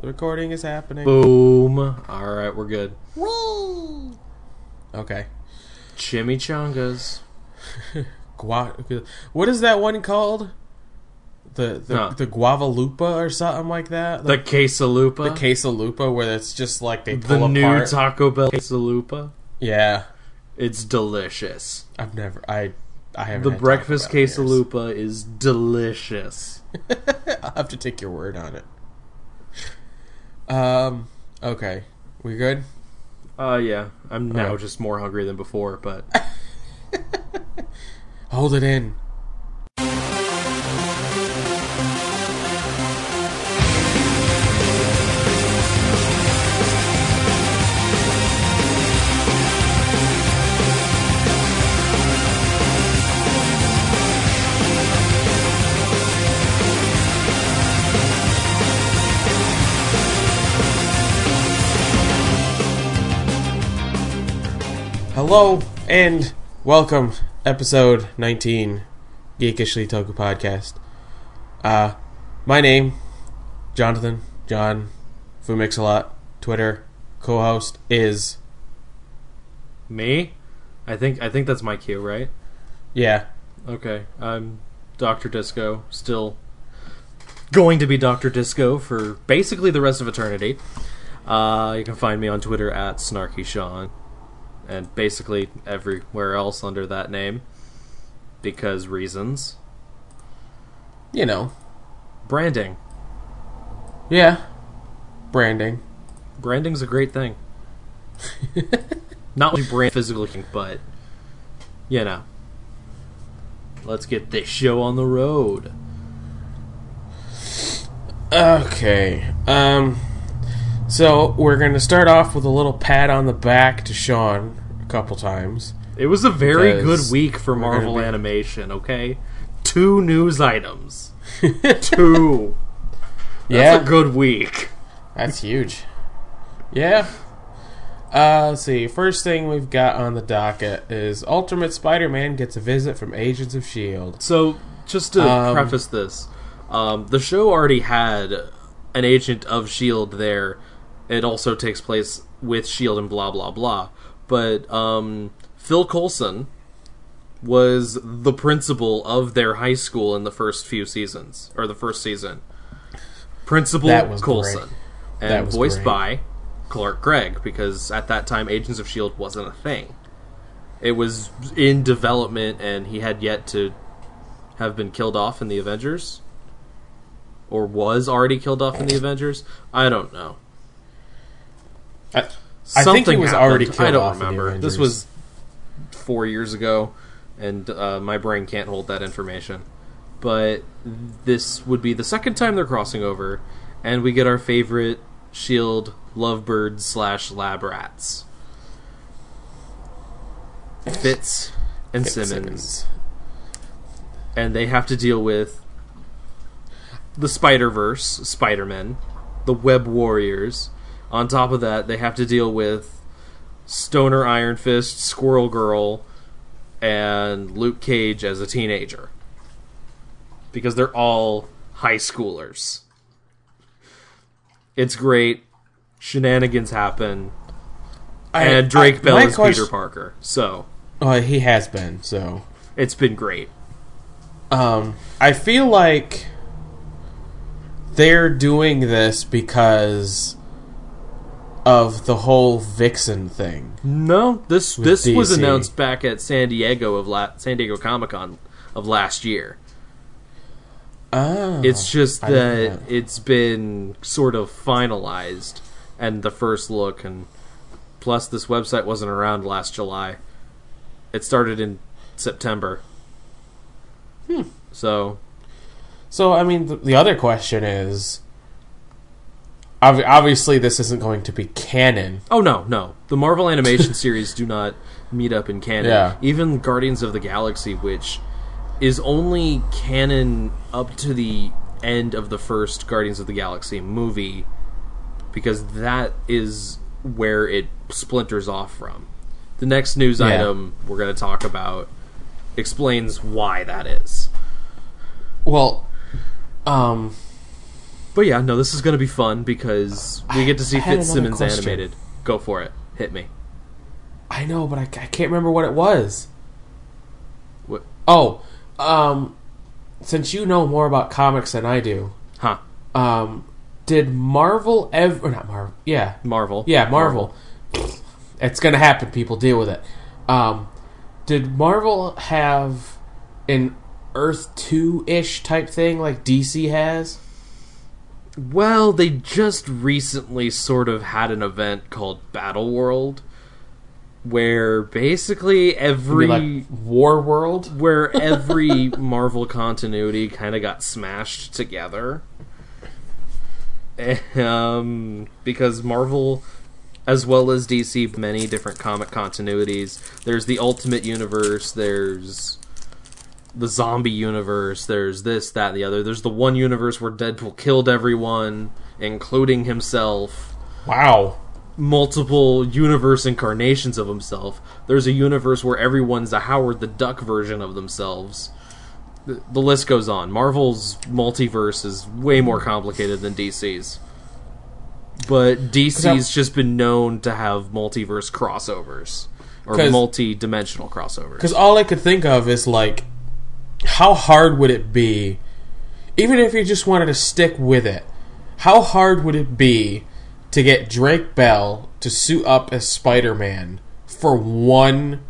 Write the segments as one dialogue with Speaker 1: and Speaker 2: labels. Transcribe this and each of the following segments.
Speaker 1: The recording is happening.
Speaker 2: Boom. All right, we're good.
Speaker 1: Woo Okay.
Speaker 2: Chimichangas.
Speaker 1: Gua- what is that one called? The the,
Speaker 2: Huh.
Speaker 1: the guavalupa or something like that.
Speaker 2: The quesalupa.
Speaker 1: the quesalupa, where it's just like they pull
Speaker 2: The
Speaker 1: pull
Speaker 2: new. Taco Bell quesalupa.
Speaker 1: yeah,
Speaker 2: It's delicious.
Speaker 1: I've never. I I haven't.
Speaker 2: The breakfast quesalupa is delicious.
Speaker 1: I'll have to take your word on it. Um. Okay. We good?
Speaker 2: Uh, yeah. I'm now just more hungry than before, but
Speaker 1: Hold it in. Hello and welcome, episode 19, Geekishly Toku Podcast. Uh, my name, Jonathan, Jon, FuuMixALot, Twitter, co-host is,
Speaker 2: me? I think I think that's my cue, right?
Speaker 1: yeah,
Speaker 2: Okay. I'm Dr. Disco, still going to be Dr. Disco for basically the rest of eternity. Uh, you can find me on Twitter at Snarky Shawn, and basically everywhere else under that name because reasons.
Speaker 1: you know,
Speaker 2: Branding.
Speaker 1: yeah, branding.
Speaker 2: Branding's a great thing. Not only brand physical, looking, but you know. Let's get this show on the road.
Speaker 1: Okay, um, so we're gonna start off with a little pat on the back to Shawn couple times.
Speaker 2: It was a very good week for Marvel
Speaker 1: be-
Speaker 2: Animation, okay? Two news items. Two. That's
Speaker 1: yeah,
Speaker 2: a good week.
Speaker 1: That's huge. Yeah. Uh, let's see. First thing we've got on the docket is Ultimate Spider-Man gets a visit from Agents of Shield.
Speaker 2: So, just to
Speaker 1: Um,
Speaker 2: preface this, um, the show already had an agent of S.H.I.E.L.D. there. It also takes place with S.H.I.E.L.D. and blah, blah, blah. But um, Phil Coulson was the principal of their high school in the first few seasons, or the first season. Principal
Speaker 1: That was
Speaker 2: Coulson.
Speaker 1: great.
Speaker 2: And voiced
Speaker 1: great.
Speaker 2: by Clark Gregg, because at that time Agents of S.H.I.E.L.D. wasn't a thing. It was in development, and he had yet to have been killed off in the Avengers, or was already killed off in the Avengers. I don't know.
Speaker 1: I, I think he
Speaker 2: Something
Speaker 1: was
Speaker 2: happened.
Speaker 1: already killed
Speaker 2: I don't
Speaker 1: off in the
Speaker 2: remember. This was four years ago, and uh, my brain can't hold that information. But this would be the second time they're crossing over, and we get our favorite Shield lovebirds slash lab rats, Fitz and
Speaker 1: Fitz
Speaker 2: Simmons. and they have to deal with the Spider Verse, Spider Men, the Web Warriors. On top of that, they have to deal with Stoner Iron Fist, Squirrel Girl, and Luke Cage as a teenager. Because they're all high schoolers. It's great. Shenanigans happen.
Speaker 1: I-
Speaker 2: and Drake
Speaker 1: I-
Speaker 2: Bell is
Speaker 1: question-
Speaker 2: Peter Parker. So,
Speaker 1: Oh, he has been. So,
Speaker 2: it's been great.
Speaker 1: um, I feel like they're doing this because of the whole Vixen thing.
Speaker 2: No, this
Speaker 1: With
Speaker 2: this was announced back at San Diego of la- San Diego Comic Con of last year.
Speaker 1: Oh,
Speaker 2: It's just
Speaker 1: I didn't know
Speaker 2: that it's been sort of finalized and the first look and plus this website wasn't around last July. It started in September. Hmm. So,
Speaker 1: So, I mean, the, the other question is obviously this isn't going to be canon.
Speaker 2: Oh no, no. The Marvel animation series do not meet up in canon.
Speaker 1: Yeah.
Speaker 2: Even Guardians of the Galaxy, which is only canon up to the end of the first Guardians of the Galaxy movie, because that is where it splinters off from. The next news
Speaker 1: Yeah.
Speaker 2: item we're going to talk about explains why that is.
Speaker 1: Well, um,
Speaker 2: But yeah, no, this is going to be fun because we get to see
Speaker 1: I had another
Speaker 2: Fitzsimmons
Speaker 1: question.
Speaker 2: animated. Go for it. Hit me.
Speaker 1: I know, but I, I can't remember what it was.
Speaker 2: What?
Speaker 1: Oh, um, since you know more about comics than I do,
Speaker 2: Huh.
Speaker 1: um, did Marvel ever? Or not Marvel? Yeah,
Speaker 2: Marvel.
Speaker 1: yeah, Marvel. It's gonna happen. People deal with it. Um, did Marvel have an Earth Two ish type thing like DC has?
Speaker 2: Well, they just recently sort of had an event called Battle World, where basically every
Speaker 1: like War World?
Speaker 2: where every Marvel continuity kind of got smashed together. Um, because Marvel, as well as DC, many different comic continuities. There's the Ultimate Universe. There's the zombie universe. There's this, that, and the other. There's the one universe where Deadpool killed everyone, including himself.
Speaker 1: Wow.
Speaker 2: Multiple universe incarnations of himself. There's a universe where everyone's a Howard the Duck version of themselves. The, the list goes on. Marvel's multiverse is way more complicated than DC's. But DC's just been known to have multiverse crossovers. or multi dimensional crossovers.
Speaker 1: Because all I could think of is like, how hard would it be, even if you just wanted to stick with it? How hard would it be to get Drake Bell to suit up as Spider Man for one,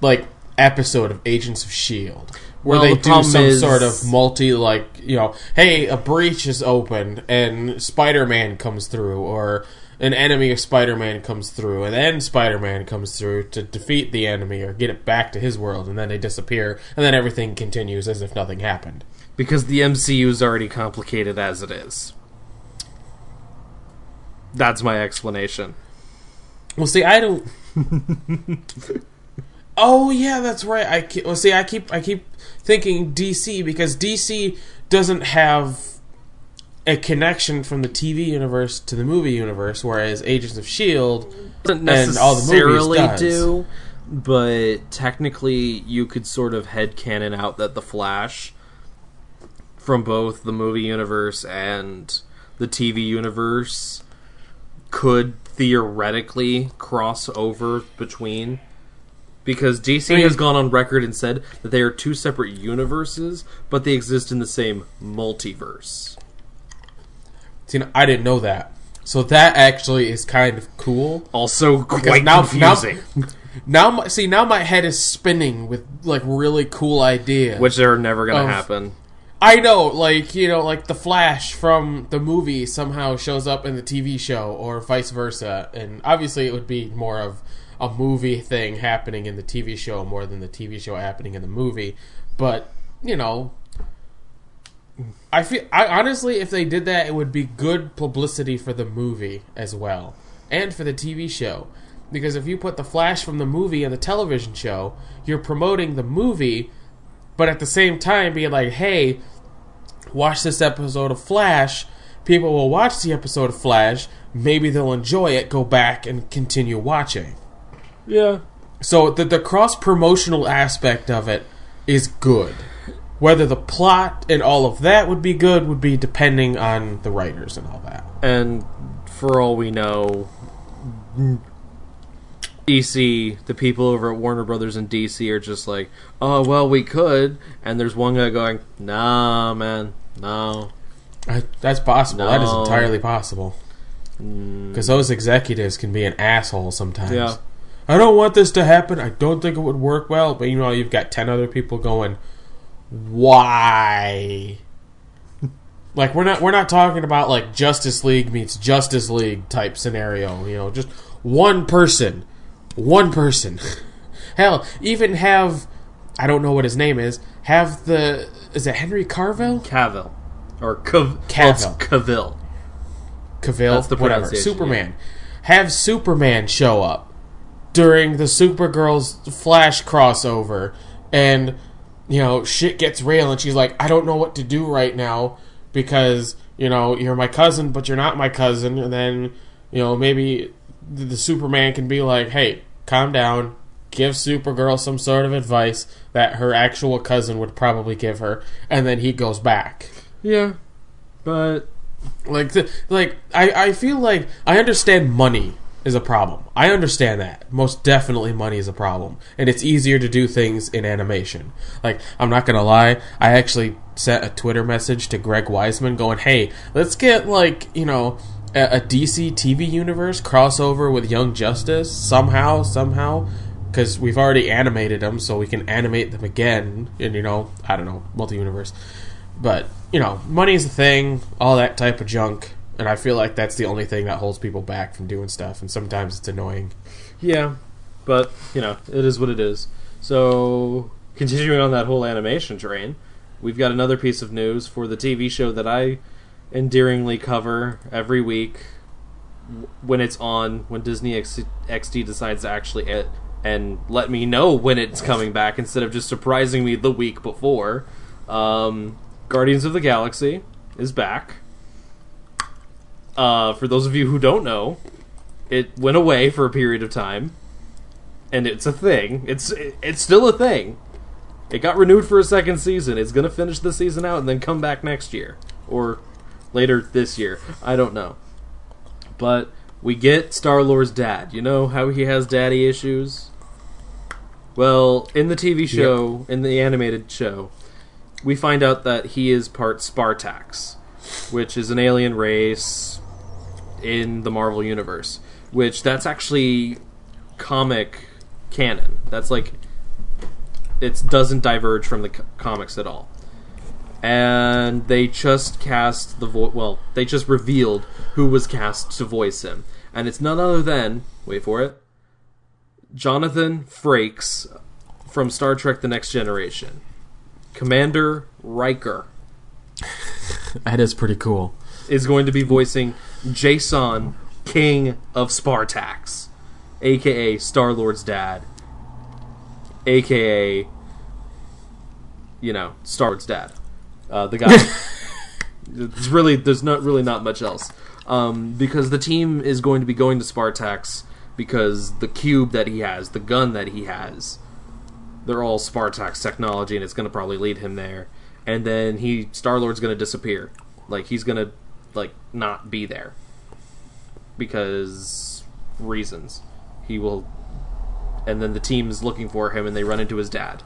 Speaker 1: like, episode of Agents of Shield? Where
Speaker 2: Well,
Speaker 1: they
Speaker 2: the
Speaker 1: do some
Speaker 2: is-
Speaker 1: sort of multi, like, you know, hey, a breach is opened and Spider Man comes through, or an enemy of Spider Man comes through, and then Spider Man comes through to defeat the enemy or get it back to his world, and then they disappear, and then everything continues as if nothing happened.
Speaker 2: Because the MCU is already complicated as it is. That's my explanation.
Speaker 1: Well, see, I don't. oh yeah, that's right. I well, see, I keep I keep thinking DC because DC doesn't have a connection from the TV universe to the movie universe, whereas Agents of Shield
Speaker 2: Doesn't
Speaker 1: And all the movies
Speaker 2: necessarily
Speaker 1: does.
Speaker 2: do, but technically you could sort of head headcanon out that the Flash from both the movie universe and the TV universe could theoretically cross over between because DC
Speaker 1: I mean-
Speaker 2: has gone on record and said that they are two separate universes, but they exist in the same multiverse.
Speaker 1: See, I didn't know that. So that actually is kind of cool.
Speaker 2: Also, quite
Speaker 1: now,
Speaker 2: confusing.
Speaker 1: Now, now, see, now my head is spinning with like really cool ideas.
Speaker 2: which are never
Speaker 1: Of-
Speaker 2: to happen.
Speaker 1: I know, like you know, like the Flash from the movie somehow shows up in the TV show, or vice versa. And obviously, it would be more of a movie thing happening in the TV show more than the TV show happening in the movie. But you know, I feel I honestly, if they did that, it would be good publicity for the movie as well, and for the TV show. Because if you put the Flash from the movie in the television show, you're promoting the movie, but at the same time being like, "Hey, watch this episode of Flash." People will watch the episode of Flash. Maybe they'll enjoy it. Go back and continue watching.
Speaker 2: Yeah.
Speaker 1: So the the cross promotional aspect of it is good. Whether the plot and all of that would be good would be depending on the writers and all that.
Speaker 2: And for all we know, DC, the people over at Warner Brothers and DC are just like, oh, well, we could. And there's one guy going, nah, man, no.
Speaker 1: I, that's possible. That is entirely possible. Mm. Because those executives can be an asshole sometimes.
Speaker 2: Yeah.
Speaker 1: I don't want this to happen. I don't think it would work well. But you know, you've got ten other people going, why? like we're not we're not talking about like Justice League meets Justice League type scenario. You know, just one person, one person. Hell, even have I don't know what his name is. Have the is it Henry Carville?
Speaker 2: Cavill. Or Cav-
Speaker 1: Cavill.
Speaker 2: Cavill.
Speaker 1: Cavill,
Speaker 2: That's the
Speaker 1: whatever, Superman. Have Superman show up during the Supergirl's Flash crossover, and you know shit gets real, and she's like, I don't know what to do right now because you know you're my cousin, but you're not my cousin, and then you know maybe the, the Superman can be like, hey, calm down. Give Supergirl some sort of advice that her actual cousin would probably give her, and then he goes back.
Speaker 2: Yeah, but
Speaker 1: Like, th- like I, I feel like I understand money is a problem. I understand that. Most definitely money is a problem. And it's easier to do things in animation. Like, I'm not gonna lie, I actually sent a Twitter message to Greg Weisman going, hey, let's get, like, you know, a, a DC TV universe crossover with Young Justice somehow, somehow. Because we've already animated them, so we can animate them again. And, you know, I don't know, multi universe. But, you know, money's a thing, all that type of junk. And I feel like that's the only thing that holds people back from doing stuff. And sometimes it's annoying.
Speaker 2: yeah, but you know, it is what it is. So, continuing on that whole animation train, we've got another piece of news for the TV show that I endearingly cover every week when it's on, when Disney XD decides to actually it and let me know when it's coming back instead of just surprising me the week before. Um, Guardians of the Galaxy is back. Uh, for those of you who don't know, it went away for a period of time, and it's a thing. It's it's still a thing. It got renewed for a second season. It's gonna finish the season out and then come back next year or later this year. I don't know, but we get Star Lord's dad. You know how he has daddy issues. Well, in the TV show, in the animated show, we find out that he is part Spartax, which is an alien race in the Marvel universe. Which that's actually comic canon. That's like it doesn't diverge from the co- comics at all. And they just cast the vo- well, they just revealed who was cast to voice him, and it's none other than wait for it, Jonathan Frakes from Star Trek: The Next Generation, Commander Riker
Speaker 1: That is pretty cool.
Speaker 2: is going to be voicing Jason, King of Spartax, aka Star Lord's dad, aka you know Star Lord's dad, uh, the guy. it's really there's not really not much else um, because the team is going to be going to Spartax because the cube that he has, the gun that he has, they're all Spartax technology, and it's going to probably lead him there. And then he Star Lord's going to disappear, like he's going to like not be there because reasons. He will, and then the team is looking for him, and they run into his dad.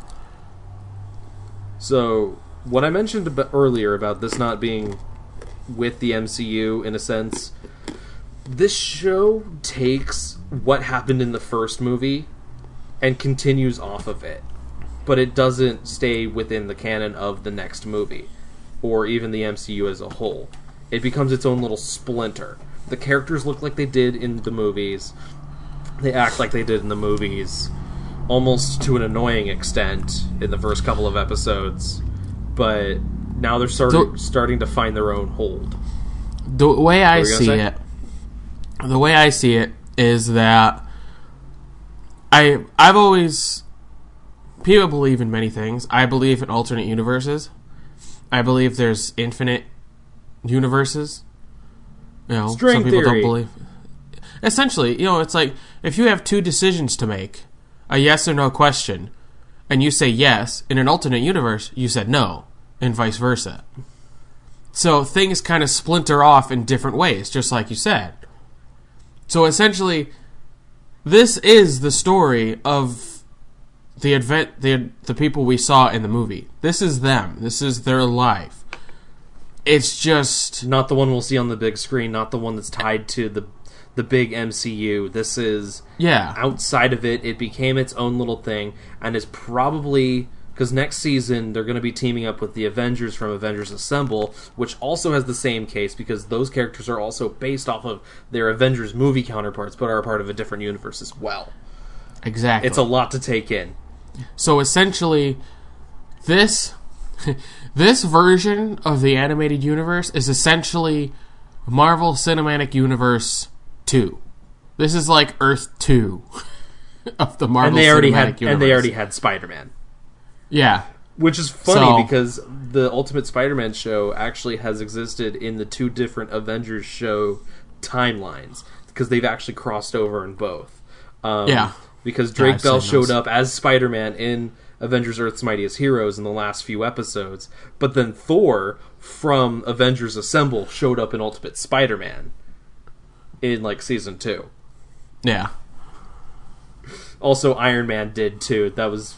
Speaker 2: So what I mentioned earlier about this not being with the MCU in a sense, this show takes what happened in the first movie and continues off of it, but it doesn't stay within the canon of the next movie or even the MCU as a whole. It becomes its own little splinter. The characters look like they did in the movies. They act like they did in the movies almost to an annoying extent in the first couple of episodes, but now they're starting
Speaker 1: So-
Speaker 2: starting to find their own hold.
Speaker 1: The way I
Speaker 2: were you gonna
Speaker 1: see
Speaker 2: say?
Speaker 1: it, the way I see it is that I I've always people believe in many things. I believe in alternate universes. I believe there's infinite universes. You know,
Speaker 2: String
Speaker 1: some people
Speaker 2: theory.
Speaker 1: don't believe. Essentially, you know, it's like if you have two decisions to make, a yes or no question, and you say yes, in an alternate universe, you said no, and vice versa. So things kind of splinter off in different ways, just like you said. So essentially, this is the story of the event, the the people we saw in the movie. This is them. This is their life. It's just
Speaker 2: Not the one we'll see on the big screen, not the one that's tied to the the big MCU. This is
Speaker 1: yeah,
Speaker 2: outside of it. It became its own little thing and is probably because next season they're going to be teaming up with the Avengers from Avengers Assemble, which also has the same case because those characters are also based off of their Avengers movie counterparts, but are a part of a different universe as well.
Speaker 1: exactly.
Speaker 2: It's a lot to take in.
Speaker 1: So essentially, this this version of the animated universe is essentially Marvel Cinematic Universe 2. This is like Earth 2 of the Marvel
Speaker 2: and they already
Speaker 1: Cinematic
Speaker 2: had
Speaker 1: Universe.
Speaker 2: and they already had Spider-Man.
Speaker 1: Yeah.
Speaker 2: Which is funny
Speaker 1: So-
Speaker 2: because the Ultimate Spider-Man show actually has existed in the two different Avengers show timelines because they've actually crossed over in both. Um,
Speaker 1: Yeah.
Speaker 2: Because Drake
Speaker 1: I've
Speaker 2: Bell showed up as Spider-Man in Avengers: Earth's Mightiest Heroes in the last few episodes, but then Thor from Avengers Assemble showed up in Ultimate Spider-Man in like season two.
Speaker 1: Yeah.
Speaker 2: Also, Iron Man did too. That was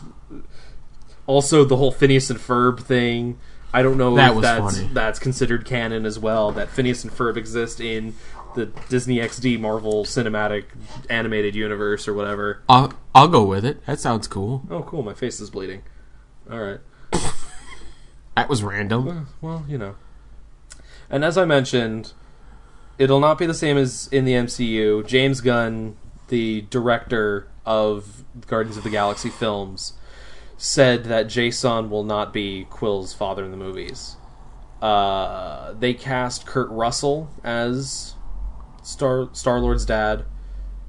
Speaker 2: also the whole Phineas and Ferb thing. I don't know
Speaker 1: That
Speaker 2: if that's
Speaker 1: funny.
Speaker 2: that's considered canon as well. That Phineas and Ferb exist in the Disney XD Marvel Cinematic Animated Universe or whatever.
Speaker 1: I'll, I'll go with it. That sounds cool.
Speaker 2: Oh, cool! My face is bleeding. All right.
Speaker 1: That was random.
Speaker 2: Well, you know. And as I mentioned, it'll not be the same as in the MCU. James Gunn, the director of Guardians of the Galaxy films, said that Jason will not be Quill's father in the movies. Uh, they cast Kurt Russell as Star Star Lord's dad,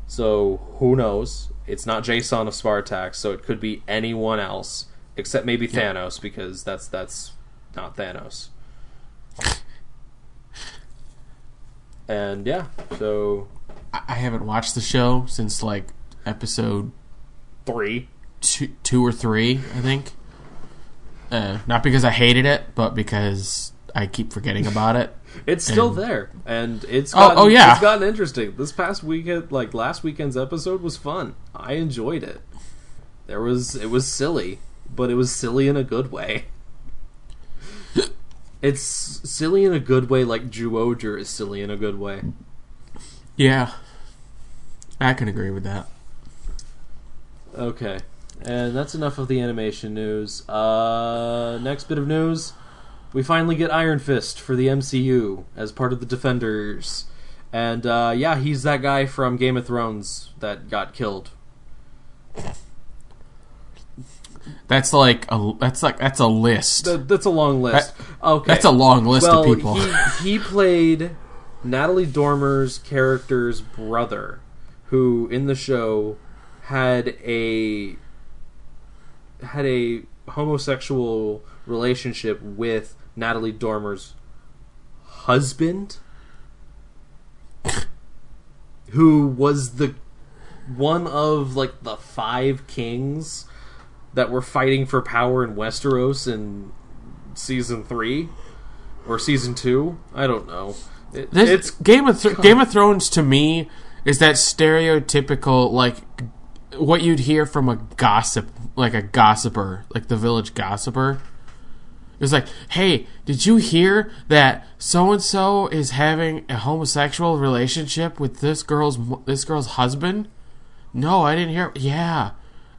Speaker 2: so who knows? It's not Jason of Spartax, so it could be anyone else except maybe Thanos because that's that's not Thanos. And yeah, so
Speaker 1: I I haven't watched the show since like episode
Speaker 2: three.
Speaker 1: two, two or three, I think. Uh, not because I hated it, but because I keep forgetting about it.
Speaker 2: It's still
Speaker 1: And-
Speaker 2: there, and it's
Speaker 1: Oh,
Speaker 2: gotten,
Speaker 1: oh, yeah.
Speaker 2: it's gotten interesting. This past weekend, like last weekend's episode, was fun. I enjoyed it. There was it was silly, but it was silly in a good way. It's silly in a good way, like Zyuohger is silly in a good way.
Speaker 1: Yeah, I can agree with that.
Speaker 2: Okay, and that's enough of the animation news. Uh, next bit of news: we finally get Iron Fist for the MCU as part of the Defenders, and uh, yeah, he's that guy from Game of Thrones that got killed.
Speaker 1: That's like a that's like that's a list.
Speaker 2: Th- that's a long list. Okay,
Speaker 1: That's a long list
Speaker 2: well,
Speaker 1: of people.
Speaker 2: he he played Natalie Dormer's character's brother, who in the show had a had a homosexual relationship with Natalie Dormer's husband, who was the one of like the five kings that were fighting for power in Westeros in season three or season two. I don't know. It,
Speaker 1: This,
Speaker 2: it's
Speaker 1: Game of Th- Game of Thrones to me is that stereotypical like what you'd hear from a gossip, like a gossiper, like the village gossiper. It's like, hey, did you hear that so and so is having a homosexual relationship with this girl's this girl's husband? No, I didn't hear. Yeah,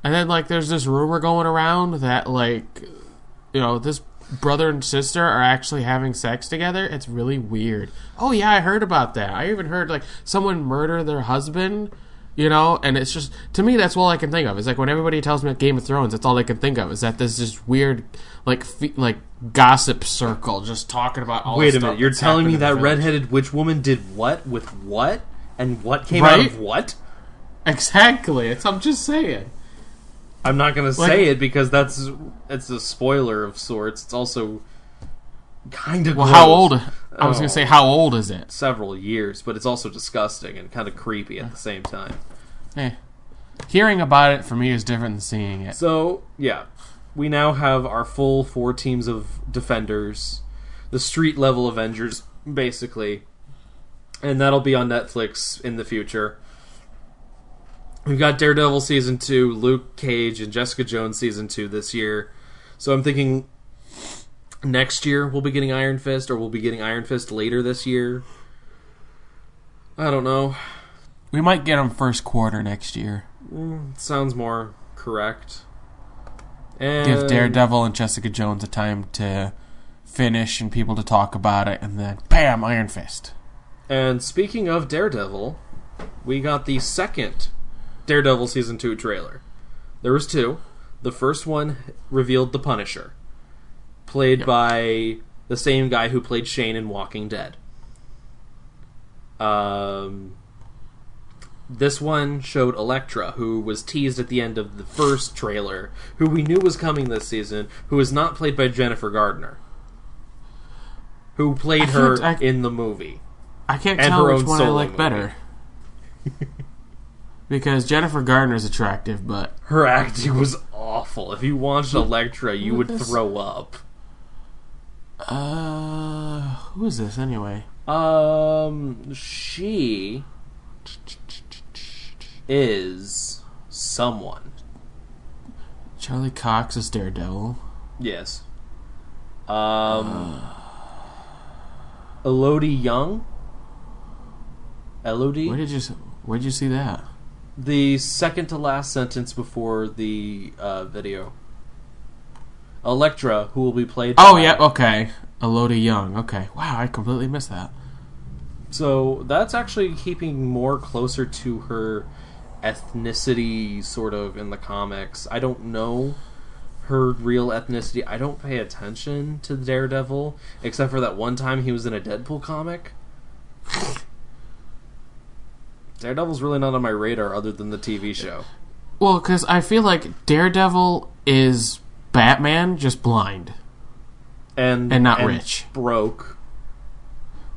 Speaker 1: and then like there's this rumor going around that like you know this brother and sister are actually having sex together. It's really weird. Oh yeah, I heard about that. I even heard like someone murder their husband. You know, and it's just to me that's all I can think of. It's like when everybody tells me Game of Thrones, that's all I can think of is that there's this just weird, like fe- like gossip circle just talking about all.
Speaker 2: wait a minute. You're telling me that redheaded witch woman did what with what and what came out of what?
Speaker 1: Exactly. It's I'm just saying.
Speaker 2: I'm not gonna
Speaker 1: Like-
Speaker 2: say it because that's it's a spoiler of sorts. It's also kind of
Speaker 1: Well, how old? I was
Speaker 2: Oh.
Speaker 1: gonna say how old is it?
Speaker 2: Several years, but it's also disgusting and kind of creepy at the same time.
Speaker 1: Eh. Hearing about it for me is different than seeing it.
Speaker 2: So yeah, we now have our full four teams of defenders, the street level Avengers, basically, and that'll be on Netflix in the future. We've got Daredevil season two, Luke Cage, and Jessica Jones season two this year. So I'm thinking next year we'll be getting Iron Fist, or we'll be getting Iron Fist later this year. I don't know.
Speaker 1: We might get him first quarter next year.
Speaker 2: Mm, sounds more correct. And
Speaker 1: Give Daredevil and Jessica Jones a time to finish and people to talk about it, and then bam, Iron Fist.
Speaker 2: And speaking of Daredevil, we got the second Daredevil season 2 trailer. There was two. The first one revealed the Punisher, played by the same guy who played Shane in Walking Dead. Um, this one showed Elektra, who was teased at the end of the first trailer, who we knew was coming this season, who is not played by Jennifer Gardner, who played her
Speaker 1: I-
Speaker 2: in the movie.
Speaker 1: I can't tell which one I like
Speaker 2: movie.
Speaker 1: better. because Jennifer Gardner's attractive, but
Speaker 2: Her acting was awful. If you watched Elektra, you would
Speaker 1: this?
Speaker 2: throw up.
Speaker 1: Uh, who is this anyway?
Speaker 2: Um, she is someone.
Speaker 1: Charlie Cox is Daredevil.
Speaker 2: Yes. Um, Elodie Yung. Elodie.
Speaker 1: Where did you Where'd you see that?
Speaker 2: The second to last sentence before the uh, video. Elektra, who will be played.
Speaker 1: Oh
Speaker 2: by-
Speaker 1: yeah, okay. Elodie Yung. Okay. Wow, I completely missed that.
Speaker 2: So that's actually keeping more closer to her ethnicity, sort of, in the comics. I don't know her real ethnicity. I don't pay attention to Daredevil, except for that one time he was in a Deadpool comic. Daredevil's really not on my radar other than the TV show.
Speaker 1: Well, because I feel like Daredevil is Batman, just blind.
Speaker 2: And,
Speaker 1: And not rich.
Speaker 2: Broke.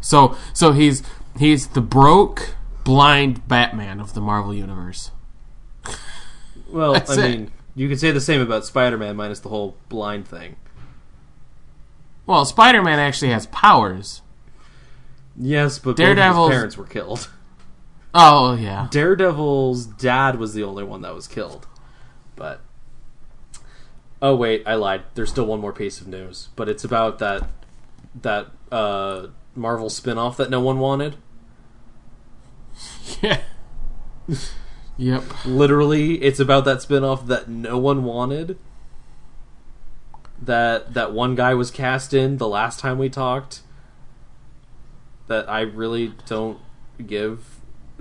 Speaker 1: So, so he's he's the broke, blind Batman of the Marvel universe.
Speaker 2: Well,
Speaker 1: That's
Speaker 2: I
Speaker 1: it.
Speaker 2: mean, you could say the same about Spider Man minus the whole blind thing.
Speaker 1: Well, Spider-Man actually has powers.
Speaker 2: Yes, but
Speaker 1: Daredevil's-
Speaker 2: his parents were killed.
Speaker 1: Oh yeah.
Speaker 2: Daredevil's dad was the only one that was killed. But Oh wait, I lied. There's still one more piece of news, but it's about that that uh Marvel spin-off that no one wanted.
Speaker 1: Yeah. yep.
Speaker 2: Literally, it's about that spin-off that no one wanted. That that one guy was cast in the last time we talked. That I really don't give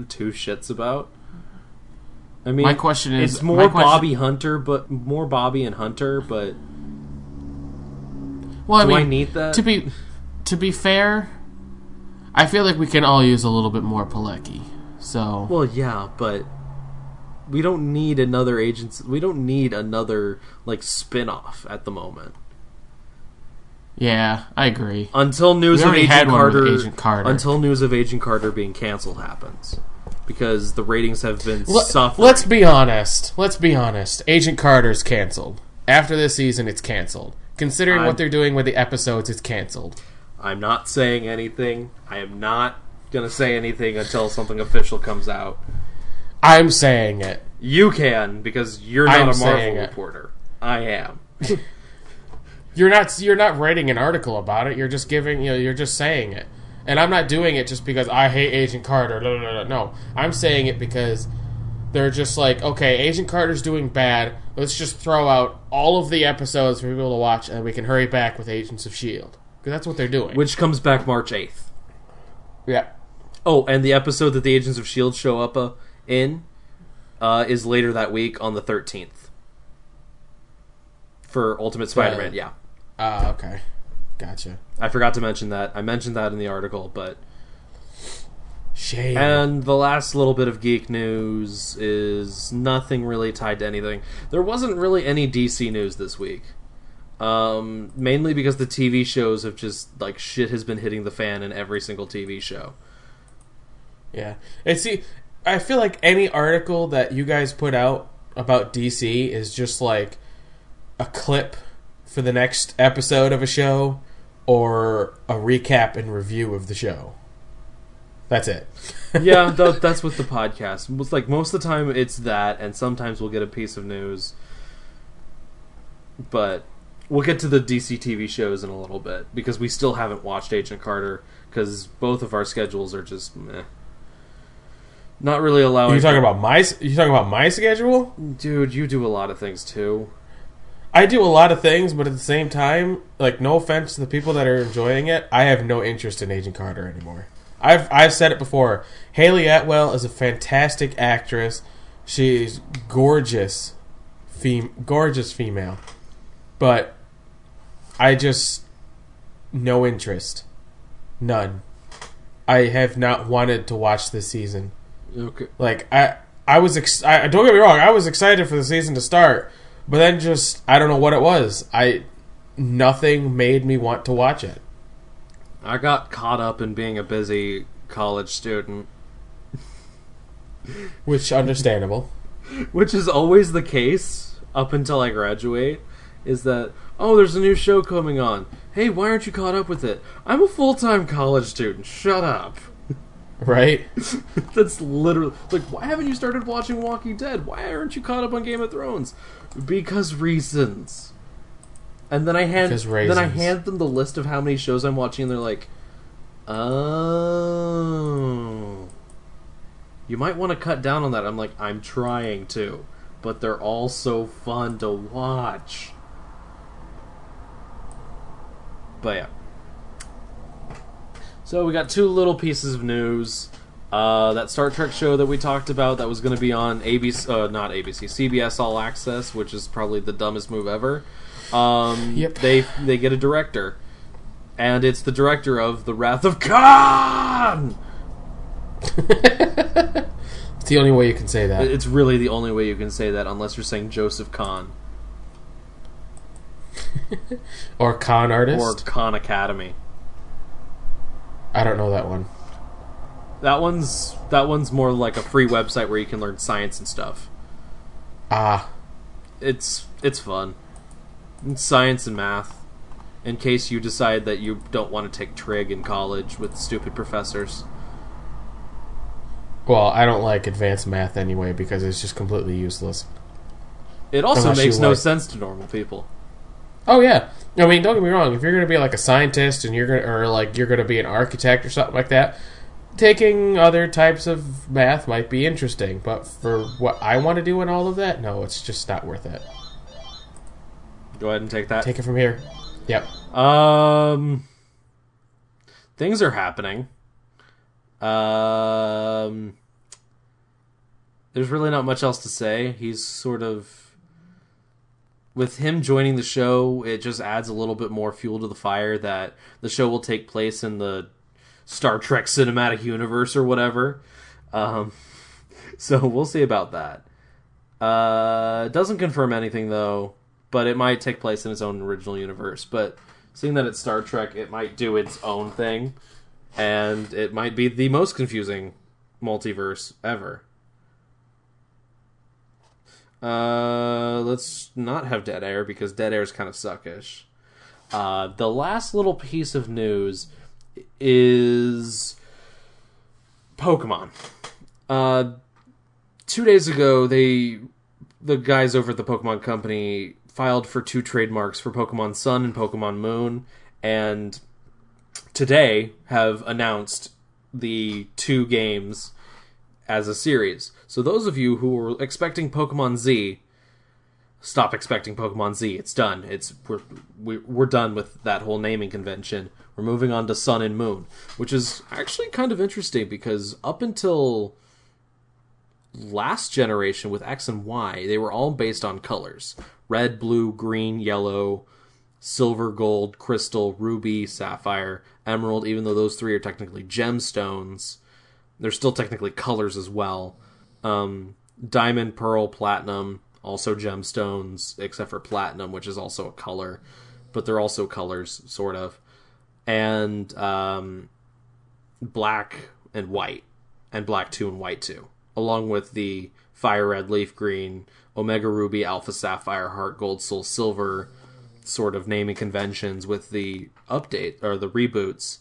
Speaker 2: two shits about. I mean,
Speaker 1: My question is-
Speaker 2: it's more
Speaker 1: question-
Speaker 2: Bobbi Hunter, but more Bobbi and Hunter. But
Speaker 1: Well, I
Speaker 2: do
Speaker 1: mean,
Speaker 2: I need that?
Speaker 1: to be to be fair, I feel like we can all use a little bit more Palicki. So
Speaker 2: Well, yeah, but we don't need another agency. We don't need another like spin-off at the moment.
Speaker 1: yeah, I agree.
Speaker 2: Until news of Agent
Speaker 1: had one with
Speaker 2: Carter,
Speaker 1: Agent Carter.
Speaker 2: until news of Agent Carter being canceled happens, because the ratings have been
Speaker 1: Let-
Speaker 2: suffering.
Speaker 1: Let's be honest. Let's be honest. Agent Carter's canceled. After this season, it's canceled. Considering
Speaker 2: I'm-
Speaker 1: what they're doing with the episodes, it's canceled.
Speaker 2: I'm not saying anything. I am not gonna say anything until something official comes out.
Speaker 1: I'm saying it.
Speaker 2: You can because you're not
Speaker 1: I'm
Speaker 2: a Marvel
Speaker 1: it.
Speaker 2: reporter. I am.
Speaker 1: You're not. You're not writing an article about it. You're just giving. You know. You're just saying it. And I'm not doing it just because I hate Agent Carter. No, no, no, no. I'm saying it because they're just like, okay, Agent Carter's doing bad. Let's just throw out all of the episodes for people to watch, and we can hurry back with Agents of Shield because that's what they're doing.
Speaker 2: Which comes back March eighth.
Speaker 1: yeah.
Speaker 2: Oh, and the episode that the Agents of Shield show up uh, in uh, is later that week on the thirteenth for Ultimate Spider-Man. Yeah,
Speaker 1: Ah, okay. Gotcha.
Speaker 2: I forgot to mention that. I mentioned that in the article, but
Speaker 1: Shame.
Speaker 2: and the last little bit of geek news is nothing really tied to anything. There wasn't really any DC news this week. Um, mainly because the TV shows have just like shit has been hitting the fan in every single TV show.
Speaker 1: Yeah. And see, I feel like any article that you guys put out about DC is just like a clip for the next episode of a show or a recap and review of the show. That's it.
Speaker 2: yeah, th- that's with the podcast. It's like most of the time it's that, and sometimes we'll get a piece of news. But we'll get to the DC TV shows in a little bit because we still haven't watched Agent Carter because both of our schedules are just meh. Not really allowing.
Speaker 1: you talking about my you talking about my schedule?
Speaker 2: dude? You do a lot of things too.
Speaker 1: I do a lot of things, but at the same time, like no offense to the people that are enjoying it, I have no interest in Agent Carter anymore. I've I've said it before. Hayley Atwell is a fantastic actress. She's gorgeous, fem- gorgeous female, but I just no interest, none. I have not wanted to watch this season.
Speaker 2: Okay.
Speaker 1: Like I, I was. Ex- I don't get me wrong. I was excited for the season to start, but then just I don't know what it was. I nothing made me want to watch it.
Speaker 2: I got caught up in being a busy college student,
Speaker 1: Which understandable.
Speaker 2: which is always the case up until I graduate. Is that oh, there's a new show coming on. Hey, why aren't you caught up with it? I'm a full time college student. Shut up.
Speaker 1: Right?
Speaker 2: That's literally like, why haven't you started watching Walking Dead? Why aren't you caught up on Game of Thrones? Because reasons. And then I hand then I hand them the list of how many shows I'm watching, and they're like, "Oh, you might want to cut down on that." I'm like, "I'm trying to, but they're all so fun to watch." But yeah. So we got two little pieces of news. Uh, that Star Trek show that we talked about that was going to be on ABC, uh, not ABC, CBS All Access, which is probably the dumbest move ever. Um,
Speaker 1: Yep.
Speaker 2: They they get a director, and it's the director of The Wrath of Khan.
Speaker 1: It's the only way you can say that.
Speaker 2: It's really the only way you can say that, unless you're saying Joseph Kahn
Speaker 1: or con artist.
Speaker 2: or Khan Academy.
Speaker 1: I don't know that one.
Speaker 2: That one's that one's more like a free website where you can learn science and stuff.
Speaker 1: Ah,
Speaker 2: it's it's fun. It's science and math. In case you decide that you don't want to take trig in college with stupid professors.
Speaker 1: well, I don't like advanced math anyway because it's just completely useless.
Speaker 2: It also
Speaker 1: Unless
Speaker 2: makes no
Speaker 1: like-
Speaker 2: sense to normal people.
Speaker 1: Oh yeah. I mean, don't get me wrong. If you're going to be like a scientist and you're going to, or like you're going to be an architect or something like that, taking other types of math might be interesting. But for what I want to do and all of that, no, it's just not worth it.
Speaker 2: Go ahead and take that.
Speaker 1: Take it from here. Yep.
Speaker 2: Um, things are happening. Um, there's really not much else to say. He's sort of with him joining the show. It just adds a little bit more fuel to the fire that the show will take place in the Star Trek cinematic universe or whatever. Um, so we'll see about that. Uh, doesn't confirm anything though, but it might take place in its own original universe. But seeing that it's Star Trek, it might do its own thing, and it might be the most confusing multiverse ever. Uh, let's not have dead air because dead air is kind of suckish. Uh, the last little piece of news is Pokemon. Uh, two days ago, they the guys over at the Pokemon Company filed for two trademarks for Pokemon Sun and Pokemon Moon, and today have announced the two games as a series. So those of you who were expecting Pokemon Z, stop expecting Pokemon Z. It's done. It's we're we're, we're done with that whole naming convention. We're moving on to Sun and Moon, which is actually kind of interesting because up until last generation with X and Y, they were all based on colors: red, blue, green, yellow, silver, gold, crystal, ruby, sapphire, emerald. Even though those three are technically gemstones, they're still technically colors as well. Um, diamond, pearl, platinum, also gemstones, except for platinum, which is also a color, but they're also colors, sort of. And um, black and white, and black 2 and white 2, along with the fire red, leaf green, omega ruby, alpha sapphire, heart gold, soul silver sort of naming conventions with the update or the reboots.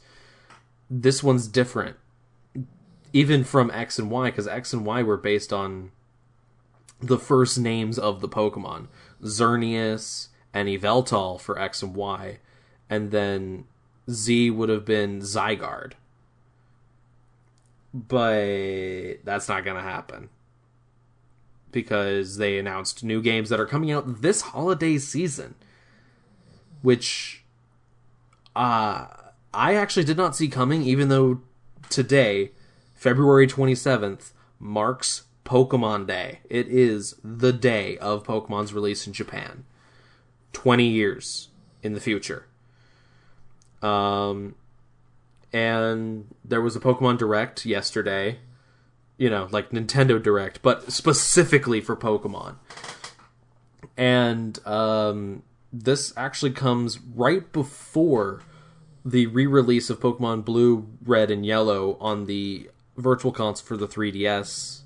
Speaker 2: This one's different even from X and Y, because X and Y were based on the first names of the Pokemon Xerneas and Yveltal for X and Y, and then Z would have been Zygarde. But that's not going to happen. Because they announced new games that are coming out this holiday season. Which uh, I actually did not see coming, even though today February 27th marks Pokemon Day. It is the day of Pokemon's release in Japan. 20 years in the future. Um, and there was a Pokemon Direct yesterday. You know, like Nintendo Direct, but specifically for Pokemon. And um, this actually comes right before the re-release of Pokemon Blue, Red, and Yellow on the Virtual Console for the 3DS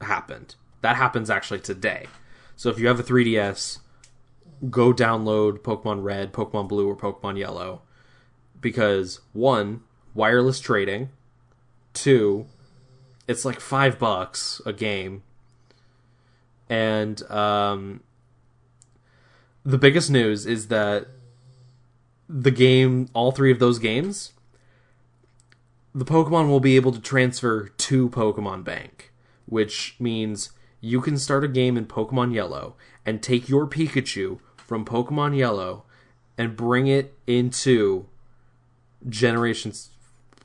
Speaker 2: happened. That happens actually today. So if you have a 3DS, go download Pokemon Red, Pokemon Blue, or Pokemon Yellow. Because one, wireless trading, two, it's like five bucks a game, and um, the biggest news is that the game, all three of those games, the Pokemon will be able to transfer to Pokemon Bank, which means you can start a game in Pokemon Yellow and take your Pikachu from Pokemon Yellow and bring it into Generation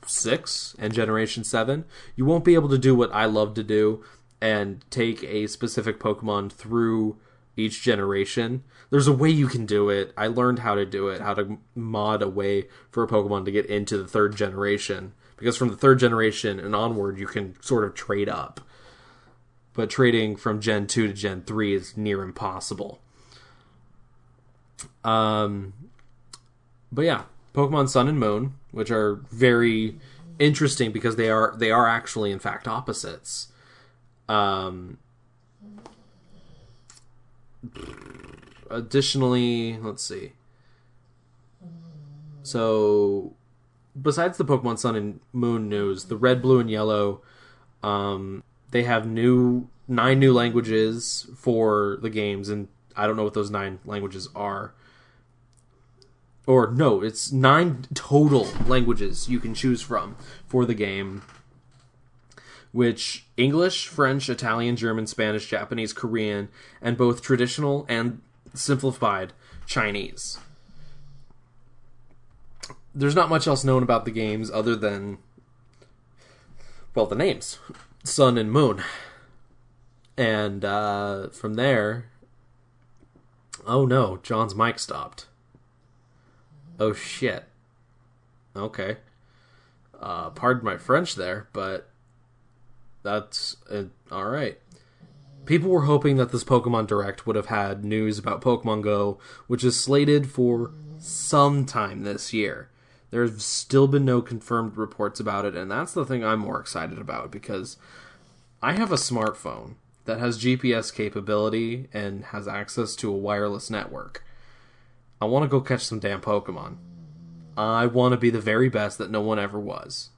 Speaker 2: 6 and Generation 7. You won't be able to do what I love to do and take a specific Pokemon through each generation. There's a way you can do it. I learned how to do it, how to mod a way for a Pokemon to get into the third generation. Because from the third generation and onward, you can sort of trade up. But trading from Gen 2 to Gen 3 is near impossible. Um, but yeah, Pokemon Sun and Moon, which are very interesting because they are they are actually in fact opposites. Um, additionally, let's see. So, besides the Pokemon Sun and Moon news, the Red, Blue, and Yellow, um, they have new nine new languages for the games, and I don't know what those nine languages are. Or no, it's nine total languages you can choose from for the game which English, French, Italian, German, Spanish, Japanese, Korean, and both traditional and simplified Chinese. There's not much else known about the games other than, well, the names Sun and Moon. And uh, from there, oh no, Jon's mic stopped. Oh shit. Okay. Uh, pardon my French there, but that's uh, all right. People were hoping that this Pokemon Direct would have had news about Pokemon Go, which is slated for sometime this year. There's still been no confirmed reports about it, and that's the thing I'm more excited about because I have a smartphone that has GPS capability and has access to a wireless network. I want to go catch some damn Pokemon. I want to be the very best that no one ever was.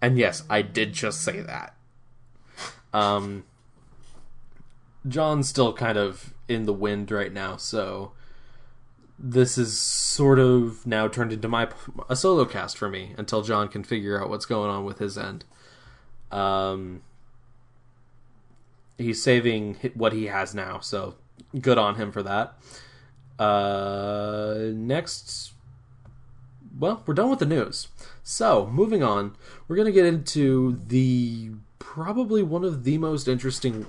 Speaker 2: And yes, I did just say that. Um, Jon's still kind of in the wind right now, so this is sort of now turned into my a solo cast for me until John can figure out what's going on with his end. Um, he's saving what he has now, so good on him for that. Uh, next, well, we're done with the news. So, moving on, we're to get into the probably one of the most interesting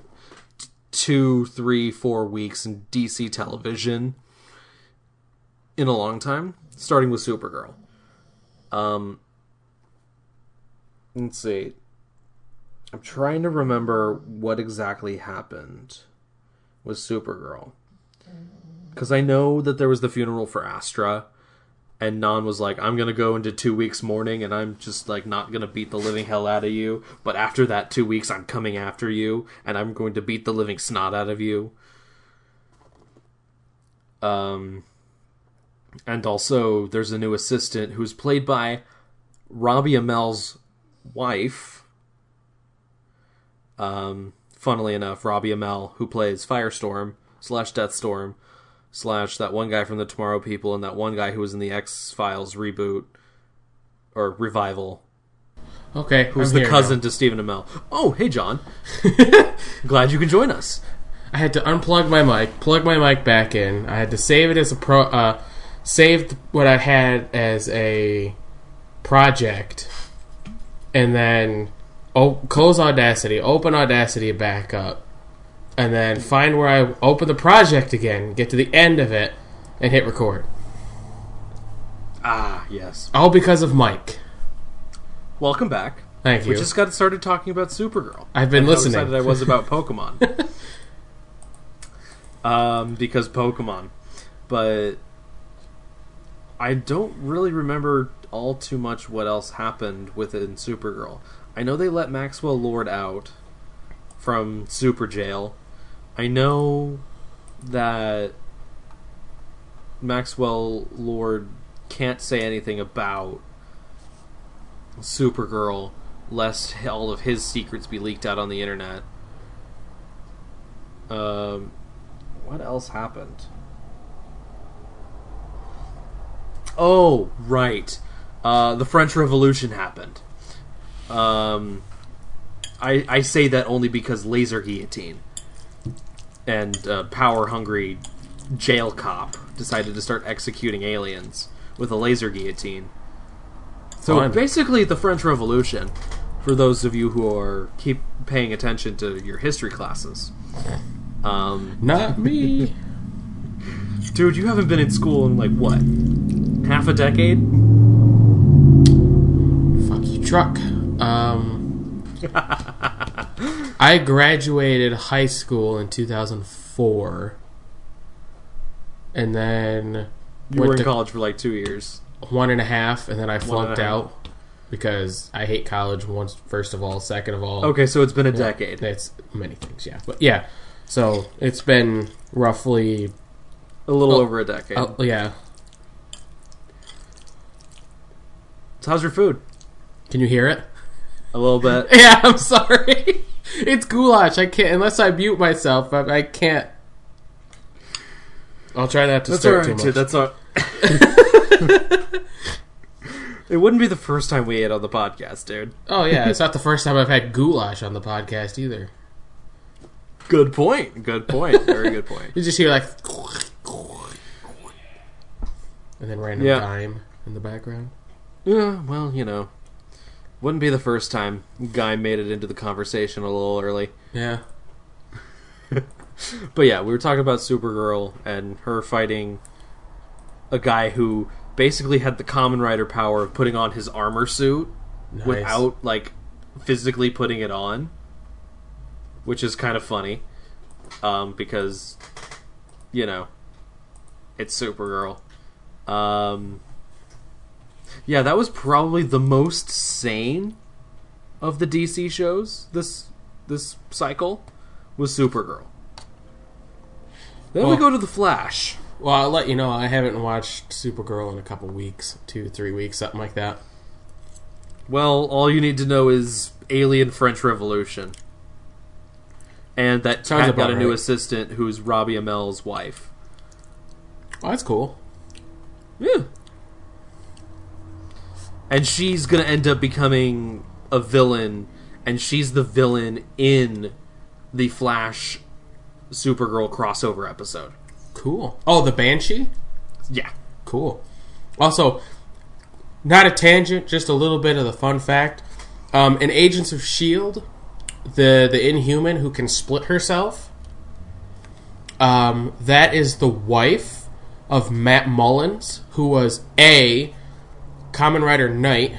Speaker 2: two, three, four weeks in DC television in a long time, starting with Supergirl. Um, let's see. I'm trying to remember what exactly happened with Supergirl. Because I know that there was the funeral for Astra, and Non was like, I'm gonna go into two weeks mourning and I'm just like not gonna beat the living hell out of you. But after that two weeks I'm coming after you and I'm going to beat the living snot out of you. Um and also there's a new assistant who's played by Robbie Amell's wife. Um funnily enough, Robbie Amell, who plays Firestorm slash Deathstorm, slash that one guy from the Tomorrow People and that one guy who was in the X Files reboot or revival.
Speaker 1: Okay,
Speaker 2: Who's
Speaker 1: I'm
Speaker 2: the cousin
Speaker 1: now.
Speaker 2: to Stephen Amell? Oh, hey Jon. Glad you could join us.
Speaker 1: I had to unplug my mic, plug my mic back in. I had to save it as a pro. Uh, saved what I had as a project, and then oh, close Audacity, open Audacity back up, and then find where I open the project again, get to the end of it, and hit record.
Speaker 2: Ah, yes.
Speaker 1: All because of Mike.
Speaker 2: Welcome back.
Speaker 1: Thank you.
Speaker 2: We just got started talking about Supergirl.
Speaker 1: I've been
Speaker 2: And how
Speaker 1: listening.
Speaker 2: excited I was about Pokemon. um, because Pokemon, but I don't really remember all too much what else happened within Supergirl. I know they let Maxwell Lord out from Super Jail. I know that Maxwell Lord can't say anything about Supergirl lest all of his secrets be leaked out on the internet. Um, what else happened? Oh, right. Uh, the French Revolution happened. Um, I I say that only because laser guillotine and uh, power hungry jail cop decided to start executing aliens with a laser guillotine. So
Speaker 1: Fun.
Speaker 2: basically, the French Revolution, for those of you who are keep paying attention to your history classes, um,
Speaker 1: Not me.
Speaker 2: dude, you haven't been in school in like what, half a decade?
Speaker 1: Fuck you, truck. Um, I graduated high school in 2004, and then
Speaker 2: You
Speaker 1: went
Speaker 2: were in
Speaker 1: to
Speaker 2: college for like two years.
Speaker 1: one and a half, and then I flunked out because I hate college. Once, first of all, second of all,
Speaker 2: Okay, so it's been a decade.
Speaker 1: It's many things, yeah, but yeah. So it's been roughly,
Speaker 2: A little
Speaker 1: Oh,
Speaker 2: over a decade.
Speaker 1: oh, yeah.
Speaker 2: So how's your food?
Speaker 1: Can you hear it?
Speaker 2: A little bit.
Speaker 1: Yeah, I'm sorry. It's goulash. I can't unless I mute myself. I, I can't. I'll try not to
Speaker 2: That's
Speaker 1: start
Speaker 2: alright,
Speaker 1: too
Speaker 2: dude.
Speaker 1: much.
Speaker 2: That's all. it wouldn't be the first time we ate on the podcast, dude.
Speaker 1: oh yeah, it's not the first time I've had goulash on the podcast either.
Speaker 2: Good point. Good point. Very good point.
Speaker 1: You just hear like, and then random
Speaker 2: Yeah.
Speaker 1: dime in the background.
Speaker 2: Yeah, well, you know, wouldn't be the first time Guy made it into the conversation a little early.
Speaker 1: Yeah,
Speaker 2: But yeah, we were talking about Supergirl and her fighting a guy who basically had the Kamen Rider power of putting on his armor suit
Speaker 1: nice.
Speaker 2: without like physically putting it on, which is kind of funny, um, because you know it's Supergirl. Um, yeah, that was probably the most sane of the DC shows this this cycle was Supergirl. Then we go to the Flash.
Speaker 1: Well, I'll let you know. I haven't watched Supergirl in a couple weeks, two, three weeks, something like that.
Speaker 2: Well, all you need to know is Alien French Revolution. And that
Speaker 1: Sounds
Speaker 2: Cat got a new assistant who's Robbie Amell's wife.
Speaker 1: Oh, that's cool.
Speaker 2: Yeah. And she's going to end up becoming a villain, and she's the villain in the Flash Supergirl crossover episode.
Speaker 1: Cool. Oh, the Banshee.
Speaker 2: Yeah.
Speaker 1: Cool. Also, not a tangent, just a little bit of the fun fact. Um, in Agents of Shield, the the Inhuman who can split herself, um, that is the wife of Matt Mullins, who was a Kamen Rider Knight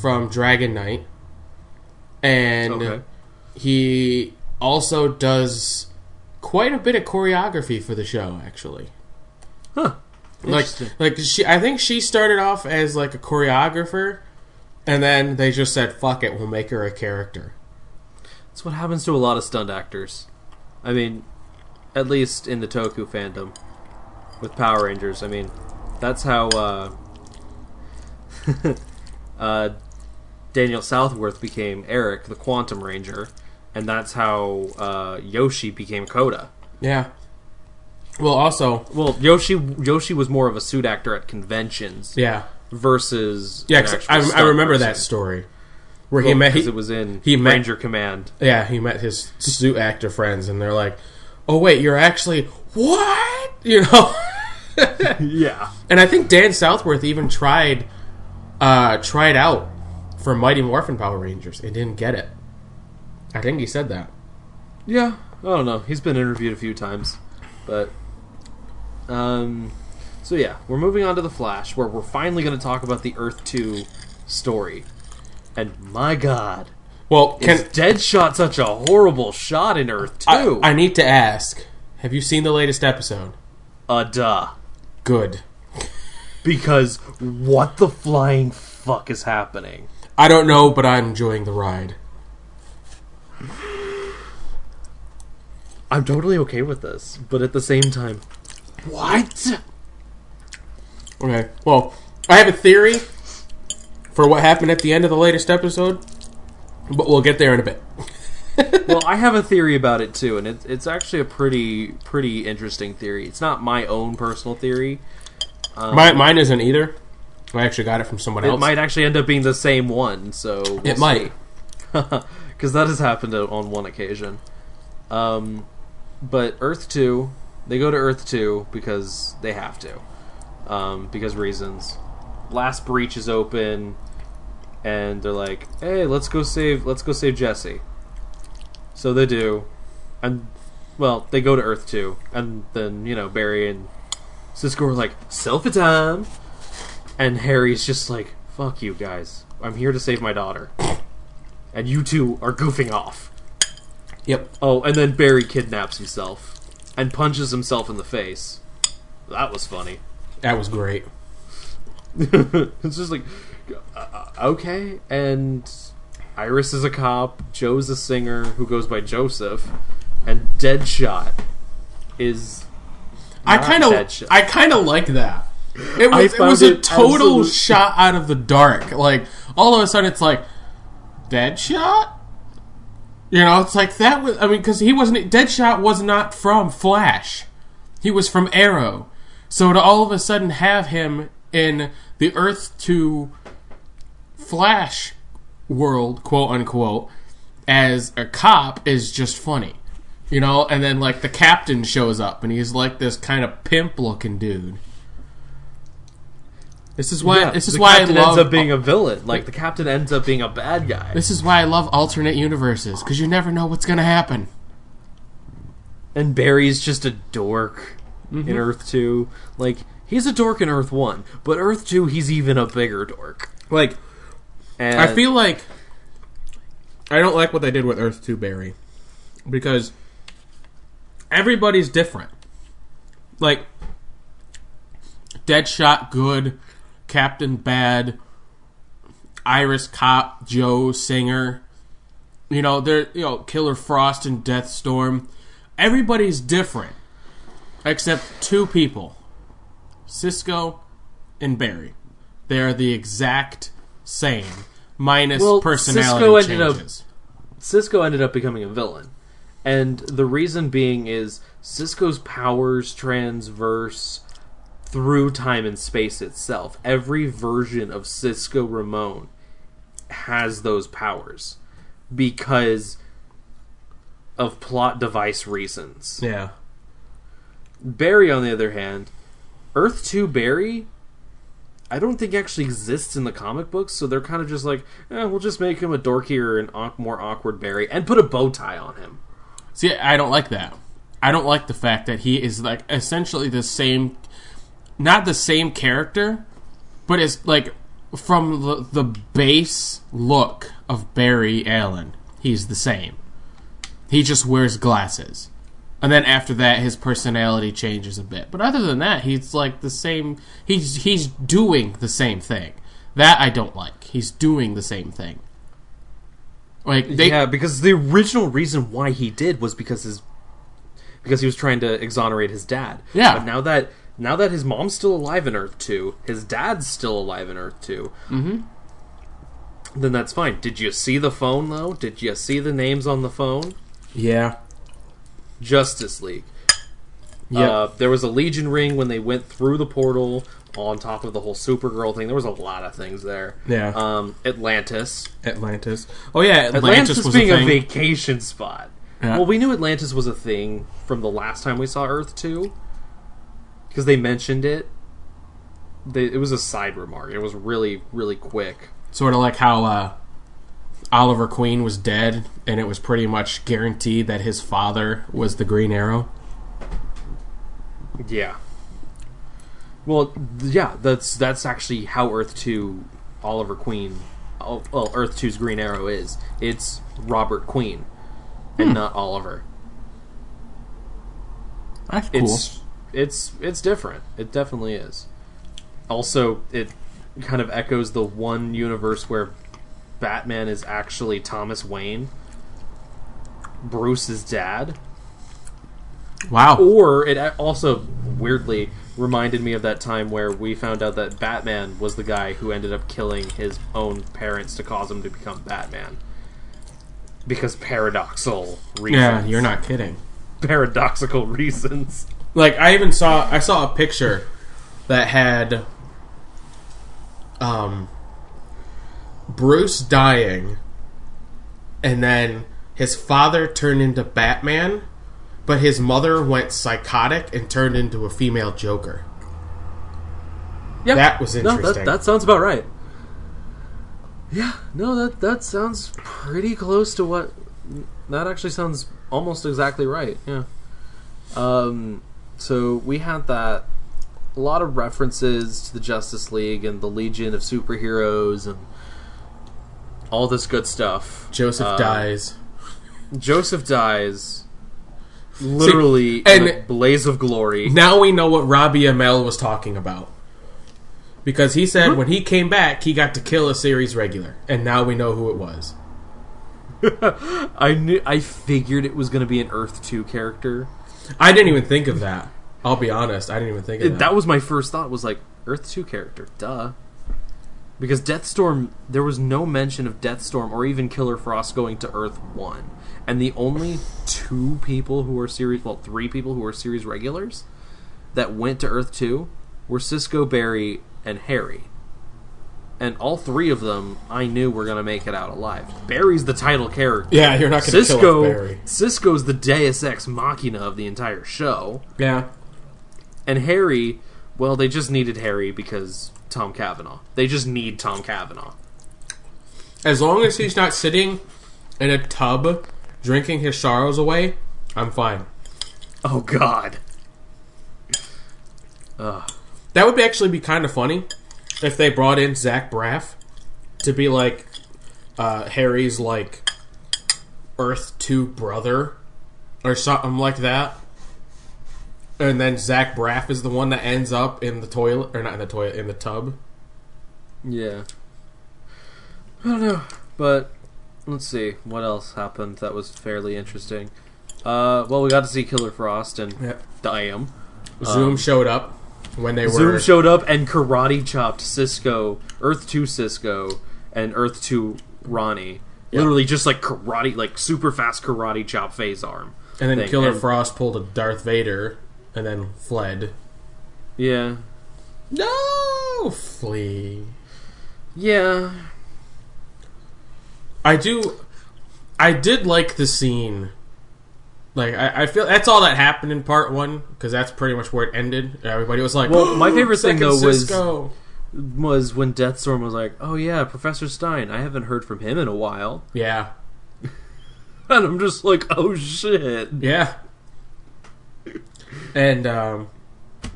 Speaker 1: from Dragon Knight, and
Speaker 2: Okay.
Speaker 1: he also does quite a bit of choreography for the show. Actually,
Speaker 2: Huh.
Speaker 1: like like she I think she started off as like a choreographer and then they just said fuck it we'll make her a character
Speaker 2: That's what happens to a lot of stunt actors. I mean, at least in the Toku fandom with Power Rangers. I mean, that's how uh, uh, Daniel Southworth became Eric, the Quantum Ranger, and that's how uh, Yoshi became Koda.
Speaker 1: yeah well also
Speaker 2: Well, Yoshi Yoshi was more of a suit actor at conventions
Speaker 1: yeah
Speaker 2: versus
Speaker 1: yeah
Speaker 2: an
Speaker 1: 'cause
Speaker 2: actual
Speaker 1: I, I remember
Speaker 2: person.
Speaker 1: that story where
Speaker 2: Well,
Speaker 1: he met he,
Speaker 2: it was in
Speaker 1: he met-
Speaker 2: Ranger Command.
Speaker 1: yeah he met his suit actor friends and they're like oh wait you're actually what you know
Speaker 2: Yeah,
Speaker 1: and I think Dan Southworth even tried uh tried out for Mighty Morphin Power Rangers and didn't get it I think he said that
Speaker 2: Yeah, I don't know. He's been interviewed a few times, but um, So yeah, we're moving on to the Flash, where we're finally going to talk about the Earth Two story. And my God,
Speaker 1: Well,
Speaker 2: is
Speaker 1: can
Speaker 2: Deadshot such a horrible shot in Earth Two?
Speaker 1: I, I need to ask: Have you seen the latest episode?
Speaker 2: uh, duh.
Speaker 1: Good.
Speaker 2: Because what the flying fuck is happening?
Speaker 1: I don't know, but I'm enjoying the ride.
Speaker 2: I'm totally okay with this, but at the same time, what?
Speaker 1: Okay. Well, I have a theory for what happened at the end of the latest episode, but we'll get there in a bit.
Speaker 2: well, I have a theory about it too, and it's it's actually a pretty pretty interesting theory. It's not my own personal theory.
Speaker 1: My, mine isn't either. I actually got it from someone
Speaker 2: It
Speaker 1: else.
Speaker 2: It might actually end up being the same one, so we'll
Speaker 1: It might.
Speaker 2: because that has happened on one occasion. Um, but Earth Two, they go to Earth Two because they have to, um, because reasons. Last breach is open, and they're like, "Hey, let's go save, let's go save Jesse." So they do, and well, they go to Earth Two, and then you know Barry and Cisco are like, "Selfie time," and Harry's just like, "Fuck you guys, I'm here to save my daughter." and you two are goofing off.
Speaker 1: Yep.
Speaker 2: Oh, and then Barry kidnaps himself and punches himself in the face. That was funny.
Speaker 1: That was great.
Speaker 2: it's just like, uh, okay. And Iris is a cop. Joe's a singer who goes by Joseph, and Deadshot is.
Speaker 1: I kind of, I kind of like that. It was, it was a
Speaker 2: it
Speaker 1: total
Speaker 2: absolute-
Speaker 1: shot out of the dark. Like all of a sudden, it's like Deadshot. You know, it's like that was. I mean, because he wasn't. Deadshot was not from Flash. He was from Arrow. So to all of a sudden have him in the Earth to Flash world, quote unquote, as a cop is just funny. You know, and then like the captain shows up and he's like this kind of pimp looking dude. This is why
Speaker 2: Yeah,
Speaker 1: this is
Speaker 2: the
Speaker 1: why I love
Speaker 2: ends up being a villain. Like the captain ends up being a bad guy.
Speaker 1: this is why I love alternate universes because you never know what's gonna happen.
Speaker 2: And Barry's just a dork
Speaker 1: Mm-hmm.
Speaker 2: in Earth 2. Like, he's a dork in Earth 1, but Earth 2, he's even a bigger dork.
Speaker 1: Like
Speaker 2: And
Speaker 1: I feel like I don't like what they did with Earth 2 Barry because everybody's different. Like Deadshot good, Captain bad, Iris cop, Joe singer. You know, they're you know, Killer Frost and Deathstorm. Everybody's different. Except two people. Cisco and Barry. They are the exact same, minus
Speaker 2: Well,
Speaker 1: personality
Speaker 2: Cisco ended up- Cisco ended up becoming a villain. And the reason being is Cisco's powers transverse through time and space itself. Every version of Cisco Ramon has those powers because of plot device reasons.
Speaker 1: Yeah.
Speaker 2: Barry, on the other hand, Earth 2 Barry, I don't think actually exists in the comic books, so they're kind of just like, eh, we'll just make him a dorkier and more awkward Barry and put a bow tie on him.
Speaker 1: See, I don't like that. I don't like the fact that he is like essentially the same, not the same character, but it's like from the, the base look of Barry Allen, he's the same. He just wears glasses. And then after that his personality changes a bit. But other than that, he's like the same he's he's doing the same thing. That I don't like. He's doing the same thing. Like they
Speaker 2: yeah, because the original reason why he did was because his because he was trying to exonerate his dad.
Speaker 1: Yeah.
Speaker 2: But now that now that his mom's still alive in Earth Two, his dad's still alive in Earth 2 mm-hmm. then that's fine. Did you see the phone though? Did you see the names on the phone?
Speaker 1: Yeah.
Speaker 2: Justice League.
Speaker 1: Yeah.
Speaker 2: Uh, there was a Legion ring when they went through the portal on top of the whole Supergirl thing. There was a lot of things there.
Speaker 1: Yeah.
Speaker 2: Um, Atlantis.
Speaker 1: Atlantis. Oh yeah, Atlantis,
Speaker 2: Atlantis,
Speaker 1: was
Speaker 2: being
Speaker 1: a
Speaker 2: a, vacation spot.
Speaker 1: Yeah.
Speaker 2: Well, we knew Atlantis was a thing from the last time we saw Earth 2 because they mentioned it. They, it was a side remark. It was really, really quick.
Speaker 1: sort of like how uh, Oliver Queen was dead, and it was pretty much guaranteed that his father was the Green Arrow.
Speaker 2: Yeah. Well, yeah, that's that's actually how Earth Two, Oliver Queen, oh, well, Earth 2's Green Arrow is. It's Robert Queen, and hmm. not Oliver.
Speaker 1: That's cool.
Speaker 2: It's it's it's different. It definitely is. Also, it kind of echoes the one universe where Batman is actually Thomas Wayne, Bruce's dad.
Speaker 1: wow.
Speaker 2: Or it also weirdly reminded me of that time where we found out that Batman was the guy who ended up killing his own parents to cause him to become Batman. Because paradoxical reasons.
Speaker 1: Yeah, you're not kidding.
Speaker 2: Paradoxical reasons.
Speaker 1: Like I even saw I saw a picture that had um Bruce dying and then his father turned into Batman, but his mother went psychotic and turned into a female Joker.
Speaker 2: Yeah,
Speaker 1: That was
Speaker 2: No,
Speaker 1: interesting.
Speaker 2: that, that sounds about right. Yeah, no, that that sounds pretty close to what. That actually sounds almost exactly right. Yeah. Um. So we had that. A lot of references to the Justice League and the Legion of Superheroes and all this good stuff.
Speaker 1: Joseph
Speaker 2: Uh,
Speaker 1: dies.
Speaker 2: Joseph dies. Literally
Speaker 1: and-
Speaker 2: in a blaze of glory.
Speaker 1: Now we know what Robbie Amell was talking about. Because he said
Speaker 2: Mm-hmm.
Speaker 1: when he came back, he got to kill a series regular, and now we know who it was.
Speaker 2: I knew. I figured it was going to be an Earth Two character.
Speaker 1: I didn't even think of that. I'll be honest, I didn't even think of that.
Speaker 2: that was my first thought was like earth 2 character duh because deathstorm there was no mention of deathstorm or even killer frost going to earth 1 and the only two people who are series well three people who are series regulars that went to earth 2 were cisco barry and harry. And all three of them i knew were going to make it out alive. Barry's the title character.
Speaker 1: Yeah, you're not going to kill
Speaker 2: cisco
Speaker 1: off Barry.
Speaker 2: cisco's the deus ex machina of the entire show.
Speaker 1: Yeah,
Speaker 2: and Harry, well, they just needed Harry because Tom Cavanagh. They just need Tom Cavanagh.
Speaker 1: as long as he's not sitting in a tub drinking his sorrows away, I'm fine.
Speaker 2: Oh God.
Speaker 1: That would be actually be kind of funny if they brought in Zach Braff to be like uh, Harry's like Earth Two brother or something like that. And then Zach Braff is the one that ends up in the toilet, or not in the toilet, in the tub.
Speaker 2: Yeah. I don't know, but let's see what else happened that was fairly interesting. Uh, well, we got to see Killer Frost and
Speaker 1: Yep.
Speaker 2: Diam.
Speaker 1: Zoom showed up when they were.
Speaker 2: Zoom showed up and karate chopped Cisco, Earth Two Cisco, and Earth Two Ronnie. Literally just like karate, like super fast karate chop phase arm.
Speaker 1: and then
Speaker 2: thing.
Speaker 1: Killer
Speaker 2: And-
Speaker 1: Frost pulled a Darth Vader and then fled.
Speaker 2: Yeah,
Speaker 1: No! Flee.
Speaker 2: yeah.
Speaker 1: I do. I did like the scene. Like I, I feel that's all that happened in part one because that's pretty much where it ended. Everybody was like,
Speaker 2: Well, my favorite thing, though, was-
Speaker 1: Cisco."
Speaker 2: was when Deathstorm was like, "Oh yeah, Professor Stein. I haven't heard from him in a while,"
Speaker 1: yeah,
Speaker 2: and I'm just like, "Oh shit."
Speaker 1: yeah. And um,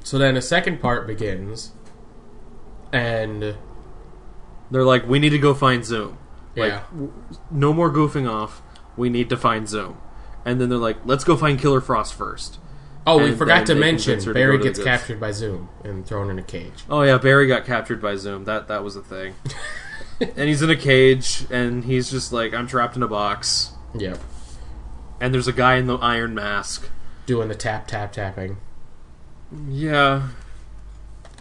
Speaker 1: so then the second part begins, and
Speaker 2: They're like, "We need to go find Zoom. Like,
Speaker 1: yeah,
Speaker 2: no more goofing off. We need to find Zoom." And then they're like, "Let's go find Killer Frost first.
Speaker 1: oh, we
Speaker 2: and
Speaker 1: forgot to
Speaker 2: then they
Speaker 1: mention
Speaker 2: convince her to
Speaker 1: Barry
Speaker 2: go to the
Speaker 1: gets
Speaker 2: goods.
Speaker 1: captured by Zoom and thrown in a cage.
Speaker 2: Oh yeah, Barry got captured by Zoom. That that was a thing. and he's in a cage, and he's just like, "I'm trapped in a box."
Speaker 1: Yep,
Speaker 2: And there's a guy in the iron mask.
Speaker 1: Doing the tap tap tapping.
Speaker 2: Yeah.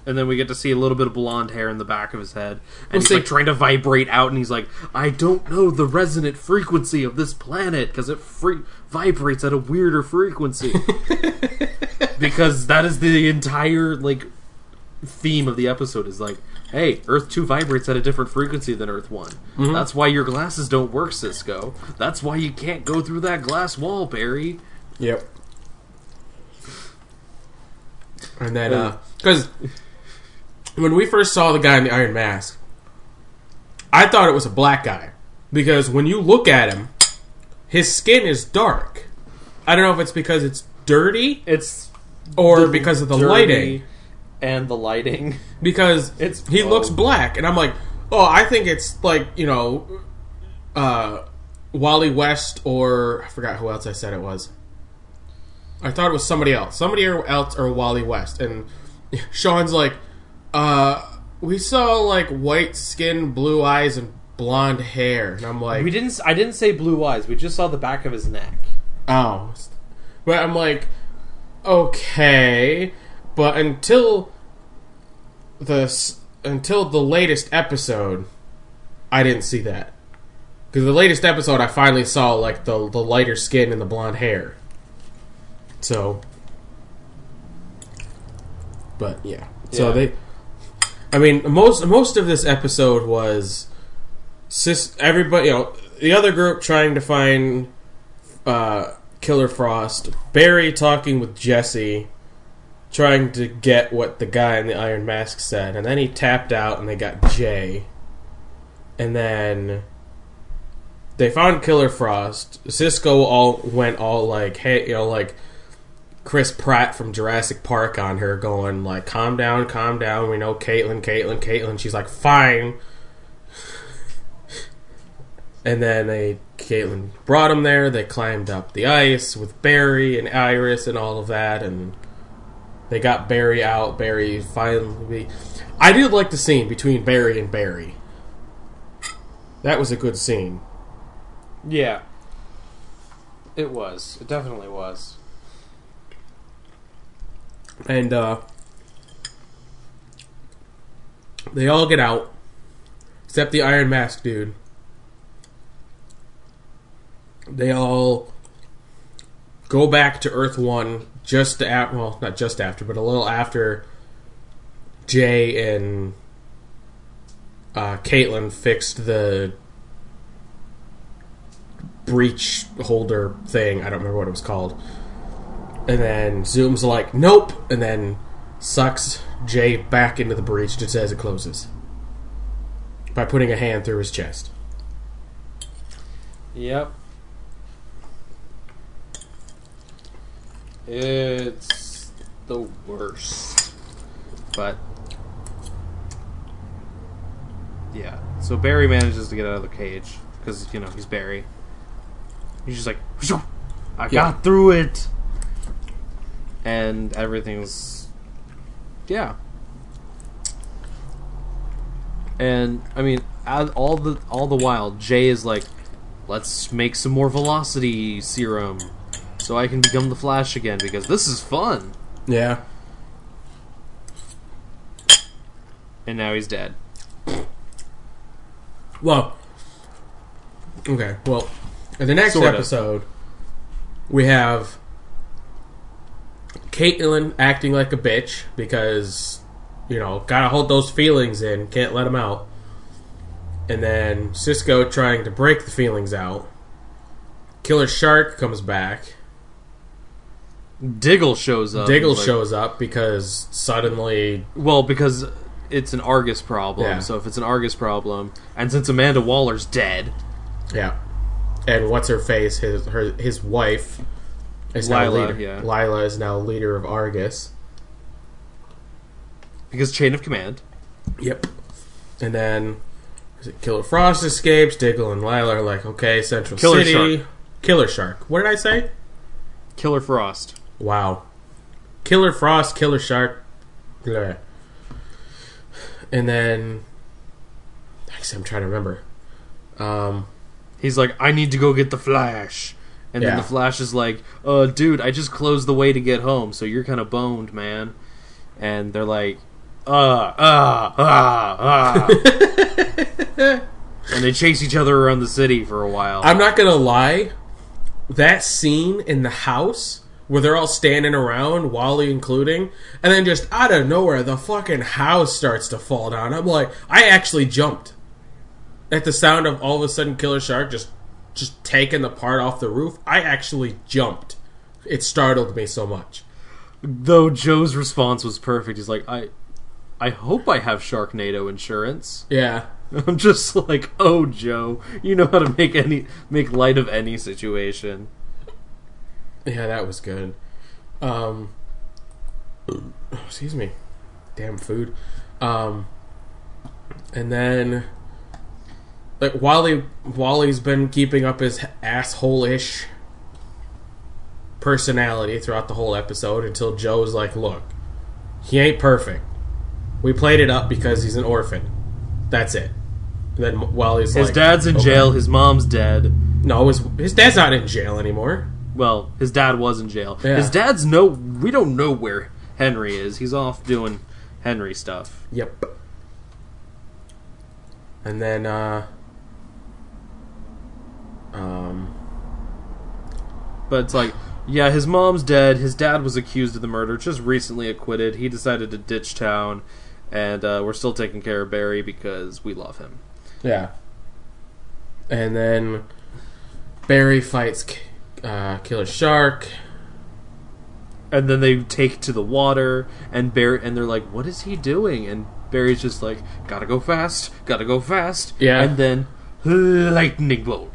Speaker 2: And then we get to see a little bit of blonde hair in the back of his head. And
Speaker 1: Well,
Speaker 2: he's
Speaker 1: see-
Speaker 2: like trying to vibrate out, and he's like, I don't know the resonant frequency of this planet because it free- vibrates at a weirder frequency. because that is the entire, like, theme of the episode is like, hey, Earth 2 vibrates at a different frequency than Earth one mm-hmm. That's why your glasses don't work, Cisco. That's why you can't go through that glass wall, Barry.
Speaker 1: Yep. And then, because when we first saw the guy in the Iron Mask, I thought it was a black guy. Because when you look at him, his skin is dark. I don't know if it's because it's dirty
Speaker 2: It's
Speaker 1: or because of the lighting.
Speaker 2: and the lighting.
Speaker 1: because
Speaker 2: It's
Speaker 1: he looks black, and I'm like, oh, I think it's like you know, uh, Wally West or I forgot who else I said it was. I thought it was somebody else, somebody else or Wally West, and Shawn's like, uh, we saw like white skin, blue eyes, and blonde hair, and I'm like,
Speaker 2: We didn't. I didn't say blue eyes. We just saw the back of his neck.
Speaker 1: Oh. But I'm like, okay. But until the until the latest episode, I didn't see that. Because the latest episode, I finally saw like the the lighter skin and the blonde hair. So, but yeah. So
Speaker 2: Yeah.
Speaker 1: they, I mean, most most of this episode was, sis. Everybody, you know, the other group trying to find uh, Killer Frost, Barry talking with Jesse, trying to get what the guy in the Iron Mask said, and then he tapped out and they got Jay. And then they found Killer Frost. Cisco all went all like, hey, you know, like Chris Pratt from Jurassic Park on her, going like, calm down, calm down. We know Caitlin, Caitlin, Caitlin. She's like, fine. And then they Caitlin brought him there. They climbed up the ice with Barry and Iris and all of that, and they got Barry out. Barry finally. I did like the scene between Barry and Barry. That was a good scene.
Speaker 2: Yeah. It was. It definitely was.
Speaker 1: And uh they all get out. Except the Iron Mask dude. They all go back to Earth One just after well, not just after, but a little after Jay and uh, Caitlin fixed the breach holder thing. I don't remember what it was called. And then Zoom's like, nope, and then sucks Jay back into the breach just as it closes by putting a hand through his chest.
Speaker 2: Yep. It's the worst. But yeah. So Barry manages to get out of the cage because you know he's Barry. He's just like, "Shoo! I
Speaker 1: Yeah.
Speaker 2: got through it, and everything's yeah. And I mean, all the all the while, Jay is like, "Let's make some more velocity serum, so I can become the Flash again because this is fun."
Speaker 1: Yeah.
Speaker 2: And now he's dead.
Speaker 1: Well, okay. Well, in the next
Speaker 2: Sorta.
Speaker 1: episode, we have Caitlin acting like a bitch because you know gotta hold those feelings in, can't let them out. And then Cisco trying to break the feelings out. Killer Shark comes back.
Speaker 2: Diggle shows up.
Speaker 1: Diggle
Speaker 2: like-
Speaker 1: shows up because suddenly
Speaker 2: Well, because it's an Argus problem.
Speaker 1: Yeah.
Speaker 2: So if it's an Argus problem, and since Amanda Waller's dead,
Speaker 1: Yeah. And what's her face? His her his wife is now
Speaker 2: Lyla,
Speaker 1: leader.
Speaker 2: yeah.
Speaker 1: Lyla is now leader of Argus.
Speaker 2: because chain of command.
Speaker 1: Yep. And then is it Killer Frost escapes. Diggle and Lila are like, okay, Central
Speaker 2: Killer
Speaker 1: City.
Speaker 2: Shark.
Speaker 1: Killer Shark. What did I say?
Speaker 2: Killer Frost.
Speaker 1: Wow. Killer Frost, Killer Shark. And then actually I'm trying to remember. Um
Speaker 2: He's like, I need to go get the Flash. And then the Flash is like, uh, dude, I just closed the way to get home, so you're kind of boned, man. And they're like, uh, uh, uh, uh. and they chase each other around the city for a while.
Speaker 1: I'm not gonna lie. That scene in the house where they're all standing around, Wally including, and then just out of nowhere, the fucking house starts to fall down. I'm like, I actually jumped at the sound of all of a sudden Killer Shark just just taking the part off the roof. I actually jumped. It startled me so much.
Speaker 2: Though Joe's response was perfect. He's like, I, I hope I have Sharknado insurance.
Speaker 1: Yeah.
Speaker 2: I'm just like, oh, Joe, you know how to make any make light of any situation.
Speaker 1: Yeah, that was good. Um, excuse me. damn food. Um, and then like Wally Wally's been keeping up his asshole-ish personality throughout the whole episode until Joe's like, "Look, he ain't perfect. We played it up because he's an orphan. That's it." And then Wally's
Speaker 2: His
Speaker 1: like,
Speaker 2: dad's in
Speaker 1: "Okay."
Speaker 2: jail. His mom's dead.
Speaker 1: No, his his dad's not in jail anymore.
Speaker 2: Well, his dad was in jail.
Speaker 1: Yeah.
Speaker 2: His dad's no. We don't know where Henry is. He's off doing Henry stuff.
Speaker 1: Yep. And then, uh, um,
Speaker 2: But it's like, yeah, his mom's dead. His dad was accused of the murder, just recently acquitted. He decided to ditch town, and uh, we're still taking care of Barry because we love him.
Speaker 1: yeah. And then Barry fights uh, Killer Shark.
Speaker 2: And then they take to the water, and Barry, and they're like, "What is he doing?" And Barry's just like, "Gotta go fast, gotta go fast."
Speaker 1: Yeah.
Speaker 2: And then lightning bolt,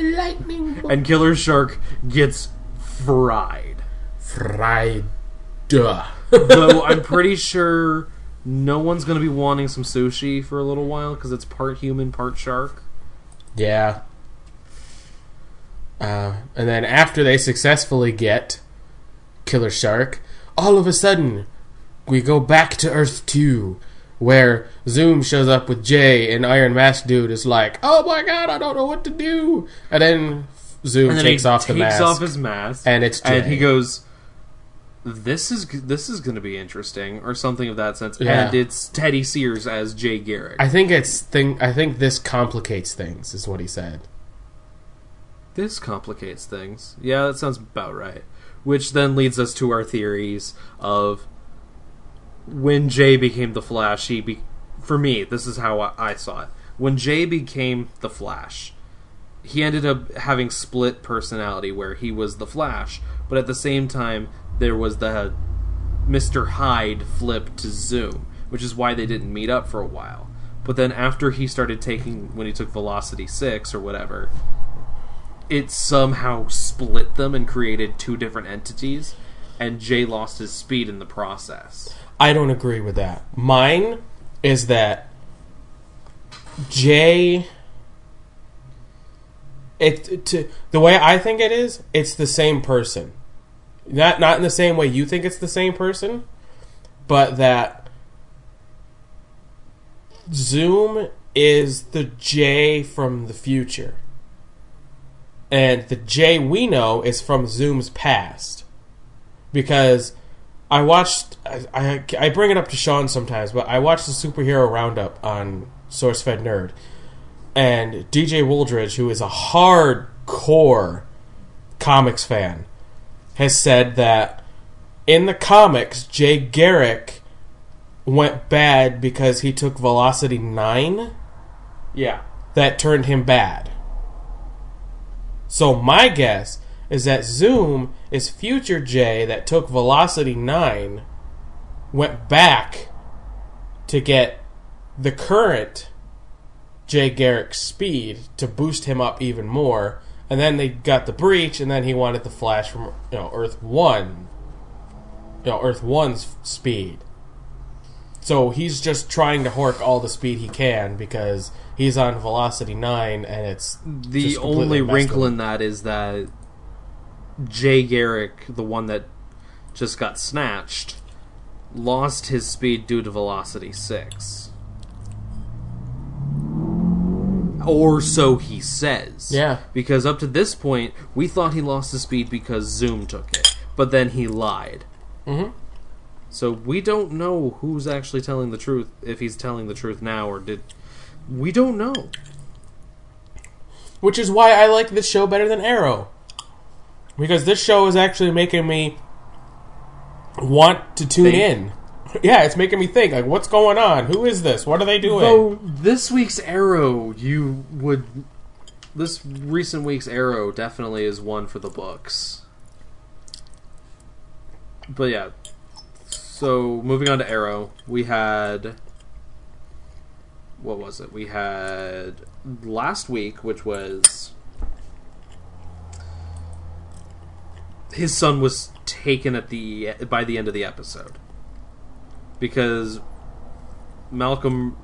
Speaker 1: Lightning
Speaker 2: and Killer Shark gets fried.
Speaker 1: fried. Duh.
Speaker 2: Though I'm pretty sure no one's gonna be wanting some sushi for a little while because it's part human, part shark.
Speaker 1: yeah. Uh, and then after they successfully get Killer Shark, all of a sudden we go back to Earth 2, where Zoom shows up with Jay, and Iron Mask Dude is like, "Oh my god, I don't know what to do," and then Zoom
Speaker 2: And then
Speaker 1: takes off the
Speaker 2: takes
Speaker 1: mask,
Speaker 2: off his mask,
Speaker 1: and it's
Speaker 2: and he goes, "This is this is going to be interesting," or something of that sense.
Speaker 1: Yeah.
Speaker 2: And it's Teddy Sears as Jay Garrick.
Speaker 1: I think it's thing. I think this complicates things, is what he said.
Speaker 2: this complicates things. Yeah, that sounds about right. Which then leads us to our theories of when Jay became the Flash. He be- for me, this is how I, I saw it. When Jay became the Flash, he ended up having split personality where he was the Flash, but at the same time there was the Mr. Hyde flip to Zoom, which is why they didn't meet up for a while. But then after he started taking when he took Velocity 6 or whatever, it somehow split them and created two different entities and Jay lost his speed in the process.
Speaker 1: I don't agree with that. Mine is that Jay. It to the way I think it is, it's the same person. Not not in the same way you think it's the same person, but that Zoom is the Jay from the future. And the Jay we know is from Zoom's past. Because I watched. I, I, I bring it up to Shawn sometimes, but I watched the superhero roundup on SourceFed Nerd, and DJ Wooldridge, who is a hardcore comics fan, has said that in the comics, Jay Garrick went bad because he took Velocity Nine
Speaker 2: Yeah.
Speaker 1: that turned him bad. So my guess is that Zoom is future Jay that took Velocity 9, went back to get the current Jay Garrick's speed to boost him up even more, and then they got the breach, and then he wanted the flash from you know Earth One, you know Earth One's speed. So he's just trying to hork all the speed he can because he's on Velocity Nine, and it's
Speaker 2: The only wrinkle in that is that Jay Garrick, the one that just got snatched, lost his speed due to velocity 6. Or so he says.
Speaker 1: Yeah.
Speaker 2: Because up to this point, we thought he lost his speed because Zoom took it. But then he lied.
Speaker 1: Mhm.
Speaker 2: So we don't know who's actually telling the truth, if he's telling the truth now or did. We don't know.
Speaker 1: Which is why I like this show better than Arrow. Because this show is actually making me want to tune
Speaker 2: Think.
Speaker 1: in. Yeah, it's making me think like what's going on? Who is this? What are they doing?
Speaker 2: Though this week's Arrow, you would. This recent week's Arrow definitely is one for the books. But yeah. So, moving on to Arrow, we had. What was it? We had last week, which was. His son was taken at the by the end of the episode. because Malcolm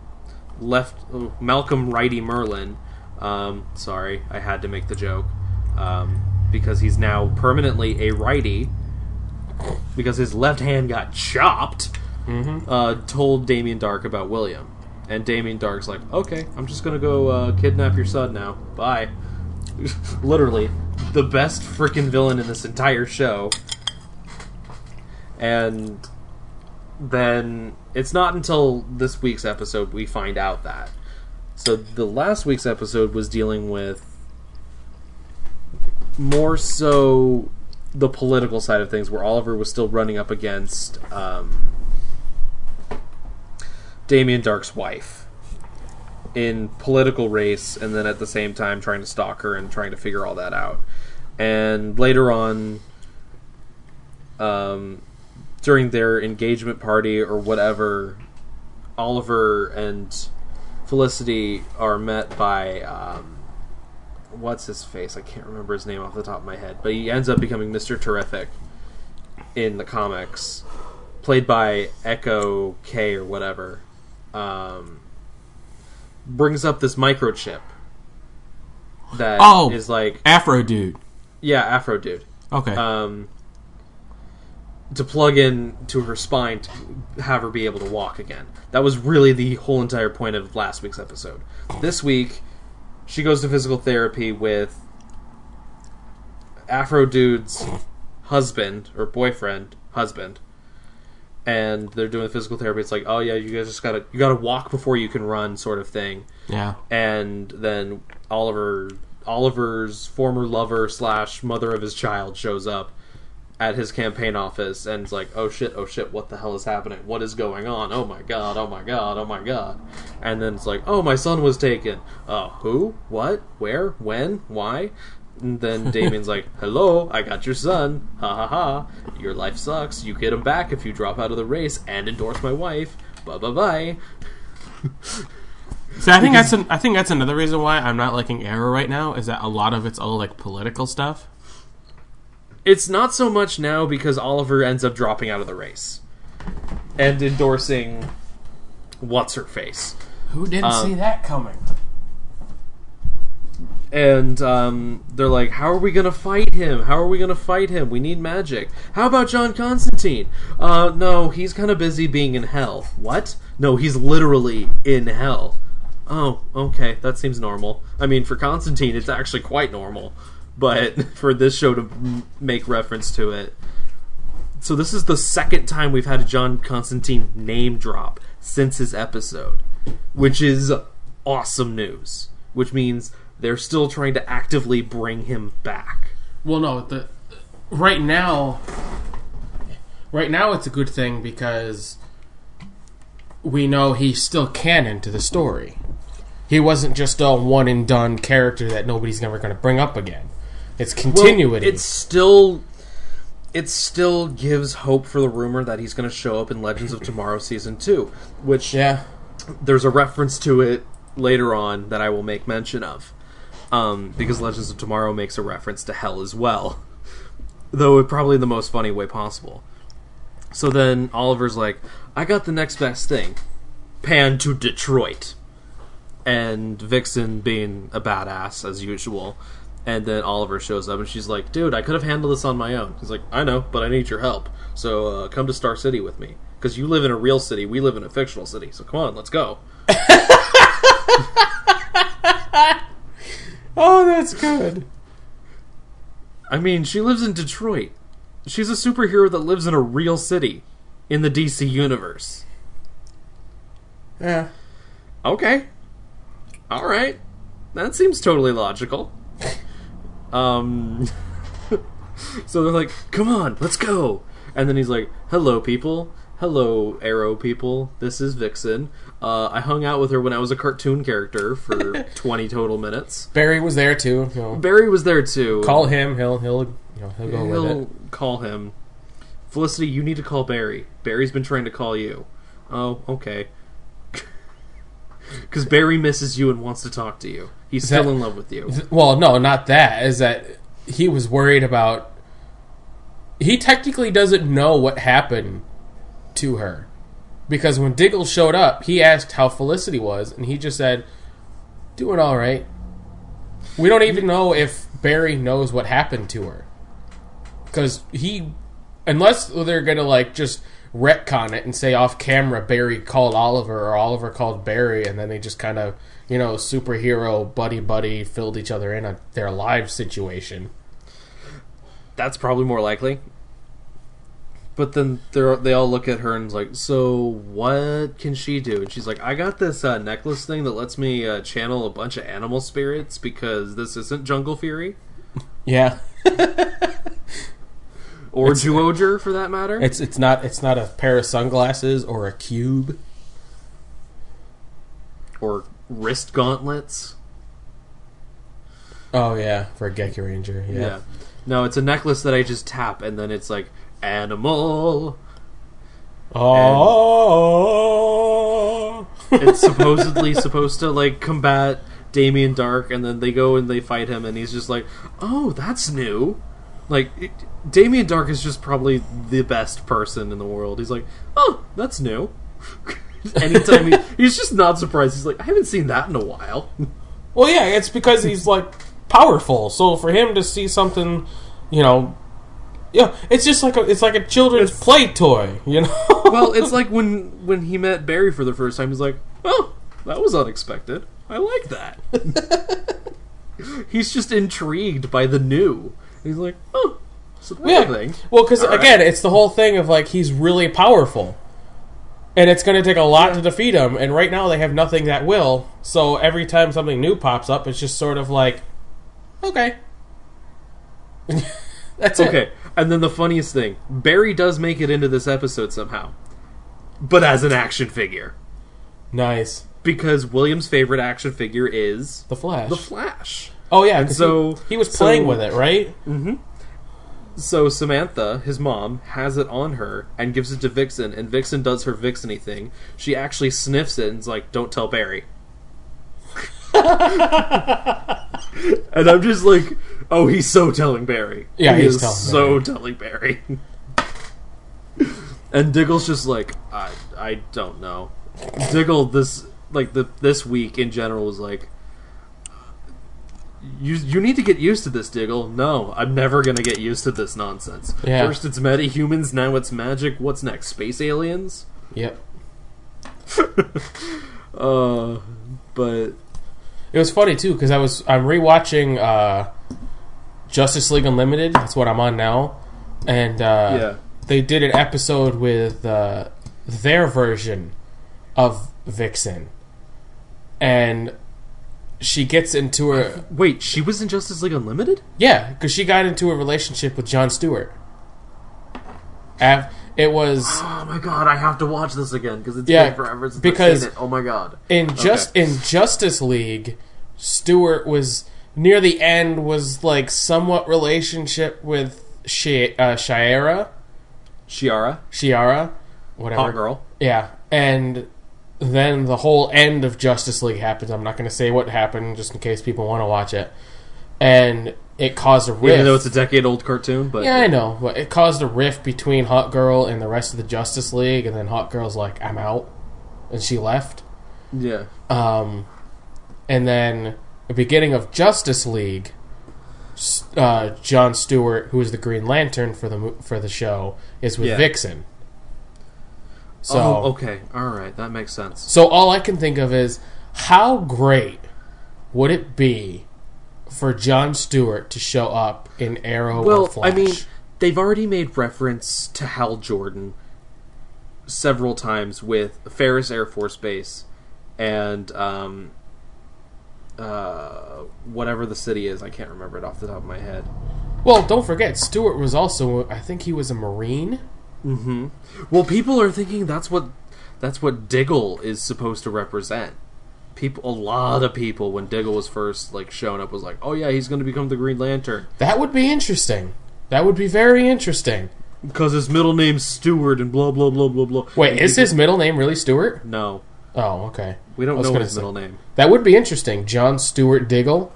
Speaker 2: left oh, Malcolm Righty Merlyn. Um, sorry, I had to make the joke um, because he's now permanently a righty because his left hand got chopped. Uh, told Damien Darhk about William, and Damien Darhk's like, "Okay, I'm just gonna go uh, kidnap your son now. Bye." Literally, the best freaking villain in this entire show. And then it's not until this week's episode we find out that. So the last week's episode was dealing with more so the political side of things, where Oliver was still running up against um, Damien Darhk's wife in political race, and then at the same time trying to stalk her and trying to figure all that out. And later on, um, during their engagement party or whatever, Oliver and Felicity are met by um, what's his face? I can't remember his name off the top of my head, but he ends up becoming Mister Terrific in the comics, played by Echo K or whatever. Um, brings up this microchip that is
Speaker 3: Oh.
Speaker 2: like
Speaker 3: Afro dude.
Speaker 2: yeah, Afro dude
Speaker 3: Okay.
Speaker 2: um, to plug in to her spine to have her be able to walk again. That was really the whole entire point of last week's episode. This week, she goes to physical therapy with Afro Dude's husband or boyfriend, husband, and they're doing the physical therapy. It's like, oh yeah, you guys just gotta you gotta walk before you can run, sort of thing
Speaker 3: yeah.
Speaker 2: and then Oliver Oliver's former lover slash mother of his child shows up at his campaign office and is like, "Oh shit! Oh shit! What the hell is happening? What is going on? Oh my god! Oh my god! Oh my god!" And then it's like, "Oh, my son was taken. Uh, who? What? Where? When? Why?" And then Damien's like, "Hello, I got your son. Ha ha ha! Your life sucks. You get him back if you drop out of the race and endorse my wife. Bye bye bye."
Speaker 3: So I think that's an, I think that's another reason why I'm not liking Arrow right now is that a lot of it's all like political stuff.
Speaker 2: It's not so much now because Oliver ends up dropping out of the race and endorsing what's her face.
Speaker 3: Who didn't
Speaker 2: Um,
Speaker 3: see that coming?
Speaker 2: And um, they're like, "How are we gonna fight him? How are we gonna fight him? We need magic. How about John Constantine? Uh, no, he's kind of busy being in hell. What? No, he's literally in hell. Oh, okay, that seems normal. I mean, for Constantine, it's actually quite normal, but for this show to m- make reference to it, so this is the second time we've had a John Constantine name drop since his episode, which is awesome news. Which means they're still trying to actively bring him back.
Speaker 1: Well, no, the right now, right now it's a good thing because we know he's still canon to the story. He wasn't just a one and done character that nobody's ever going to bring up again. It's continuity.
Speaker 2: It still it still gives hope for the rumor that he's going to show up in Legends of Tomorrow season 2, which
Speaker 1: yeah,
Speaker 2: there's a reference to it later on that I will make mention of. Um, because Legends of Tomorrow makes a reference to hell as well. Though probably the most funny way possible. So then Oliver's like, I got the next best thing. Pan to Detroit. And Vixen being a badass as usual. And then Oliver shows up and she's like, dude, I could have handled this on my own. He's like, I know, but I need your help. So uh, come to Star City with me. Because you live in a real city, we live in a fictional city. So come on, let's go.
Speaker 1: oh, that's good.
Speaker 2: I mean, she lives in Detroit. She's a superhero that lives in a real city in the DC universe.
Speaker 1: Yeah,
Speaker 2: Okay. All right. That seems totally logical. Um So they're like, "Come on, let's go." And then he's like, "Hello people. Hello Arrow people. This is Vixen. Uh, I hung out with her when I was a cartoon character for 20 total minutes.
Speaker 1: Barry was there too. You know,
Speaker 2: Barry was there too.
Speaker 1: call him. He'll he'll you know he'll go with
Speaker 2: He'll
Speaker 1: it.
Speaker 2: call him. Felicity, you need to call Barry. Barry's been trying to call you. Oh, okay. Because Barry misses you and wants to talk to you. He's
Speaker 1: Is
Speaker 2: still
Speaker 1: that-
Speaker 2: in love with you.
Speaker 1: Well, no, not that. Is that he was worried about. He technically doesn't know what happened to her. because when Diggle showed up, he asked how Felicity was, and he just said, "Doing all right." We don't even know if Barry knows what happened to her because he, unless they're gonna like just retcon it and say off camera Barry called Oliver or Oliver called Barry, and then they just kind of you know superhero buddy buddy filled each other in on their live situation.
Speaker 2: That's probably more likely. But then they they all look at her and it's like, so what can she do? And she's like, I got this uh, necklace thing that lets me uh, channel a bunch of animal spirits because this isn't Jungle Fury
Speaker 1: Yeah,
Speaker 2: or Zyuohger for that matter.
Speaker 1: it's it's not it's not a pair of sunglasses or a cube.
Speaker 2: or wrist gauntlets.
Speaker 1: Oh yeah, for a Geki Ranger. Yeah.
Speaker 2: Yeah. No, it's a necklace that I just tap and then it's like animal.
Speaker 1: Oh.
Speaker 2: It's supposedly supposed to like combat Damien Darhk and then they go and they fight him and he's just like, "Oh, that's new." Like it, Damien Darhk is just probably the best person in the world. He's like, "Oh, that's new." Anytime he, he's just not surprised. He's like, "I haven't seen that in a while."
Speaker 1: Well, yeah, it's because he's like powerful. So for him to see something, you know, yeah, it's just like a it's like a children's play toy, you know.
Speaker 2: well, it's like when when he met Barry for the first time. He's like, "Oh, that was unexpected. I like that." he's just intrigued by the new. He's like, "Oh, it's a
Speaker 1: yeah.
Speaker 2: thing."
Speaker 1: Well, because
Speaker 2: All right.
Speaker 1: again, it's the whole thing of like he's really powerful, and it's going to take a lot to defeat him. And right now they have nothing that will. So every time something new pops up, it's just sort of like, okay, that's it.
Speaker 2: And then the funniest thing, Barry does make it into this episode somehow, but as an action figure
Speaker 1: Nice.
Speaker 2: because William's favorite action figure is
Speaker 1: The Flash.
Speaker 2: the Flash.
Speaker 1: oh yeah,
Speaker 2: And so-
Speaker 1: he, he was
Speaker 2: so-
Speaker 1: playing with it, right? Mm-hmm.
Speaker 2: So Samantha, his mom, has it on her and gives it to Vixen, and Vixen does her Vixeny thing. She actually sniffs it and is like, "Don't tell Barry." and I'm just like, "Oh, he's so telling Barry."
Speaker 1: Yeah,
Speaker 2: he
Speaker 1: he's
Speaker 2: is
Speaker 1: telling
Speaker 2: so telling Barry. and Diggle's just like, "I, I don't know." Diggle this like the this week in general was like. You, you need to get used to this, Diggle. No, I'm never gonna get used to this nonsense.
Speaker 1: Yeah.
Speaker 2: First it's metahumans, now it's magic. What's next? Space aliens?
Speaker 1: Yep.
Speaker 2: Uh, but
Speaker 1: It was funny too because I was I'm rewatching uh, Justice League Unlimited. That's what I'm on now, and uh,
Speaker 2: Yeah.
Speaker 1: they did an episode with uh, their version of Vixen, and she gets into a
Speaker 2: wait, she was in Justice League Unlimited?
Speaker 1: yeah because she got into a relationship with John Stewart. Af- it was
Speaker 2: Oh my god, I have to watch this again because it's
Speaker 1: Yeah,
Speaker 2: been forever since
Speaker 1: because-
Speaker 2: I've seen it. Oh my god.
Speaker 1: in just
Speaker 2: Okay.
Speaker 1: in Justice League, Stewart was near the end was like somewhat relationship with Shi uh, Shiera,
Speaker 2: Shiara,
Speaker 1: Shiara, whatever.
Speaker 2: hot girl.
Speaker 1: Yeah, and then the whole end of Justice League happens. I'm not going to say what happened, just in case people want to watch it. And it caused a rift.
Speaker 2: Even though it's a decade old cartoon, but
Speaker 1: yeah, I know, but it caused a rift between Hot Girl and the rest of the Justice League. And then Hot Girl's like, "I'm out," and she left.
Speaker 2: yeah.
Speaker 1: Um, and then the beginning of Justice League, uh, John Stewart, who is the Green Lantern for the for the show, is with
Speaker 2: Yeah.
Speaker 1: Vixen. So,
Speaker 2: oh, okay, all right, that makes sense.
Speaker 1: so all I can think of is how great would it be for John Stewart to show up in Arrow
Speaker 2: Well? I mean, they've already made reference to Hal Jordan several times with Ferris Air Force Base and um, uh, whatever the city is. I can't remember it off the top of my head.
Speaker 1: well, don't forget Stewart was also I think he was a Marine.
Speaker 2: Well, people are thinking that's what that's what Diggle is supposed to represent. People, a lot of people, when Diggle was first like showing up, was like, "Oh yeah, he's going to become the Green Lantern
Speaker 1: That would be interesting. That would be very interesting.
Speaker 2: because his middle name's Stewart and blah blah blah blah blah."
Speaker 1: Wait,
Speaker 2: And
Speaker 1: is
Speaker 2: people-
Speaker 1: his middle name really Stewart?
Speaker 2: no?
Speaker 1: Oh, okay.
Speaker 2: We don't know his
Speaker 1: say-
Speaker 2: middle name.
Speaker 1: That would be interesting. John Stewart Diggle.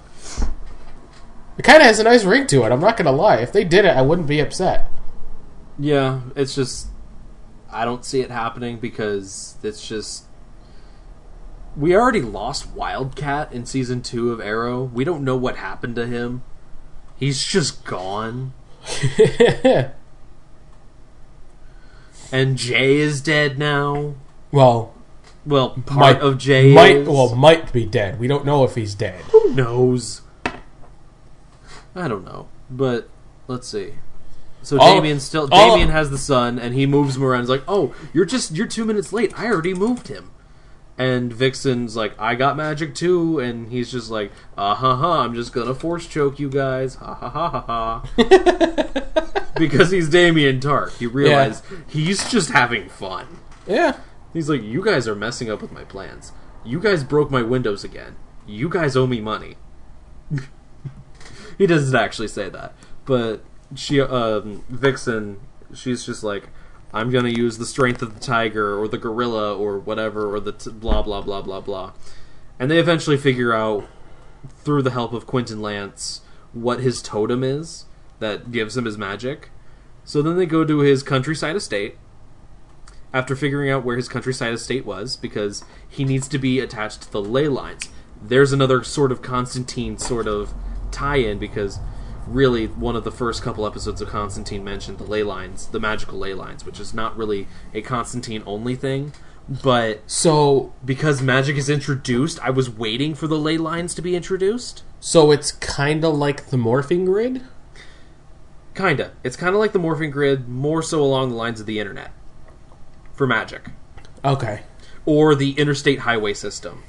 Speaker 1: It kind of has a nice ring to it. I'm not gonna lie. If they did it, I wouldn't be upset.
Speaker 2: Yeah, it's just I don't see it happening because it's just we already lost Wildcat in season two of Arrow. We don't know what happened to him. He's just gone. and Jay is dead now.
Speaker 1: well,
Speaker 2: Well, part
Speaker 1: might
Speaker 2: of Jay
Speaker 1: might
Speaker 2: is.
Speaker 1: well might be dead. We don't know if he's dead.
Speaker 2: Who knows? I don't know, but let's see. So
Speaker 1: All-
Speaker 2: Damien still
Speaker 1: all-
Speaker 2: Damien has the son, and he moves him around. He's like, "Oh, you're just you're two minutes late. I already moved him." And Vixen's like, "I got magic too," and he's just like, "Ah ha ha! I'm just gonna force choke you guys, ha ha ha ha ha." because he's Damien Darhk. He realized he's just having fun.
Speaker 1: Yeah.
Speaker 2: He's like, "You guys are messing up with my plans. You guys broke my windows again. You guys owe me money." he doesn't actually say that, but she, um, Vixen, she's just like, "I'm gonna use the strength of the tiger or the gorilla or whatever or the t- blah blah blah blah blah," and they eventually figure out through the help of Quentin Lance what his totem is that gives him his magic. So then they go to his countryside estate after figuring out where his countryside estate was because he needs to be attached to the ley lines. There's another sort of Constantine sort of tie-in because really one of the first couple episodes of Constantine mentioned the ley lines, the magical ley lines, which is not really a Constantine only thing, but
Speaker 1: So
Speaker 2: because magic is introduced, I was waiting for the ley lines to be introduced.
Speaker 1: so it's kind of like the morphing grid.
Speaker 2: Kinda. It's kind of like the morphing grid, more so along the lines of the internet for magic.
Speaker 1: Okay.
Speaker 2: or the interstate highway system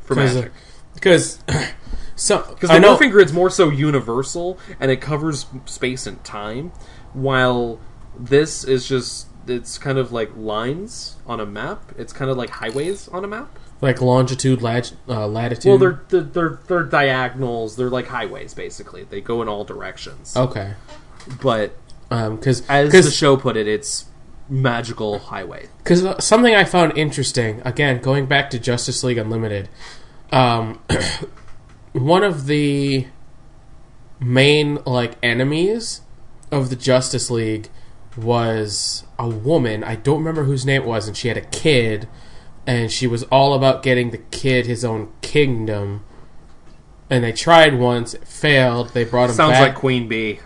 Speaker 2: for magic.
Speaker 1: Uh, because so
Speaker 2: Because
Speaker 1: I
Speaker 2: the
Speaker 1: know
Speaker 2: morphing grid's more so universal and it covers space and time, while this is just it's kind of like lines on a map. It's kind of like highways on a map.
Speaker 1: like longitude, lat- uh, latitude.
Speaker 2: Well, they're they're they're, they're diagonals. They're like highways basically. They go in all directions.
Speaker 1: okay.
Speaker 2: But
Speaker 1: Um, because
Speaker 2: as the show put it, it's magical highway.
Speaker 1: because uh, something I found interesting again going back to Justice League Unlimited, um, one of the main like enemies of the Justice League was a woman. I don't remember whose name it was, and she had a kid, and she was all about getting the kid his own kingdom. And they tried once, it failed. They brought him
Speaker 2: Sounds
Speaker 1: back.
Speaker 2: like Queen Bee.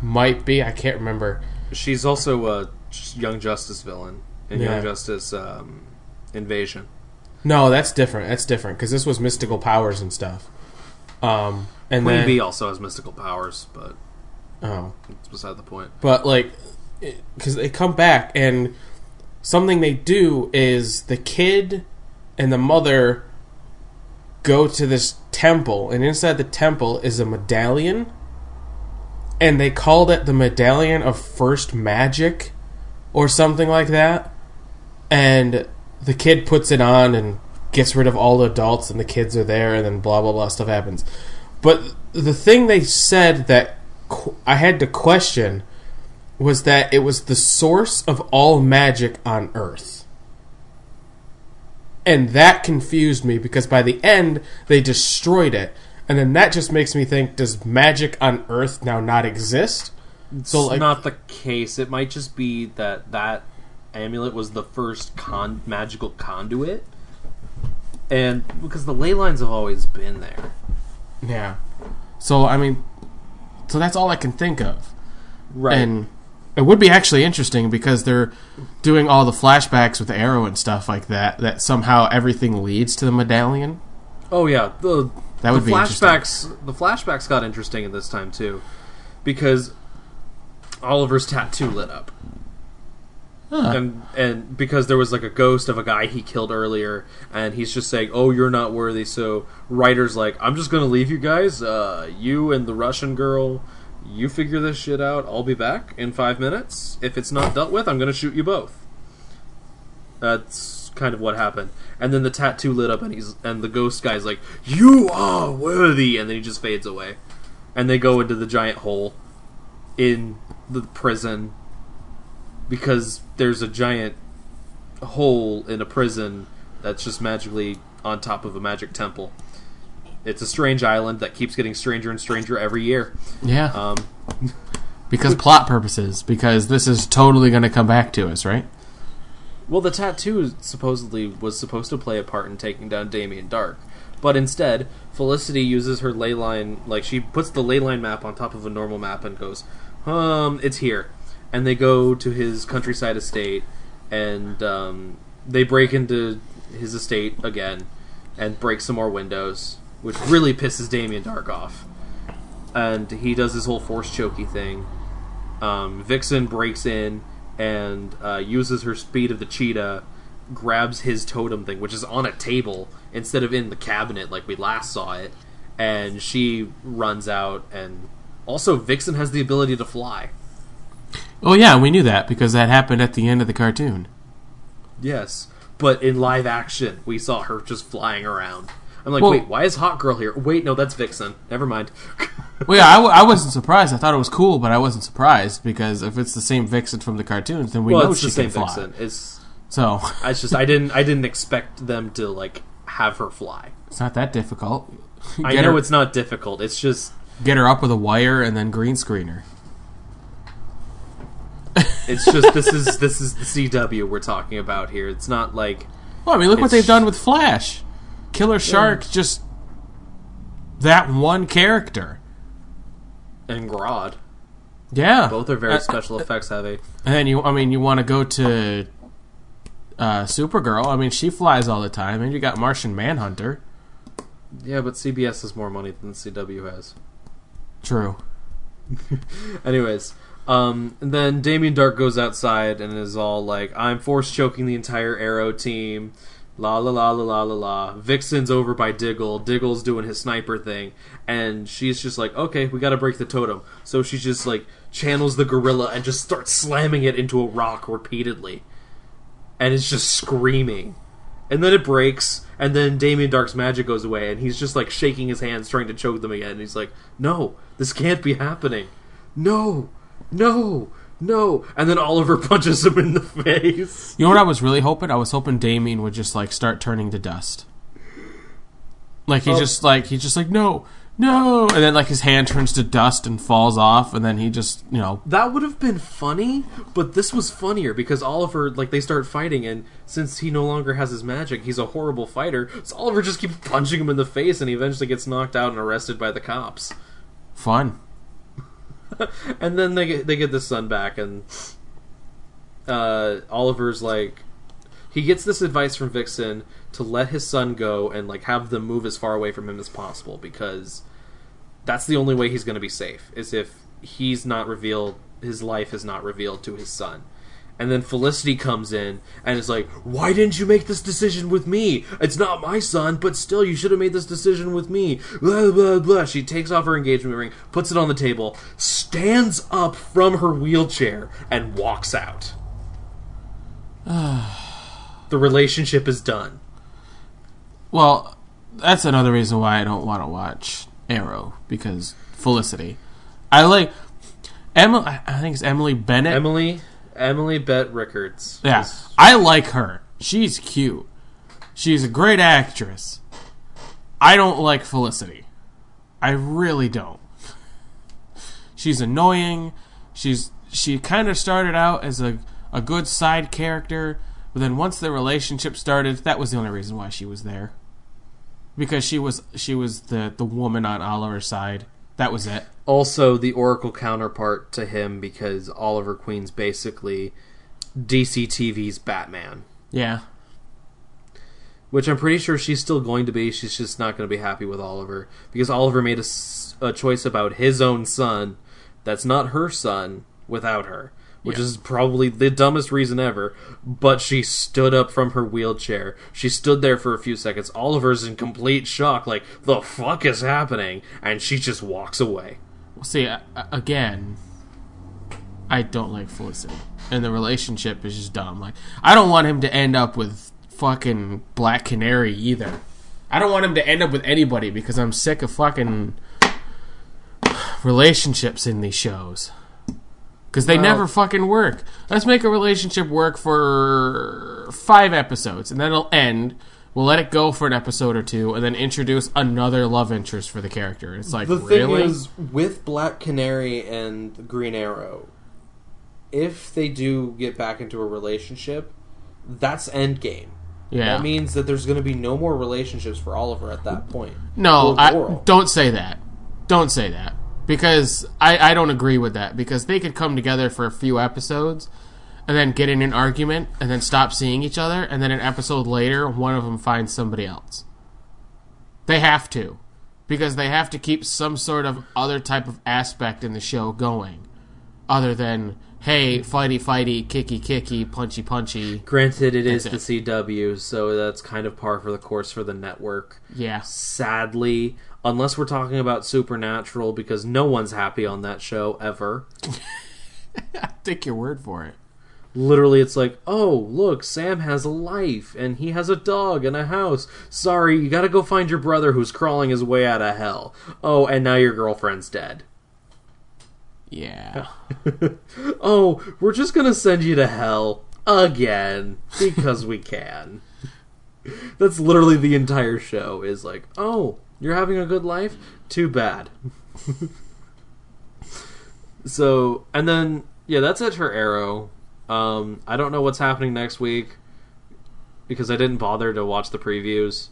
Speaker 1: Might be, I can't remember.
Speaker 2: She's also a Young Justice villain in
Speaker 1: Yeah.
Speaker 2: Young Justice um, Invasion.
Speaker 1: No, that's different. That's different because this was mystical powers and stuff. Um, and
Speaker 2: Queen
Speaker 1: then
Speaker 2: Bee also has mystical powers, but
Speaker 1: oh,
Speaker 2: it's beside the point.
Speaker 1: but like because they come back and something they do is the kid and the mother go to this temple, and inside the temple is a medallion, and they called it the medallion of first magic or something like that. And the kid puts it on and gets rid of all the adults, and the kids are there, and then blah blah blah stuff happens. But the thing they said that qu- I had to question was that it was the source of all magic on Earth. And that confused me because by the end they destroyed it. And then that just makes me think does magic on Earth now not exist? So
Speaker 2: It's
Speaker 1: like
Speaker 2: not the case. It might just be that that amulet was the first con- magical conduit, and because the ley lines have always been there.
Speaker 1: yeah. So I mean so that's all I can think of.
Speaker 2: Right.
Speaker 1: And it would be actually interesting because they're doing all the flashbacks with Arrow and stuff like that that somehow everything leads to the medallion.
Speaker 2: oh yeah, the
Speaker 1: That would
Speaker 2: the
Speaker 1: be interesting.
Speaker 2: flashbacks. The flashbacks got interesting at this time too, because Oliver's tattoo lit up.
Speaker 1: Huh.
Speaker 2: and and because there was like a ghost of a guy he killed earlier, and he's just saying, "Oh, you're not worthy." So writers like, "I'm just gonna leave you guys. Uh, you and the Russian girl, you figure this shit out. I'll be back in five minutes. If it's not dealt with, I'm gonna shoot you both." That's kind of what happened. And then the tattoo lit up, and he's and the ghost guy's like, "You are worthy," and then he just fades away, and they go into the giant hole in the prison because there's a giant hole in a prison that's just magically on top of a magic temple. It's a strange island that keeps getting stranger and stranger every year.
Speaker 1: Yeah.
Speaker 2: Um,
Speaker 1: Because plot purposes, because this is totally going to come back to us, right?
Speaker 2: Well, the tattoo supposedly was supposed to play a part in taking down Damien Darhk, but instead, Felicity uses her ley line, like she puts the ley line map on top of a normal map and goes, "Um, it's here," and they go to his countryside estate, and um, they break into his estate again, and break some more windows, which really pisses Damien Darhk off, and he does this whole force chokey thing. Um, Vixen breaks in and uh, uses her speed of the cheetah, grabs his totem thing, which is on a table instead of in the cabinet like we last saw it, and she runs out. And also, Vixen has the ability to fly.
Speaker 1: Oh yeah, we knew that because that happened at the end of the cartoon.
Speaker 2: Yes, but in live action, we saw her just flying around. I'm like,
Speaker 1: Well-
Speaker 2: wait, why is Hot Girl here? Wait, no, that's Vixen. Never mind.
Speaker 1: Well, yeah, I, w- I wasn't surprised. I thought it was cool, but I wasn't surprised because if it's the same Vixen from the cartoons, then we
Speaker 2: well,
Speaker 1: know
Speaker 2: it's
Speaker 1: she
Speaker 2: the same
Speaker 1: can fly.
Speaker 2: Vixen. It's,
Speaker 1: So
Speaker 2: it's just I didn't I didn't expect them to like have her fly.
Speaker 1: it's not that difficult.
Speaker 2: I know
Speaker 1: her-
Speaker 2: it's not difficult. It's just
Speaker 1: Get her up with a wire and then green screen her.
Speaker 2: It's just this is this is the CW we're talking about here. It's not like
Speaker 1: Well, I mean, look what they've done with Flash. Killer Shark, just that one character.
Speaker 2: and Grodd.
Speaker 1: Yeah,
Speaker 2: Both are very
Speaker 1: Uh,
Speaker 2: special effects heavy.
Speaker 1: And then you, I mean, you want to go to uh, Supergirl. I mean, she flies all the time, and you got Martian Manhunter.
Speaker 2: Yeah, but CBS has more money than CW has.
Speaker 1: True.
Speaker 2: Anyways, um, and then Damien Darhk goes outside and is all like, "I'm force choking the entire Arrow team." La la la la la la la. Vixen's over by Diggle. Diggle's doing his sniper thing, and she's just like, "Okay, we got to break the totem." So she just like channels the gorilla and just starts slamming it into a rock repeatedly, and it's just screaming. And then it breaks, and then Damien Darhk's magic goes away, and he's just like shaking his hands, trying to choke them again. And he's like, "No, this can't be happening. No, no, no!" And then Oliver punches him in the face.
Speaker 1: You know what I was really hoping? I was hoping Damien would just like start turning to dust. Like he
Speaker 2: Oh.
Speaker 1: just like he's just like no, no, and then like his hand turns to dust and falls off, and then he just you know
Speaker 2: That would have been funny, but this was funnier because Oliver, like, they start fighting, and since he no longer has his magic, he's a horrible fighter. So Oliver just keeps punching him in the face, and he eventually gets knocked out and arrested by the cops.
Speaker 1: fun.
Speaker 2: and then they get they get the son back, and uh, Oliver's like, he gets this advice from Vixen to let his son go and like have them move as far away from him as possible because that's the only way he's going to be safe is if he's not revealed, his life is not revealed to his son. And then Felicity comes in and is like, Why didn't you make this decision with me? It's not my son, but still, you should have made this decision with me. Blah, blah, blah. She takes off her engagement ring, puts it on the table, stands up from her wheelchair, and walks out. the relationship is done.
Speaker 1: Well, that's another reason why I don't want to watch Arrow because Felicity. I like Emily. I think it's Emily Bennett.
Speaker 2: Emily, Emily Bett Rickards.
Speaker 1: Yeah,
Speaker 2: is-
Speaker 1: I like her. She's cute. She's a great actress. I don't like Felicity. I really don't. She's annoying. She's she kind of started out as a a good side character, but then once the relationship started, that was the only reason why she was there. Because she was she was the the woman on Oliver's side. That was it.
Speaker 2: Also the Oracle counterpart to him because Oliver Queen's basically DC TV's Batman.
Speaker 1: Yeah.
Speaker 2: which I'm pretty sure she's still going to be. She's just not going to be happy with Oliver because Oliver made a choice about his own son that's not her son without her, which
Speaker 1: Yeah.
Speaker 2: is probably the dumbest reason ever. But she stood up from her wheelchair. She stood there for a few seconds. Oliver's in complete shock, like, the fuck is happening? And she just walks away.
Speaker 1: See, again, I don't like Felicity, and the relationship is just dumb. Like, I don't want him to end up with fucking Black Canary either. I don't want him to end up with anybody because I'm sick of fucking relationships in these shows. Because they
Speaker 2: Well-
Speaker 1: never fucking work. Let's make a relationship work for five episodes, and then it'll end We'll let it go for an episode or two, and then introduce another love interest for the character. It's like
Speaker 2: The
Speaker 1: really.
Speaker 2: thing is, with Black Canary and Green Arrow, if they do get back into a relationship, that's endgame.
Speaker 1: yeah.
Speaker 2: That means that there's going to be no more relationships for Oliver at that point.
Speaker 1: No, I, don't say that. Don't say that because I, I don't agree with that because they could come together for a few episodes and then get in an argument and then stop seeing each other and then an episode later one of them finds somebody else. They have to because they have to keep some sort of other type of aspect in the show going other than hey fighty fighty kicky kicky punchy punchy
Speaker 2: Granted, it is
Speaker 1: That's
Speaker 2: the CW, so that's kind of par for the course for the network.
Speaker 1: yeah
Speaker 2: Sadly, unless we're talking about Supernatural, because no one's happy on that show ever.
Speaker 1: take your word for it
Speaker 2: Literally, it's like, oh, look, Sam has a life, and he has a dog and a house. Sorry, you gotta go find your brother who's crawling his way out of hell. Oh, and now your girlfriend's dead.
Speaker 1: yeah
Speaker 2: Oh, we're just gonna send you to hell again because we can. That's literally the entire show. Is like, oh, you're having a good life. Too bad. so, and then yeah, that's it for Arrow. Um, I don't know what's happening next week because I didn't bother to watch the previews.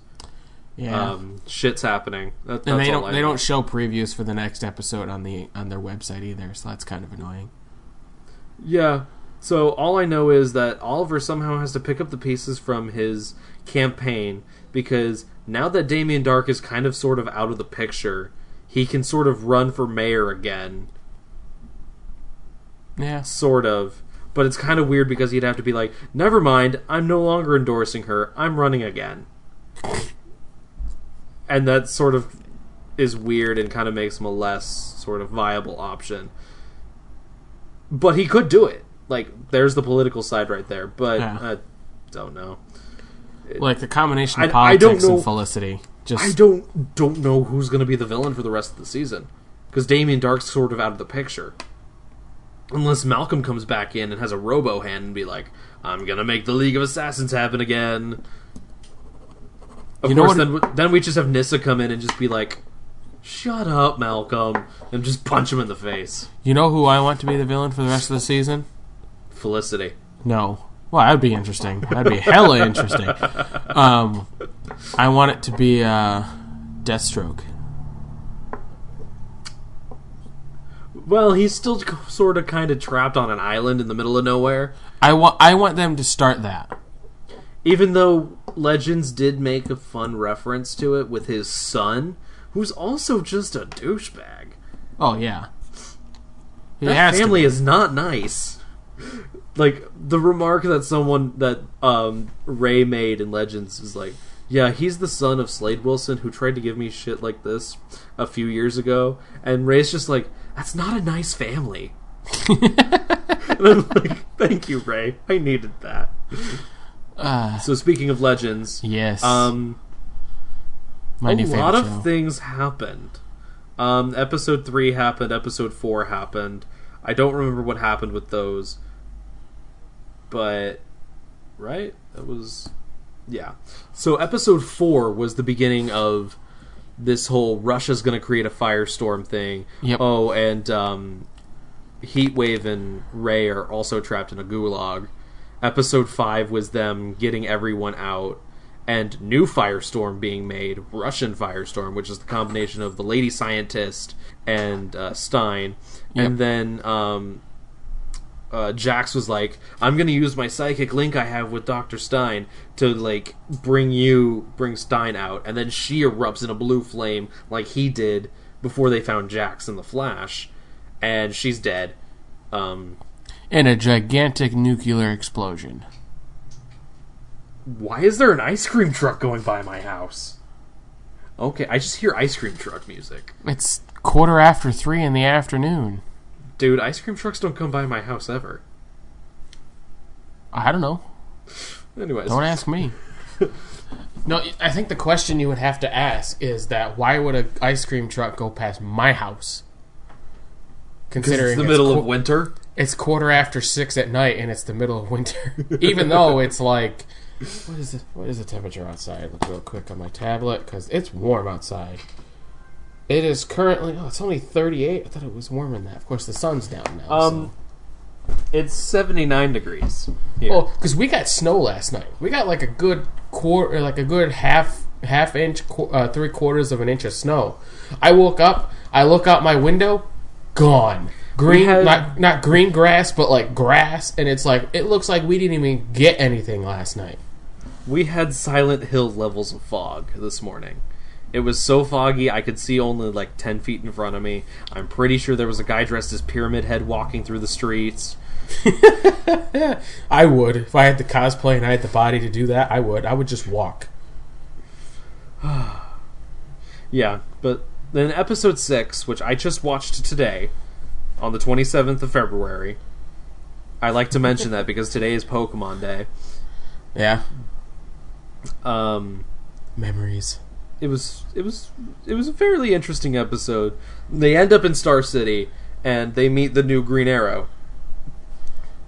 Speaker 1: yeah
Speaker 2: Um, shit's happening. That, that's
Speaker 1: and they don't they don't show previews for the next episode on the on their website either, so that's kind of annoying.
Speaker 2: Yeah. So all I know is that Oliver somehow has to pick up the pieces from his campaign because now that Damien Darhk is kind of sort of out of the picture, he can sort of run for mayor again,
Speaker 1: Yeah.
Speaker 2: sort of. But it's kind of weird because he'd have to be like, "Never mind, I'm no longer endorsing her. I'm running again." and that sort of is weird and kind of makes him a less sort of viable option. But he could do it. Like, there's the political side right there. But
Speaker 1: Yeah.
Speaker 2: I don't know.
Speaker 1: Like the combination of
Speaker 2: I- I don't
Speaker 1: politics and Felicity. Just
Speaker 2: I don't don't know who's going to be the villain for the rest of the season because Damien Darhk's sort of out of the picture. Unless Malcolm comes back in and has a robo hand and be like, "I'm gonna make the League of Assassins happen again." Of
Speaker 1: You know
Speaker 2: course, then then we just have Nyssa come in and just be like, "Shut up, Malcolm," and just punch him in the face.
Speaker 1: You know who I want to be the villain for the rest of the season?
Speaker 2: Felicity.
Speaker 1: No. Well, that'd be interesting. That'd be hella interesting. Um, I want it to be uh, Deathstroke.
Speaker 2: Well, he's still sort of kind of trapped on an island in the middle of nowhere.
Speaker 1: I want I want them to start that.
Speaker 2: Even though Legends did make a fun reference to it with his son, who's also just a douchebag.
Speaker 1: Oh yeah. He
Speaker 2: That family is not nice. Like the remark that someone that um, Ray made in Legends is like, "Yeah, he's the son of Slade Wilson who tried to give me shit like this a few years ago," and Ray's just like, "That's not a nice family." and I'm like, "Thank you, Ray. I needed that."
Speaker 1: Uh,
Speaker 2: So speaking of Legends,
Speaker 1: yes.
Speaker 2: um,
Speaker 1: my
Speaker 2: a lot of
Speaker 1: show.
Speaker 2: things happened. Um, episode three happened. Episode four happened. I don't remember what happened with those, but right, that was yeah. So episode four was the beginning of this whole Russia's going to create a firestorm thing.
Speaker 1: Yep.
Speaker 2: Oh, and um, Heatwave and Ray are also trapped in a gulag. Episode five was them getting everyone out, and new Firestorm being made, Russian Firestorm, which is the combination of the Lady Scientist and uh, Stein,
Speaker 1: Yep.
Speaker 2: and then um, uh, Jax was like, "I'm gonna use my psychic link I have with Doctor Stein to like bring you, bring Stein out," and then she erupts in a blue flame like he did before they found Jax in the Flash, and she's dead. Um,
Speaker 1: in a gigantic nuclear explosion.
Speaker 2: why is there an ice cream truck going by my house? Okay, I just hear ice cream truck music.
Speaker 1: It's quarter after three in the afternoon.
Speaker 2: Dude, ice cream trucks don't come by my house ever.
Speaker 1: I don't know.
Speaker 2: Anyways,
Speaker 1: Don't ask me. no, I think the question you would have to ask is that why would an ice cream truck go past my house? Considering
Speaker 2: it's the middle
Speaker 1: qu-
Speaker 2: of winter.
Speaker 1: it's quarter after six at night and it's the middle of winter. Even though it's like What is it? What is the temperature outside? Look real quick on my tablet because it's warm outside. It is currently. Oh, it's only 38. I thought it was warmer than that. Of course, the sun's down now.
Speaker 2: Um, it's 79 degrees. Here.
Speaker 1: so. Oh, because we got snow last night. We got like a good quarter, like a good half half inch, qu- uh, three quarters of an inch of snow. I woke up. I look out my window. Gone. Green,
Speaker 2: had-
Speaker 1: not not green grass, but like grass, and it's like it looks like we didn't even get anything last night.
Speaker 2: We had Silent Hill levels of fog this morning. It was so foggy I could see only like 10 feet in front of me. I'm pretty sure there was a guy dressed as Pyramid Head walking through the streets.
Speaker 1: I would if I had the cosplay and I had the body to do that. I would. I would just walk.
Speaker 2: Yeah, but then episode 6, which I just watched today on the 27th of February. I like to mention that because today is Pokemon Day.
Speaker 1: Yeah.
Speaker 2: Um
Speaker 1: Memories.
Speaker 2: It was it was it was a fairly interesting episode. They end up in Star City and they meet the new Green Arrow,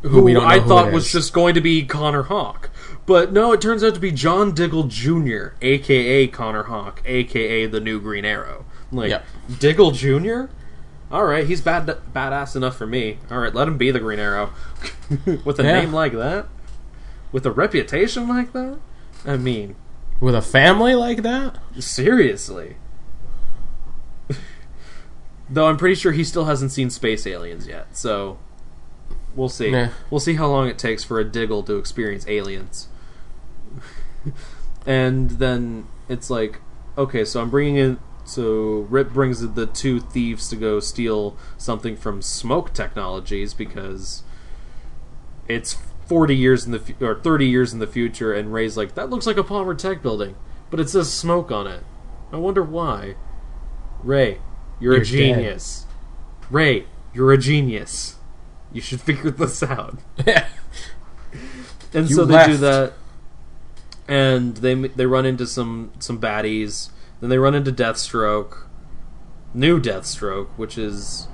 Speaker 2: who,
Speaker 1: we don't know
Speaker 2: I
Speaker 1: who
Speaker 2: thought was just going to be Connor Hawke. But no, it turns out to be John Diggle Jr., aka Connor Hawke, aka the new Green Arrow. I'm like
Speaker 1: Yep.
Speaker 2: Diggle Jr. All right, he's bad badass enough for me. All right, let him be the Green Arrow. With a
Speaker 1: Yeah.
Speaker 2: name like that, with a reputation like that, I mean,
Speaker 1: With a family like that?
Speaker 2: Seriously. Though I'm pretty sure he still hasn't seen Space Aliens yet, so we'll see.
Speaker 1: Nah.
Speaker 2: We'll see how long it takes for a Diggle to experience aliens. and then it's like, okay, so I'm bringing in. So Rip brings the two thieves to go steal something from Smoak Technologies because it's 40 years in the fu- or 30 years in the future, and Ray's like, that looks like a Palmer Tech building, but it says smoke on it. I wonder why. Ray, you're,
Speaker 1: You're
Speaker 2: a genius. Ray, you're a genius. You should figure this out. And
Speaker 1: You
Speaker 2: so they do that, and they they run into some some baddies. Then they run into Deathstroke, new Deathstroke, which is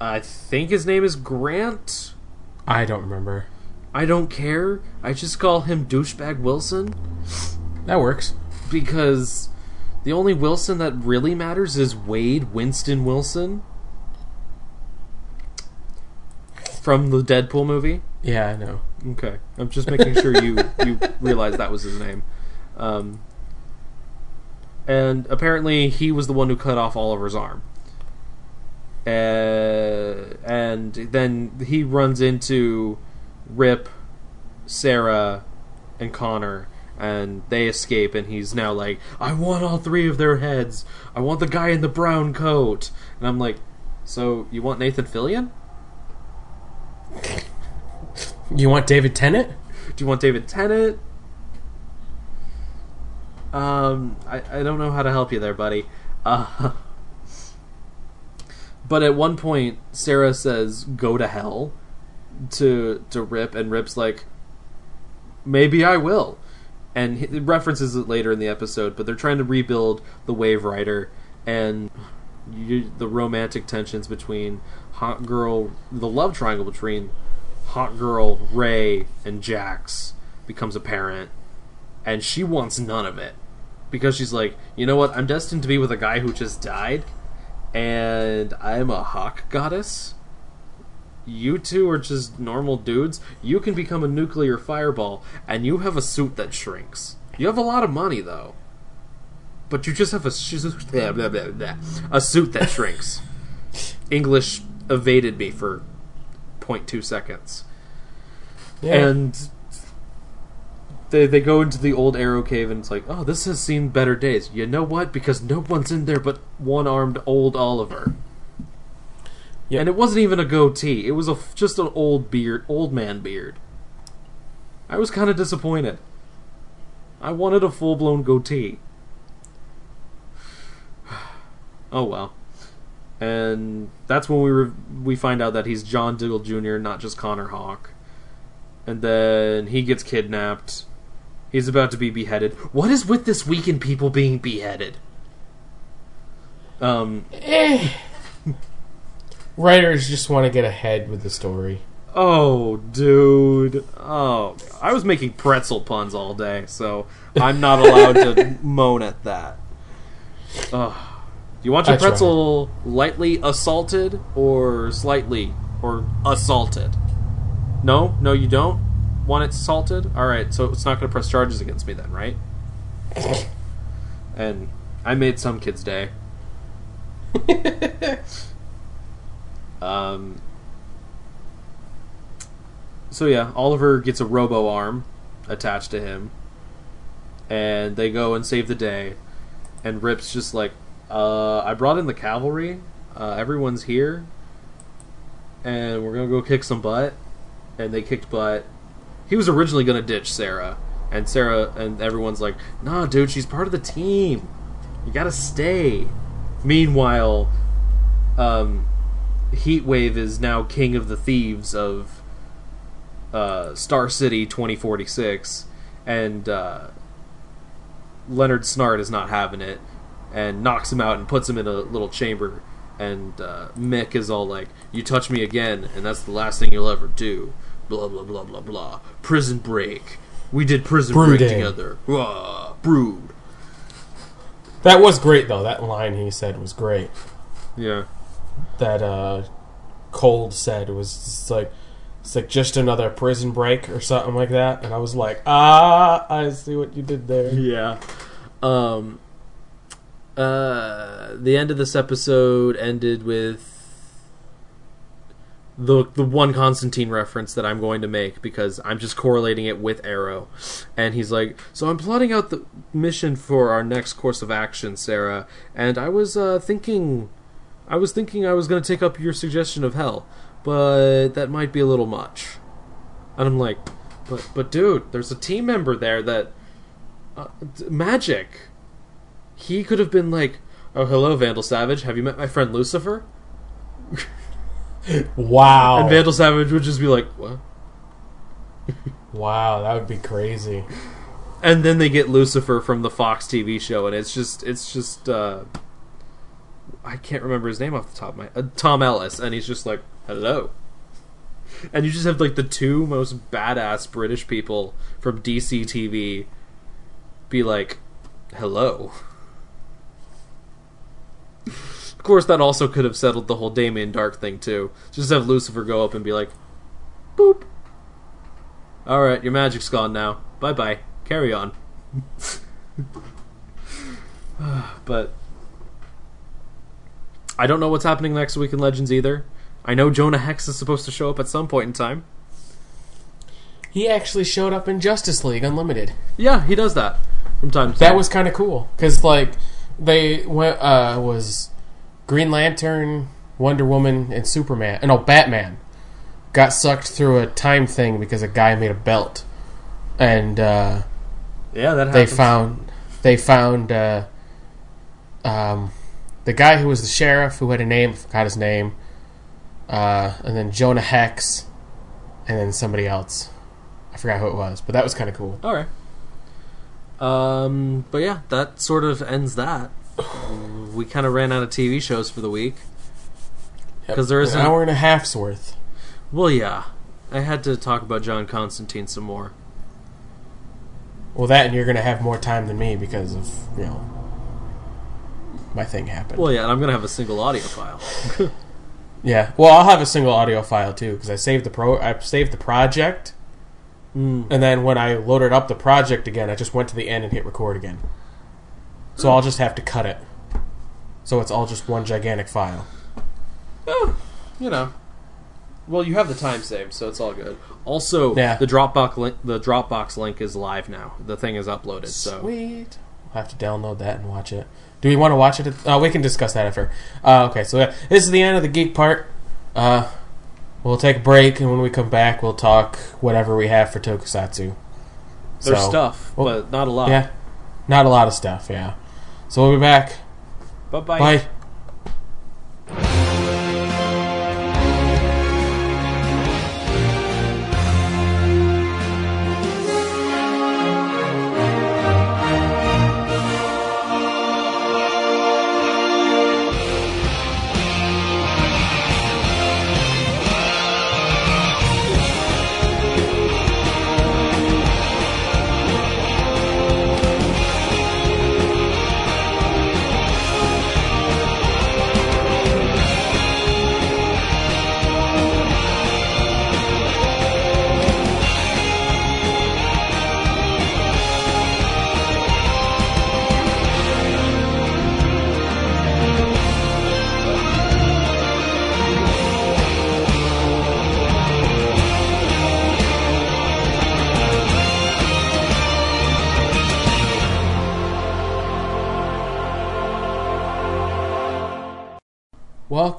Speaker 2: I think his name is Grant.
Speaker 1: I don't remember.
Speaker 2: I don't care. I just call him douchebag Wilson
Speaker 1: That works.
Speaker 2: because the only Wilson that really matters is Wade Winston Wilson from the Deadpool movie.
Speaker 1: Yeah, I know.
Speaker 2: Okay, I'm just making sure you you realize that was his name. Um, and apparently, he was the one who cut off Oliver's arm. Uh, and then he runs into Rip, Sara, and Connor, and they escape. And he's now like, "I want all three of their heads. I want the guy in the brown coat." And I'm like, "So you want Nathan Fillion?
Speaker 1: You want David Tennant?
Speaker 2: Do you want David Tennant? Um, I, I don't know how to help you there, buddy. Uh, but at one point, Sara says, "Go to hell," to to Rip, and Rip's like, "Maybe I will." And he references it later in the episode, but they're trying to rebuild the Waverider and you, the romantic tensions between Hot Girl, the love triangle between Hot Girl, Ray, and Jax becomes apparent, and she wants none of it because she's like, you know what? I'm destined to be with a guy who just died, and I'm a hawk goddess. You two are just normal dudes. You can become a nuclear fireball, and you have a suit that shrinks. You have a lot of money, though. But you just have a, sh- blah, blah, blah, blah, a suit that shrinks. English evaded me for 0.2 seconds. And they they go into the old arrow cave and it's like, oh, this has seen better days. You know what? Because no one's in there but one armed old Oliver.
Speaker 1: Yep.
Speaker 2: And it wasn't even a goatee. It was a just an old beard, old man beard. I was kind of disappointed. I wanted a full blown goatee. oh well. And that's when we re- we find out that he's John Diggle Jr., not just Connor Hawke. And then he gets kidnapped. He's about to be beheaded. What is with this week in people being beheaded? Um,
Speaker 1: Eh. Writers just want to get ahead with the story.
Speaker 2: Oh, dude. Oh, I was making pretzel puns all day, so I'm not allowed to moan at that. Ugh. Do you want your
Speaker 1: tried.
Speaker 2: pretzel lightly assaulted or slightly or assaulted? No, no, you don't want it assaulted. All right, so it's not going to press charges against me then, right? and I made some kid's day. um. So yeah, Oliver gets a robo arm attached to him, and they go and save the day. And Rip's just like, uh, "I brought in the cavalry. Uh, everyone's here, and we're gonna go kick some butt." And they kicked butt. He was originally gonna ditch Sara, and Sara and everyone's like, "Nah, dude, she's part of the team. You gotta stay." Meanwhile, um, Heatwave is now king of the thieves of uh, Star City 2046, and uh, Leonard Snart is not having it, and knocks him out and puts him in a little chamber. And uh, Mick is all like, "You touch me again, and that's the last thing you'll ever do." Blah blah blah blah blah. Prison break. We did prison break together. Rah, brood.
Speaker 1: That was great though. That line he said was great.
Speaker 2: Yeah.
Speaker 1: That uh, Cold said it was just like it's like just another prison break or something like that. And I was like, ah, I see what you did there.
Speaker 2: Yeah. Um uh the end of this episode ended with the the one Constantine reference that I'm going to make because I'm just correlating it with Arrow. And he's like, "So I'm plotting out the mission for our next course of action, Sara, and I was uh thinking I was thinking I was going to take up your suggestion of hell, but that might be a little much." And I'm like, "But but dude, there's a team member there that uh, magic. He could have been like, "Oh, hello, Vandal Savage. Have you met my friend Lucifer?"
Speaker 1: Wow.
Speaker 2: And Vandal Savage would just be like, "What?"
Speaker 1: wow, that would be crazy.
Speaker 2: And then they get Lucifer from the Fox TV show, and it's just, it's just, uh, I can't remember his name off the top of my, uh, Tom Ellis, and he's just like, "Hello." And you just have like the two most badass British people from DC TV be like, "Hello." Of course, that also could have settled the whole Damien Darhk thing too. Just have Lucifer go up and be like, "Boop." All right, your magic's gone now. Bye bye. Carry on. but I don't know what's happening next week in Legends either. I know Jonah Hex is supposed to show up at some point in time.
Speaker 1: He actually showed up in Justice League Unlimited.
Speaker 2: Yeah, he does that from time to time.
Speaker 1: That was kind of cool because like they went uh, was Green Lantern, Wonder Woman, and Superman. No, Batman got sucked through a time thing because a guy made a belt, and uh,
Speaker 2: yeah, that
Speaker 1: they
Speaker 2: happens.
Speaker 1: found they found uh, um, the guy who was the sheriff who had a name, forgot his name, uh, and then Jonah Hex, and then somebody else. I forgot who it was, but that was kind of cool.
Speaker 2: All right. Um, but yeah, that sort of ends that. We kind of ran out of TV shows for the week. 'Cause there
Speaker 1: An
Speaker 2: isn't-
Speaker 1: hour and a half's worth.
Speaker 2: Well, yeah, I had to talk about John Constantine some more.
Speaker 1: Well, that and you're going to have more time than me because of you know my thing happened.
Speaker 2: Well, yeah, and I'm gonna have a single audio file.
Speaker 1: yeah. Well, I'll have a single audio file too because I saved the pro. I saved the project,
Speaker 2: Mm.
Speaker 1: and then when I loaded up the project again, I just went to the end and hit record again. So I'll just have to cut it. So it's all just one gigantic file.
Speaker 2: Oh, you know. Well, you have the time saved, so it's all good. Also,
Speaker 1: Yeah.
Speaker 2: the Dropbox link, the Dropbox link is live now. The thing is uploaded. So
Speaker 1: Sweet. I'll have to download that and watch it. Do we want to watch it? Oh, we can discuss that after. Uh, okay, so yeah, this is the end of the geek part. Uh, we'll take a break, and when we come back, we'll talk whatever we have for Tokusatsu.
Speaker 2: there's
Speaker 1: So-
Speaker 2: stuff,
Speaker 1: well,
Speaker 2: but not a lot.
Speaker 1: Yeah, not a lot of stuff. Yeah, so we'll be back.
Speaker 2: Bye-bye.
Speaker 1: Bye.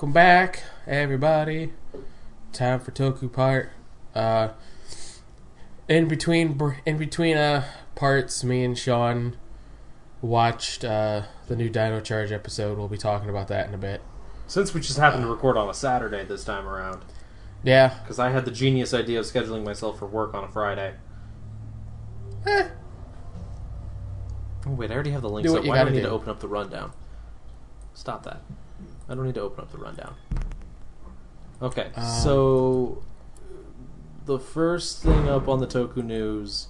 Speaker 1: Welcome back, everybody. Time for Toku part. Uh, in between, in between uh parts, me and Shawn watched uh the new Dino Charge episode. We'll be talking about that in a bit.
Speaker 2: Since we just happened to record on a Saturday this time around,
Speaker 1: Yeah.
Speaker 2: because I had the genius idea of scheduling myself for work on a Friday.
Speaker 1: Eh.
Speaker 2: Oh, wait, I already have the link.
Speaker 1: Do
Speaker 2: So why do I need
Speaker 1: do.
Speaker 2: to open up the rundown? Stop that. I don't need to open up the rundown. Okay,
Speaker 1: Um,
Speaker 2: so the first thing up on the Toku News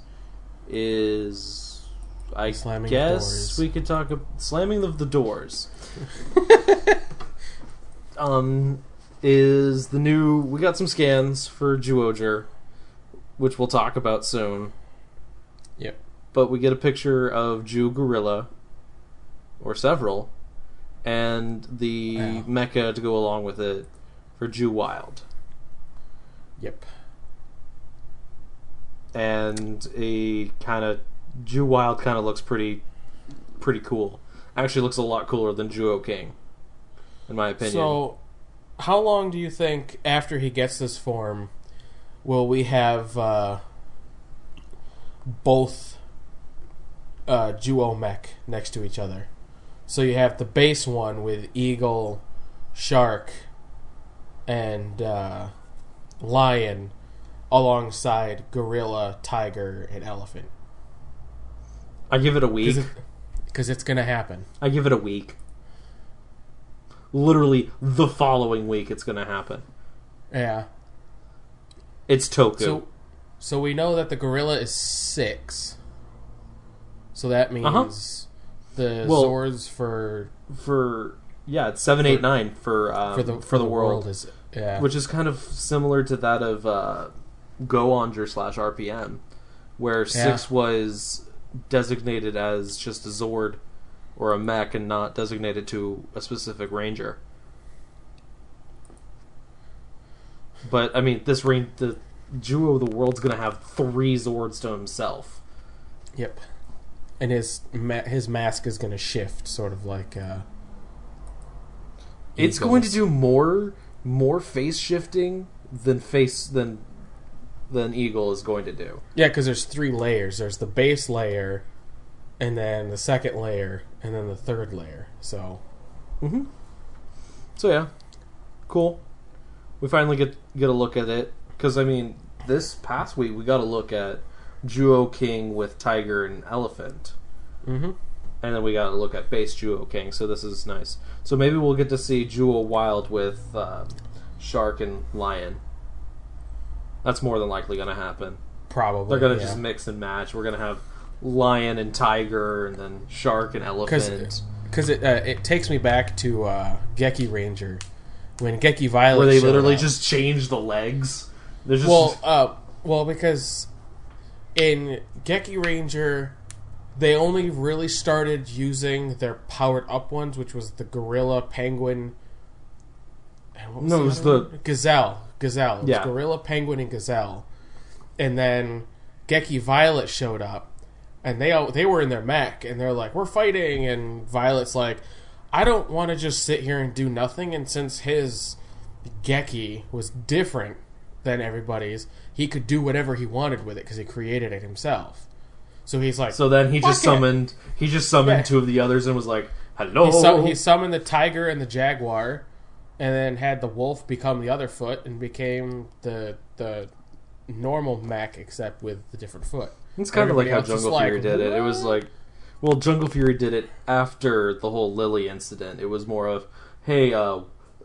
Speaker 2: is, I
Speaker 1: Slamming
Speaker 2: guess we could talk about slamming of the doors. um, is the new? We got some scans for Zyuohger, which we'll talk about soon.
Speaker 1: Yep.
Speaker 2: But we get a picture of Zyuoh Gorilla, or several, and the
Speaker 1: Wow.
Speaker 2: mecha to go along with it for Zyuoh Wild.
Speaker 1: Yep.
Speaker 2: and a kind of Zyuoh Wild kind of looks pretty pretty cool. Actually, looks a lot cooler than Zyuoh King, in my opinion.
Speaker 1: So, how long do you think after he gets this form will we have uh, both uh, Juo mech next to each other? So you have the base one with eagle, shark, and uh, lion, alongside gorilla, tiger, and elephant.
Speaker 2: I give it a week.
Speaker 1: Because it's gonna happen.
Speaker 2: I give it a week. Literally the following week, it's going to happen.
Speaker 1: Yeah.
Speaker 2: It's Toku.
Speaker 1: So, so we know that the gorilla is six. So that means
Speaker 2: Uh-huh.
Speaker 1: The
Speaker 2: Well-
Speaker 1: Zords for
Speaker 2: for yeah, it's seven, eight, nine for um,
Speaker 1: for the
Speaker 2: for the world,
Speaker 1: is yeah.
Speaker 2: which is kind of similar to that of uh, Go Onger slash RPM, where six was designated as just a Zord or a mech and not designated to a specific ranger. But I mean, this range, the Zyuoh of the world's gonna have three Zords to himself.
Speaker 1: yep. And his ma- his mask is going to shift, sort of like. Uh,
Speaker 2: It's going to do more more face shifting than face than than Eagle is going to do.
Speaker 1: Yeah, because there's three layers. There's the base layer, and then the second layer, and then the third layer. So
Speaker 2: Mm-hmm. So yeah, cool. We finally get get a look at it because I mean, this past week we got a look at Zyuoh King with Tiger and Elephant,
Speaker 1: mm-hmm.
Speaker 2: and then we got to look at base Zyuoh King. So this is nice. So maybe we'll get to see Zyuoh Wild with uh, Shark and Lion. That's more than likely going to happen.
Speaker 1: probably
Speaker 2: They're gonna
Speaker 1: yeah.
Speaker 2: just mix and match. We're gonna have lion and tiger, and then shark and elephant.
Speaker 1: because it uh, it takes me back to uh, Geki Ranger when Geki Violet
Speaker 2: Where they literally
Speaker 1: up.
Speaker 2: just change the legs. They're just
Speaker 1: well, uh, well, because in Geki Ranger, they only really started using their powered up ones, which was the gorilla, penguin. and what
Speaker 2: No, it was the-
Speaker 1: one? gazelle. Gazelle. It was
Speaker 2: Yeah.
Speaker 1: gorilla, penguin, and gazelle. And then Geki Violet showed up, and they all, they were in their mech, and they're like, "We're fighting," and Violet's like, "I don't want to just sit here and do nothing." And since his Geki was different than everybody's, he could do whatever he wanted with it because he created it himself. So he's like,
Speaker 2: so then he just
Speaker 1: it.
Speaker 2: summoned. He just summoned
Speaker 1: Yeah.
Speaker 2: two of the others and was like, "Hello."
Speaker 1: he, sum- he summoned the tiger and the jaguar, and then had the wolf become the other foot and became the the normal mech except with the different foot.
Speaker 2: it's kind of like how Jungle
Speaker 1: like,
Speaker 2: Fury did it. It was like, well, Jungle Fury did it after the whole Lily incident. It was more of, "Hey, uh,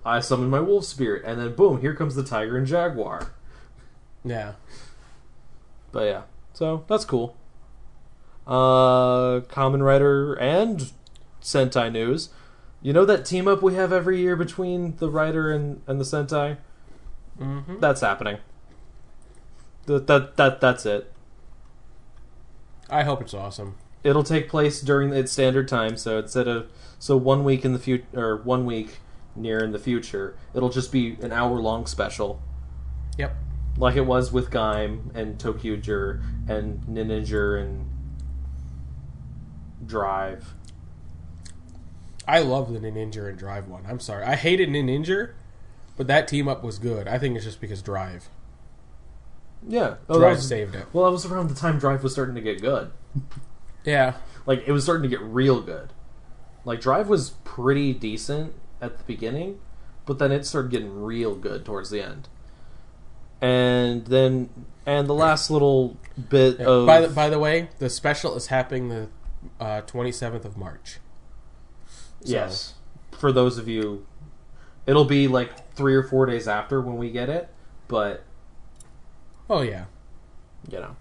Speaker 2: I summoned my wolf spirit," and then boom, here comes the tiger and jaguar.
Speaker 1: Yeah,
Speaker 2: But yeah, so that's cool. Uh, Kamen Rider and Sentai news. You know that team up we have every year between the Rider and, and the Sentai?
Speaker 1: mm-hmm.
Speaker 2: That's happening. That, that that that's it.
Speaker 1: I hope it's awesome.
Speaker 2: It'll take place during its standard time, so instead of so one week in the future or one week near in the future, it'll just be an hour long special.
Speaker 1: Yep.
Speaker 2: Like it was with Gaim and ToQger and Ninja and Drive.
Speaker 1: I love the Ninja and Drive one. I'm sorry, I hated Ninja, but that team up was good. I think it's just because Drive.
Speaker 2: Yeah, oh,
Speaker 1: Drive
Speaker 2: was-
Speaker 1: saved it.
Speaker 2: Well, that was around the time Drive was starting to get good.
Speaker 1: Yeah,
Speaker 2: Like it was starting to get real good. Like Drive was pretty decent at the beginning, but then it started getting real good towards the end. And then and the last little bit
Speaker 1: Yeah.
Speaker 2: of
Speaker 1: By the, by the way, the special is happening the twenty seventh of March. So-
Speaker 2: yes, for those of you, it'll be like three or four days after when we get it, but
Speaker 1: Oh yeah.
Speaker 2: you know.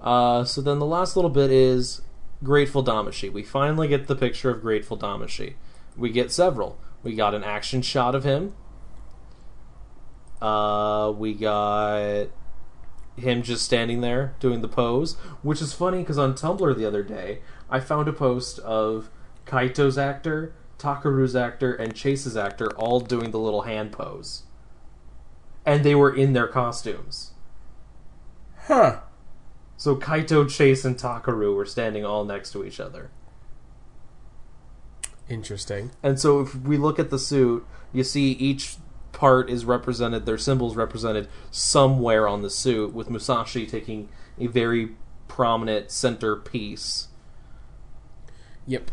Speaker 2: Uh, so then the last little bit is Grateful Damashi. We finally get the picture of Grateful Damashi. We get several. We got an action shot of him. Uh, we got him just standing there doing the pose, which is funny because on Tumblr the other day I found a post of Kaito's actor, Takeru's actor, and Chase's actor all doing the little hand pose, and they were in their costumes.
Speaker 1: Huh.
Speaker 2: So Kaito, Chase, and Takaru were standing all next to each other.
Speaker 1: Interesting.
Speaker 2: And so if we look at the suit, you see each part is represented, their symbols represented somewhere on the suit, with Musashi taking a very prominent center piece.
Speaker 1: Yep.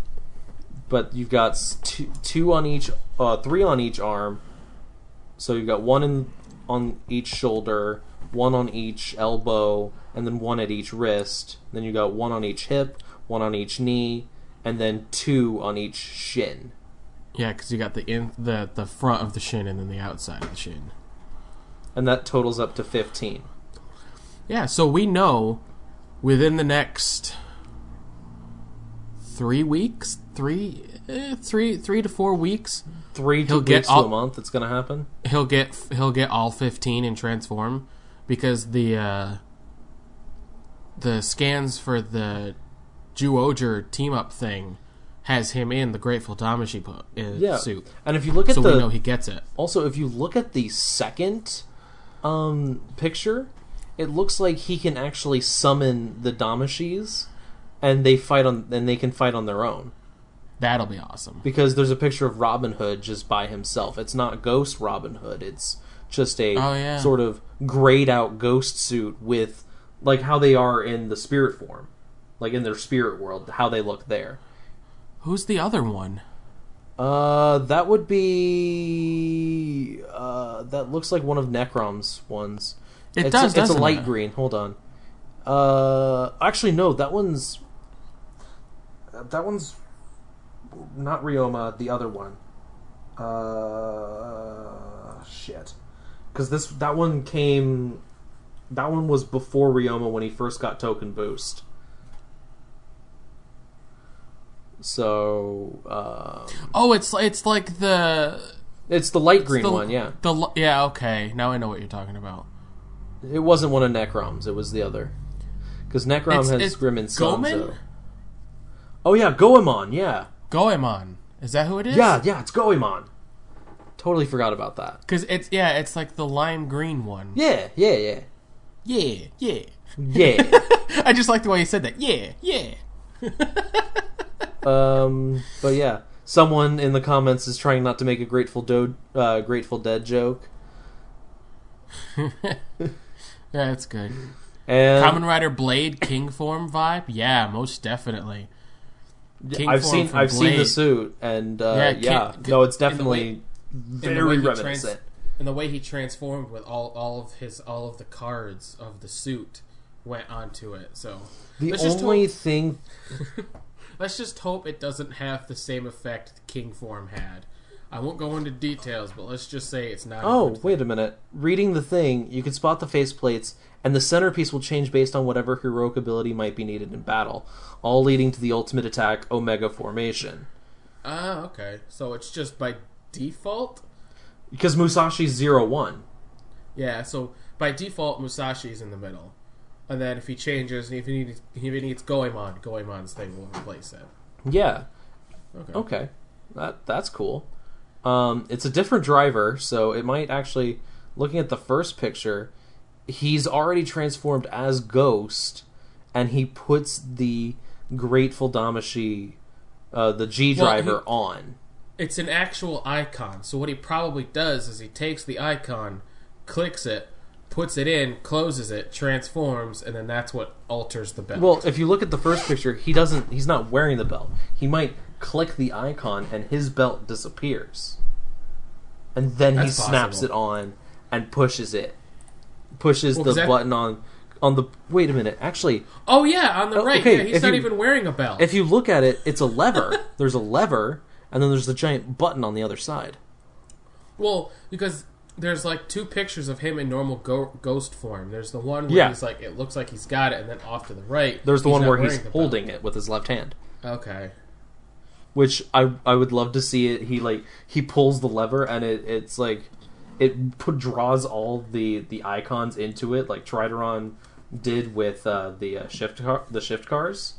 Speaker 2: But you've got two, two on each, uh, three on each arm. So you've got one in, on each shoulder, one on each elbow, and then one at each wrist. Then you've got one on each hip, one on each knee, and then two on each shin.
Speaker 1: Yeah, because you got the in the the front of the shin and then the outside of the shin.
Speaker 2: And that totals up to 15.
Speaker 1: Yeah, so we know within the next three weeks, three, eh, three, three to four weeks,
Speaker 2: Three
Speaker 1: He'll
Speaker 2: to
Speaker 1: get
Speaker 2: weeks to
Speaker 1: all-
Speaker 2: a month, it's going to happen.
Speaker 1: he'll get he'll get all fifteen and transform because the uh, the scans for the Zyuohger team up thing has him in the Grateful Damashi po- uh,
Speaker 2: Yeah.
Speaker 1: suit,
Speaker 2: And if you look at
Speaker 1: so
Speaker 2: the
Speaker 1: we know he gets it.
Speaker 2: Also, if you look at the second um, picture, it looks like he can actually summon the Damashis, and they fight on, and they can fight on their own.
Speaker 1: That'll be awesome.
Speaker 2: Because there's a picture of Robin Hood just by himself. It's not Ghost Robin Hood. It's just a
Speaker 1: Oh, yeah.
Speaker 2: sort of grayed out ghost suit with like how they are in the spirit form, like in their spirit world, how they look there.
Speaker 1: Who's the other one?
Speaker 2: Uh, that would be. Uh, that looks like one of Necrom's ones.
Speaker 1: It
Speaker 2: it's
Speaker 1: does,
Speaker 2: A, it's a light
Speaker 1: it?
Speaker 2: green. Hold on. Uh, actually, no. That one's. That one's not Ryoma. The other one. Uh, shit. Because this that one came. That one was before Ryoma when he first got Toucon Boost. So, um,
Speaker 1: Oh, it's it's like the
Speaker 2: it's the light green
Speaker 1: the,
Speaker 2: one, yeah.
Speaker 1: The yeah, okay. Now I know what you're talking about.
Speaker 2: It wasn't one of Necrom's, it was the other. Because Necrom
Speaker 1: It's-
Speaker 2: has
Speaker 1: it's
Speaker 2: Grim and
Speaker 1: Goemon?
Speaker 2: Oh yeah, Goemon, yeah.
Speaker 1: Goemon. Is that who it is?
Speaker 2: Yeah, yeah, it's Goemon. Totally forgot about that.
Speaker 1: Because it's yeah, it's like the lime green one.
Speaker 2: Yeah, yeah, yeah.
Speaker 1: Yeah, yeah.
Speaker 2: Yeah.
Speaker 1: I just like the way you said that. Yeah, yeah.
Speaker 2: um but yeah. Someone in the comments is trying not to make a Grateful Do- uh, Grateful Dead joke.
Speaker 1: Yeah, that's good.
Speaker 2: And
Speaker 1: Kamen Rider Blade King form vibe. Yeah, most definitely. King
Speaker 2: I've
Speaker 1: form
Speaker 2: seen I've seen the suit and uh,
Speaker 1: Yeah,
Speaker 2: yeah,
Speaker 1: King-
Speaker 2: no, it's definitely
Speaker 1: way-
Speaker 2: very reminiscent.
Speaker 1: trans- and the way he transformed with all all of his all of the cards of the suit went onto it. So
Speaker 2: the only
Speaker 1: hope,
Speaker 2: thing
Speaker 1: let's just hope it doesn't have the same effect King form had. I won't go into details, but let's just say it's not.
Speaker 2: Oh,
Speaker 1: thing.
Speaker 2: wait a minute. Reading the thing, you can spot the faceplates, and the centerpiece will change based on whatever heroic ability might be needed in battle, all leading to the ultimate attack, Omega Formation.
Speaker 1: Ah, okay. So it's just by default.
Speaker 2: Because Musashi's zero one.
Speaker 1: Yeah. So by default, Musashi's in the middle, and then if he changes, if he needs, if he needs Goemon, Goemon's thing will replace it.
Speaker 2: Yeah.
Speaker 1: Okay.
Speaker 2: Okay. That that's cool. Um, it's a different driver, so it might actually. Looking at the first picture, he's already transformed as Ghost, and he puts the Grateful Damashi uh, the G
Speaker 1: Well,
Speaker 2: driver
Speaker 1: he-
Speaker 2: on.
Speaker 1: It's an actual icon. So what he probably does is he takes the icon, clicks it, puts it in, closes it, transforms, and then that's what alters the belt.
Speaker 2: Well, if you look at the first picture, he doesn't. He's not wearing the belt. He might click the icon and his belt disappears, and then he snaps
Speaker 1: possible.
Speaker 2: it on and pushes it, pushes
Speaker 1: Well,
Speaker 2: the
Speaker 1: that-
Speaker 2: button on on the. Wait a minute. Actually,
Speaker 1: oh yeah, on the
Speaker 2: Oh,
Speaker 1: right.
Speaker 2: okay,
Speaker 1: Yeah, he's not
Speaker 2: you-
Speaker 1: even wearing a belt.
Speaker 2: if you look at it, it's a lever. there's a lever, and then there's the giant button on the other side.
Speaker 1: Well, because there's like two pictures of him in normal go- ghost form. There's the one where
Speaker 2: Yeah.
Speaker 1: he's like, it looks like he's got it, and then off to the right,
Speaker 2: There's the one where he's holding it with his left hand.
Speaker 1: Okay.
Speaker 2: which I I would love to see it. He like he pulls the lever and it it's like it put, draws all the the icons into it, like Tridoron did with uh, the uh, shift car, the shift cars.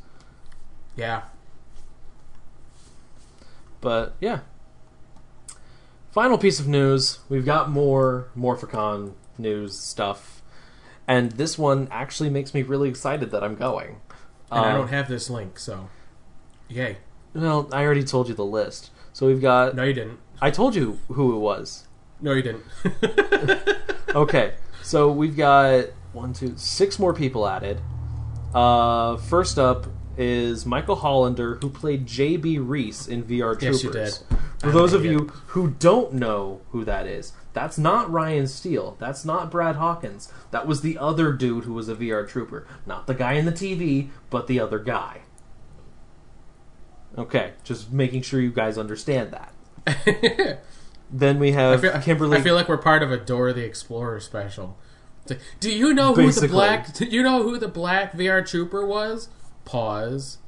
Speaker 1: Yeah.
Speaker 2: But yeah. Final piece of news: we've got more Morphicon news stuff, and this one actually makes me really excited that I'm going.
Speaker 1: And I don't have this link, so yay.
Speaker 2: well, I already told you the list. So we've got.
Speaker 1: No, you didn't.
Speaker 2: I told you who it was.
Speaker 1: No, you didn't.
Speaker 2: Okay, so we've got one, two, six more people added. Uh, first up is Michael Hollander, who played J.B. Reese in VR Troopers.
Speaker 1: Yes, you did.
Speaker 2: For
Speaker 1: I'm
Speaker 2: those of you who don't know who that is, that's not Ryan Steele. That's not Brad Hawkins. That was the other dude who was a VR Trooper. Not the guy in the TV, but the other guy. Okay, just making sure you guys understand that. then we
Speaker 1: I
Speaker 2: have
Speaker 1: feel,
Speaker 2: Kimberly.
Speaker 1: I feel like we're part of a Dora the Explorer special. Do you know who
Speaker 2: Basically.
Speaker 1: the black? Do you know who the black VR trooper was? Pause.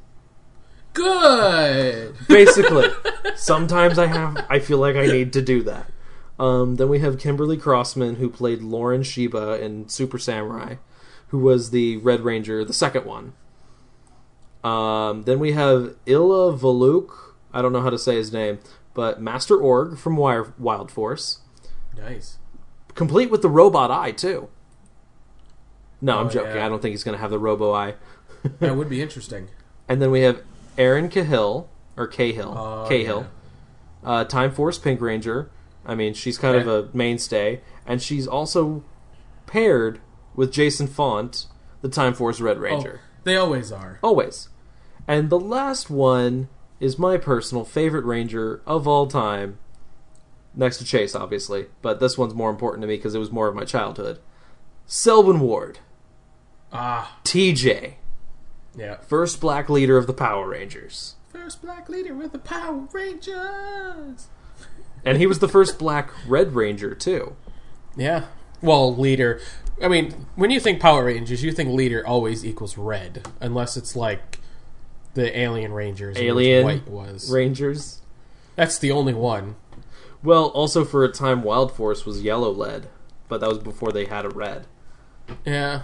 Speaker 1: Good.
Speaker 2: Basically, sometimes I have. I feel like I need to do that. Um, then we have Kimberly Crossman, who played Lauren Shiba in Super Samurai, who was the Red Ranger, the second one. Um, then we have Ilia Volok. I don't know how to say his name, but Master Org from Wire, Wild Force,
Speaker 1: Nice.
Speaker 2: complete with the robot eye too. No, I'm
Speaker 1: Oh,
Speaker 2: joking.
Speaker 1: yeah.
Speaker 2: I don't think he's going to have the robo eye.
Speaker 1: That would be interesting.
Speaker 2: And then we have Erin Cahill or Cahill,
Speaker 1: Oh,
Speaker 2: Cahill, uh, Time Force Pink Ranger. I mean, she's kind of a mainstay, and she's also paired with Jason Faunt, the Time Force Red
Speaker 1: Oh,
Speaker 2: Ranger.
Speaker 1: they always are.
Speaker 2: Always. And the last one is my personal favorite Ranger of all time, next to Chase, obviously, but this one's more important to me because it was more of my childhood. Selwyn Ward,
Speaker 1: Ah,
Speaker 2: TJ,
Speaker 1: yeah.
Speaker 2: first black leader of the Power Rangers.
Speaker 1: First black leader of the Power Rangers.
Speaker 2: And he was the first black Red Ranger too.
Speaker 1: Yeah. Well, leader. I mean, when you think Power Rangers, you think leader always equals red, unless it's like the Alien Rangers.
Speaker 2: Alien
Speaker 1: white was.
Speaker 2: Rangers.
Speaker 1: That's the only one.
Speaker 2: Well, also for a time, Wild Force was yellow lead, but that was before they had a red.
Speaker 1: Yeah.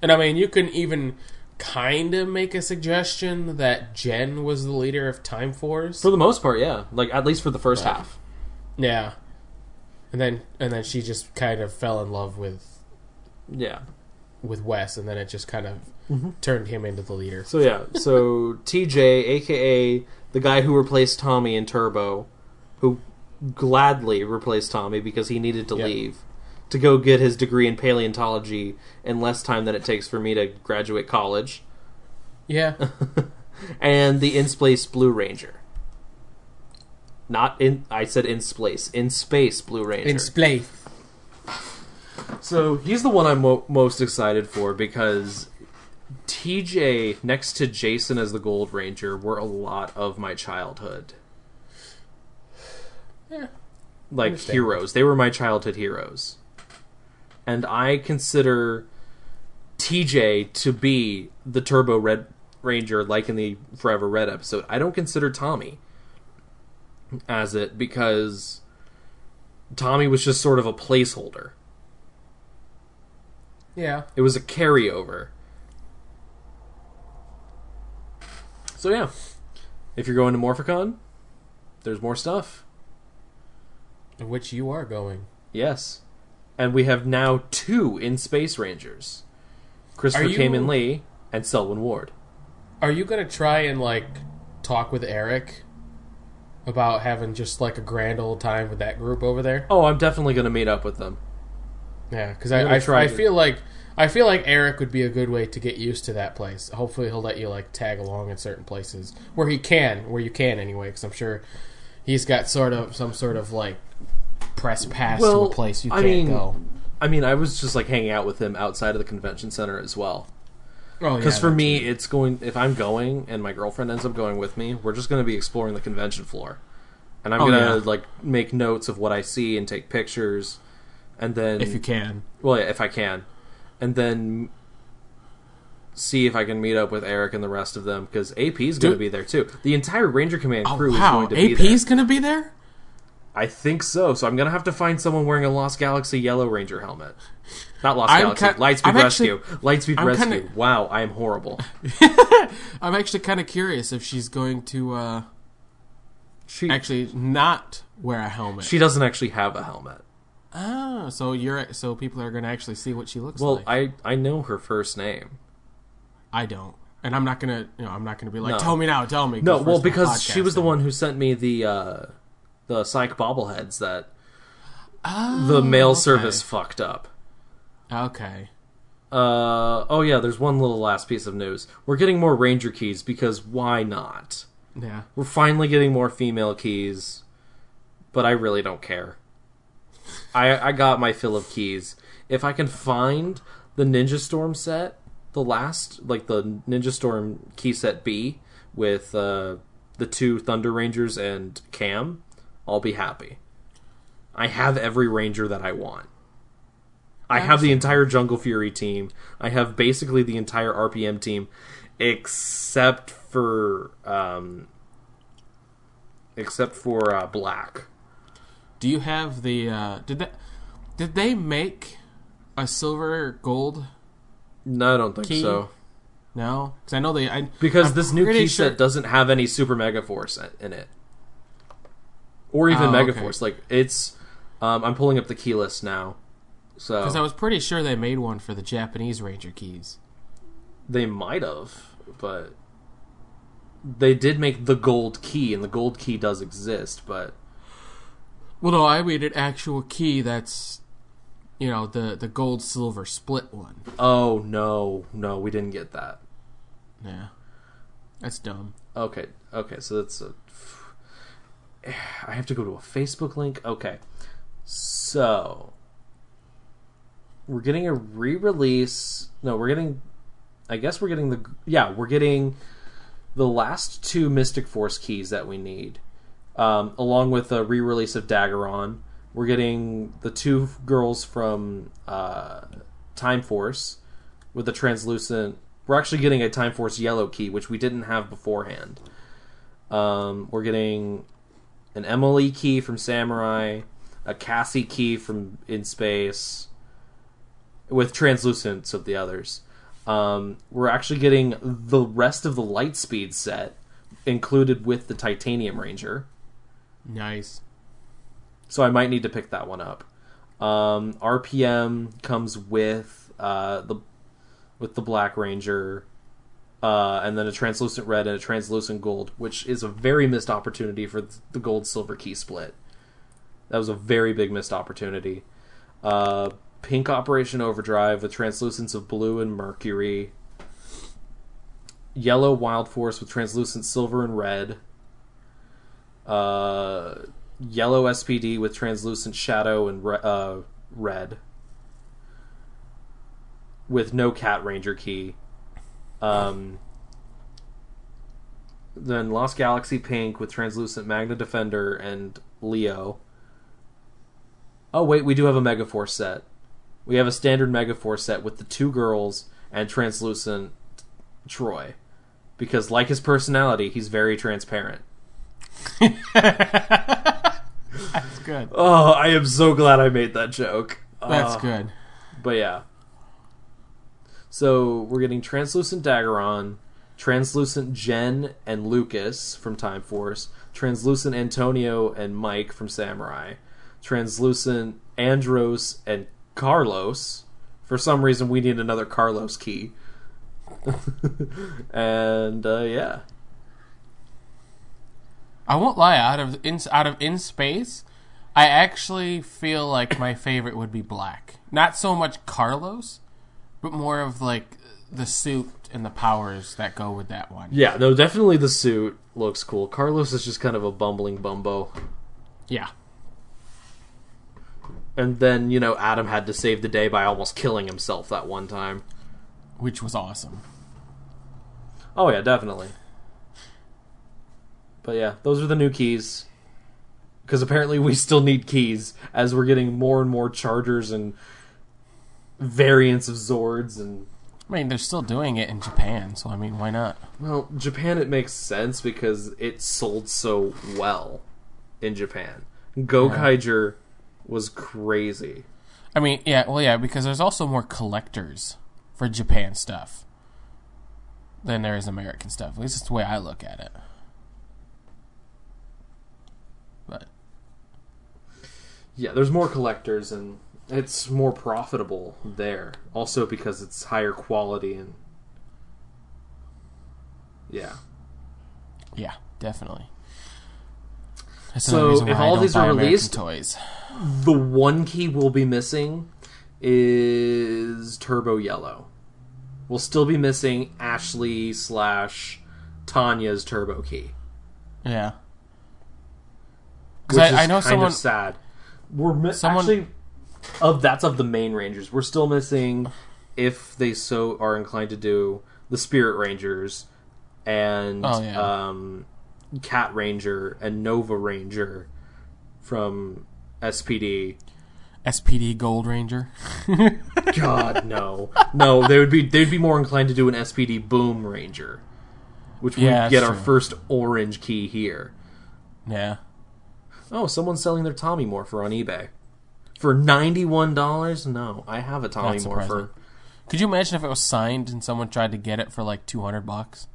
Speaker 1: And I mean, you can even kind of make a suggestion that Jen was the leader of Time Force.
Speaker 2: For the most part, yeah. Like at least for the first
Speaker 1: Right.
Speaker 2: half.
Speaker 1: Yeah. And then and then she just kind of fell in love with
Speaker 2: Yeah.
Speaker 1: with Wes and then it just kind of
Speaker 2: Mm-hmm.
Speaker 1: turned him into the leader.
Speaker 2: So yeah. So TJ, aka the guy who replaced Tommy in Turbo, who gladly replaced Tommy because he needed to
Speaker 1: Yep.
Speaker 2: leave to go get his degree in paleontology in less time than it takes for me to graduate college.
Speaker 1: Yeah.
Speaker 2: and the in space Blue Ranger. Not in. I said in space. In space Blue Ranger.
Speaker 1: in space.
Speaker 2: so he's the one I'm mo- most excited for because TJ next to Jason as the Gold Ranger were a lot of my childhood.
Speaker 1: Yeah.
Speaker 2: Like heroes. They were my childhood heroes. And I consider TJ to be the Turbo Red Ranger like in the Forever Red episode. I don't consider Tommy as it because Tommy was just sort of a placeholder.
Speaker 1: Yeah.
Speaker 2: It was a carryover. So yeah, if you're going to Morphicon, there's more stuff.
Speaker 1: In which you are going.
Speaker 2: Yes, and we have now two in Space Rangers: Christopher
Speaker 1: you-
Speaker 2: Khayman Lee and Selwyn Ward.
Speaker 1: Are you gonna try and like talk with Eric about having just like a grand old time with that group over there.
Speaker 2: Oh, I'm definitely going to meet up with them.
Speaker 1: Yeah, because I, I,
Speaker 2: try
Speaker 1: I feel like I feel like Eric would be a good way to get used to that place. Hopefully, he'll let you like tag along in certain places where he can, where you can anyway. Because I'm sure he's got sort of some sort of like press pass to a place you
Speaker 2: I
Speaker 1: can't
Speaker 2: mean,
Speaker 1: go.
Speaker 2: I mean, I was just like hanging out with him outside of the convention center as well.
Speaker 1: Oh,
Speaker 2: Because
Speaker 1: yeah,
Speaker 2: for me,
Speaker 1: too.
Speaker 2: it's going. If I'm going and my girlfriend ends up going with me, we're just going to be exploring the convention floor, and I'm
Speaker 1: Oh,
Speaker 2: gonna
Speaker 1: yeah.
Speaker 2: like make notes of what I see and take pictures, and then
Speaker 1: if you can,
Speaker 2: well, yeah, if I can, and then see if I can meet up with Eric and the rest of them because AP is going to be there too. The entire Ranger Command
Speaker 1: oh
Speaker 2: crew is going to be there.
Speaker 1: AP's
Speaker 2: there.
Speaker 1: gonna be there.
Speaker 2: I think so. So I'm going to have to find someone wearing a Lost Galaxy Yellow Ranger helmet. Not Lost
Speaker 1: I'm
Speaker 2: Galaxy,
Speaker 1: ki-
Speaker 2: Lightspeed
Speaker 1: I'm actually-
Speaker 2: Rescue. Lightspeed
Speaker 1: I'm
Speaker 2: Rescue.
Speaker 1: kinda-
Speaker 2: Wow, I am horrible.
Speaker 1: I'm actually kind of curious if she's going to uh,
Speaker 2: She
Speaker 1: actually not wear a helmet.
Speaker 2: she doesn't actually have a helmet.
Speaker 1: oh, so you're so people are going to actually see what she looks
Speaker 2: Well,
Speaker 1: like.
Speaker 2: Well, I I know her first name.
Speaker 1: I don't, and I'm not gonna, you know, I'm not gonna be like,
Speaker 2: No.
Speaker 1: tell me now, tell me.
Speaker 2: No, well, because she was the one who sent me the uh, the psych bobbleheads that
Speaker 1: Oh,
Speaker 2: the mail
Speaker 1: okay.
Speaker 2: service fucked up.
Speaker 1: Okay.
Speaker 2: Uh oh yeah, there's one little last piece of news. We're getting more Ranger keys because why not?
Speaker 1: Yeah.
Speaker 2: We're finally getting more female keys, but I really don't care. I I got my fill of keys. If I can find the Ninja Storm set, the last like the Ninja Storm key set B with uh, the two Thunder Rangers and Cam, I'll be happy. I have every Ranger that I want. I have the entire Jungle Fury team. I have basically the entire RPM team, except for um, except for uh, Black.
Speaker 1: Do you have the? uh Did that? Did they make a silver or gold?
Speaker 2: No, I don't think
Speaker 1: Key?
Speaker 2: so.
Speaker 1: No, because I know they. I,
Speaker 2: Because
Speaker 1: I'm
Speaker 2: this new key
Speaker 1: sure-
Speaker 2: set doesn't have any Super Mega Force in it, or even
Speaker 1: Oh,
Speaker 2: Mega
Speaker 1: okay.
Speaker 2: Like it's, um, I'm pulling up the key list now. So
Speaker 1: Because I was pretty sure they made one for the Japanese Ranger keys.
Speaker 2: They might have, but they did make the gold key, and the gold key does exist. But
Speaker 1: Well, no, I mean an actual key that's, you know, the the gold silver split one.
Speaker 2: oh no, no, we didn't get that.
Speaker 1: Yeah, that's dumb.
Speaker 2: Okay, okay, so that's a. I have to go to a Facebook link. Okay, so we're getting a re-release. No, we're getting. I guess we're getting the. Yeah, we're getting the last two Mystic Force keys that we need, um, along with a re-release of Daggeron. We're getting the two girls from uh, Time Force with the translucent. We're actually getting a Time Force yellow key, which we didn't have beforehand. Um, we're getting an Emily key from Samurai, a Cassie key from In Space, with translucence of the others. Um, we're actually getting the rest of the Lightspeed set included with the Titanium Ranger,
Speaker 1: Nice.
Speaker 2: so I might need to pick that one up. Um, RPM comes with uh, the with the Black Ranger, uh, and then a translucent red and a translucent gold, which is a very missed opportunity for the gold silver key split. That was a very big missed opportunity. Uh, pink Operation Overdrive with translucence of blue and mercury. Yellow Wild Force with translucent silver and red. Uh, yellow SPD with translucent shadow and re- uh, red. With no Cat Ranger key. Um, then Lost Galaxy Pink with translucent Magna Defender and Leo. Oh wait, we do have a Megaforce set. We have a standard Megaforce set with the two girls and translucent Troy. Because like his personality, he's very transparent.
Speaker 1: That's good.
Speaker 2: Oh, I am so glad I made that joke.
Speaker 1: That's
Speaker 2: Uh,
Speaker 1: good.
Speaker 2: But yeah. So we're getting translucent Daggeron, translucent Jen and Lucas from Time Force, translucent Antonio and Mike from Samurai, translucent Andros and Carlos. For some reason, we need another Carlos key. and uh, yeah,
Speaker 1: I won't lie. Out of in out of in space, I actually feel like my favorite would be Black. Not so much Carlos, but more of like the suit and the powers that go with that one.
Speaker 2: Yeah, no, definitely the suit looks cool. Carlos is just kind of a bumbling bumbo.
Speaker 1: Yeah.
Speaker 2: And then, you know, Adam had to save the day by almost killing himself that one time.
Speaker 1: Which was awesome.
Speaker 2: Oh, yeah, definitely. But yeah, those are the new keys. Because apparently we still need keys as we're getting more and more chargers and variants of Zords and
Speaker 1: I mean, they're still doing it in Japan, so I mean, why not?
Speaker 2: Well, Japan it makes sense because it sold so well in Japan. Gokaiger was crazy.
Speaker 1: I mean, yeah, well, yeah, because there's also more collectors for Japan stuff than there is American stuff. At least that's the way I look at it. But
Speaker 2: Yeah, there's more collectors and it's more profitable there. Also because it's higher quality and yeah.
Speaker 1: yeah, definitely. That's
Speaker 2: So, if all these are released-
Speaker 1: toys.
Speaker 2: The one key we'll be missing is Turbo Yellow. We'll still be missing Ashley slash Tanya's Turbo Key.
Speaker 1: Yeah.
Speaker 2: which
Speaker 1: I- I know
Speaker 2: kind
Speaker 1: someone-
Speaker 2: of sad. We're mi-
Speaker 1: Someone-
Speaker 2: actually of that's of the main Rangers. We're still missing, if they so are inclined to do, the Spirit Rangers and
Speaker 1: Oh, yeah.
Speaker 2: um, Cat Ranger and Nova Ranger from SPD.
Speaker 1: SPD Gold Ranger.
Speaker 2: God no, no. They would be they'd be more inclined to do an SPD Boom Ranger, which
Speaker 1: Yeah,
Speaker 2: would get
Speaker 1: that's
Speaker 2: our first orange key here.
Speaker 1: yeah.
Speaker 2: Oh, someone's selling their Tommy Morpher on eBay. For ninety-one dollars? No, I have a Tommy
Speaker 1: surprising. Could you imagine if it was signed and someone tried to get it for like 200 bucks?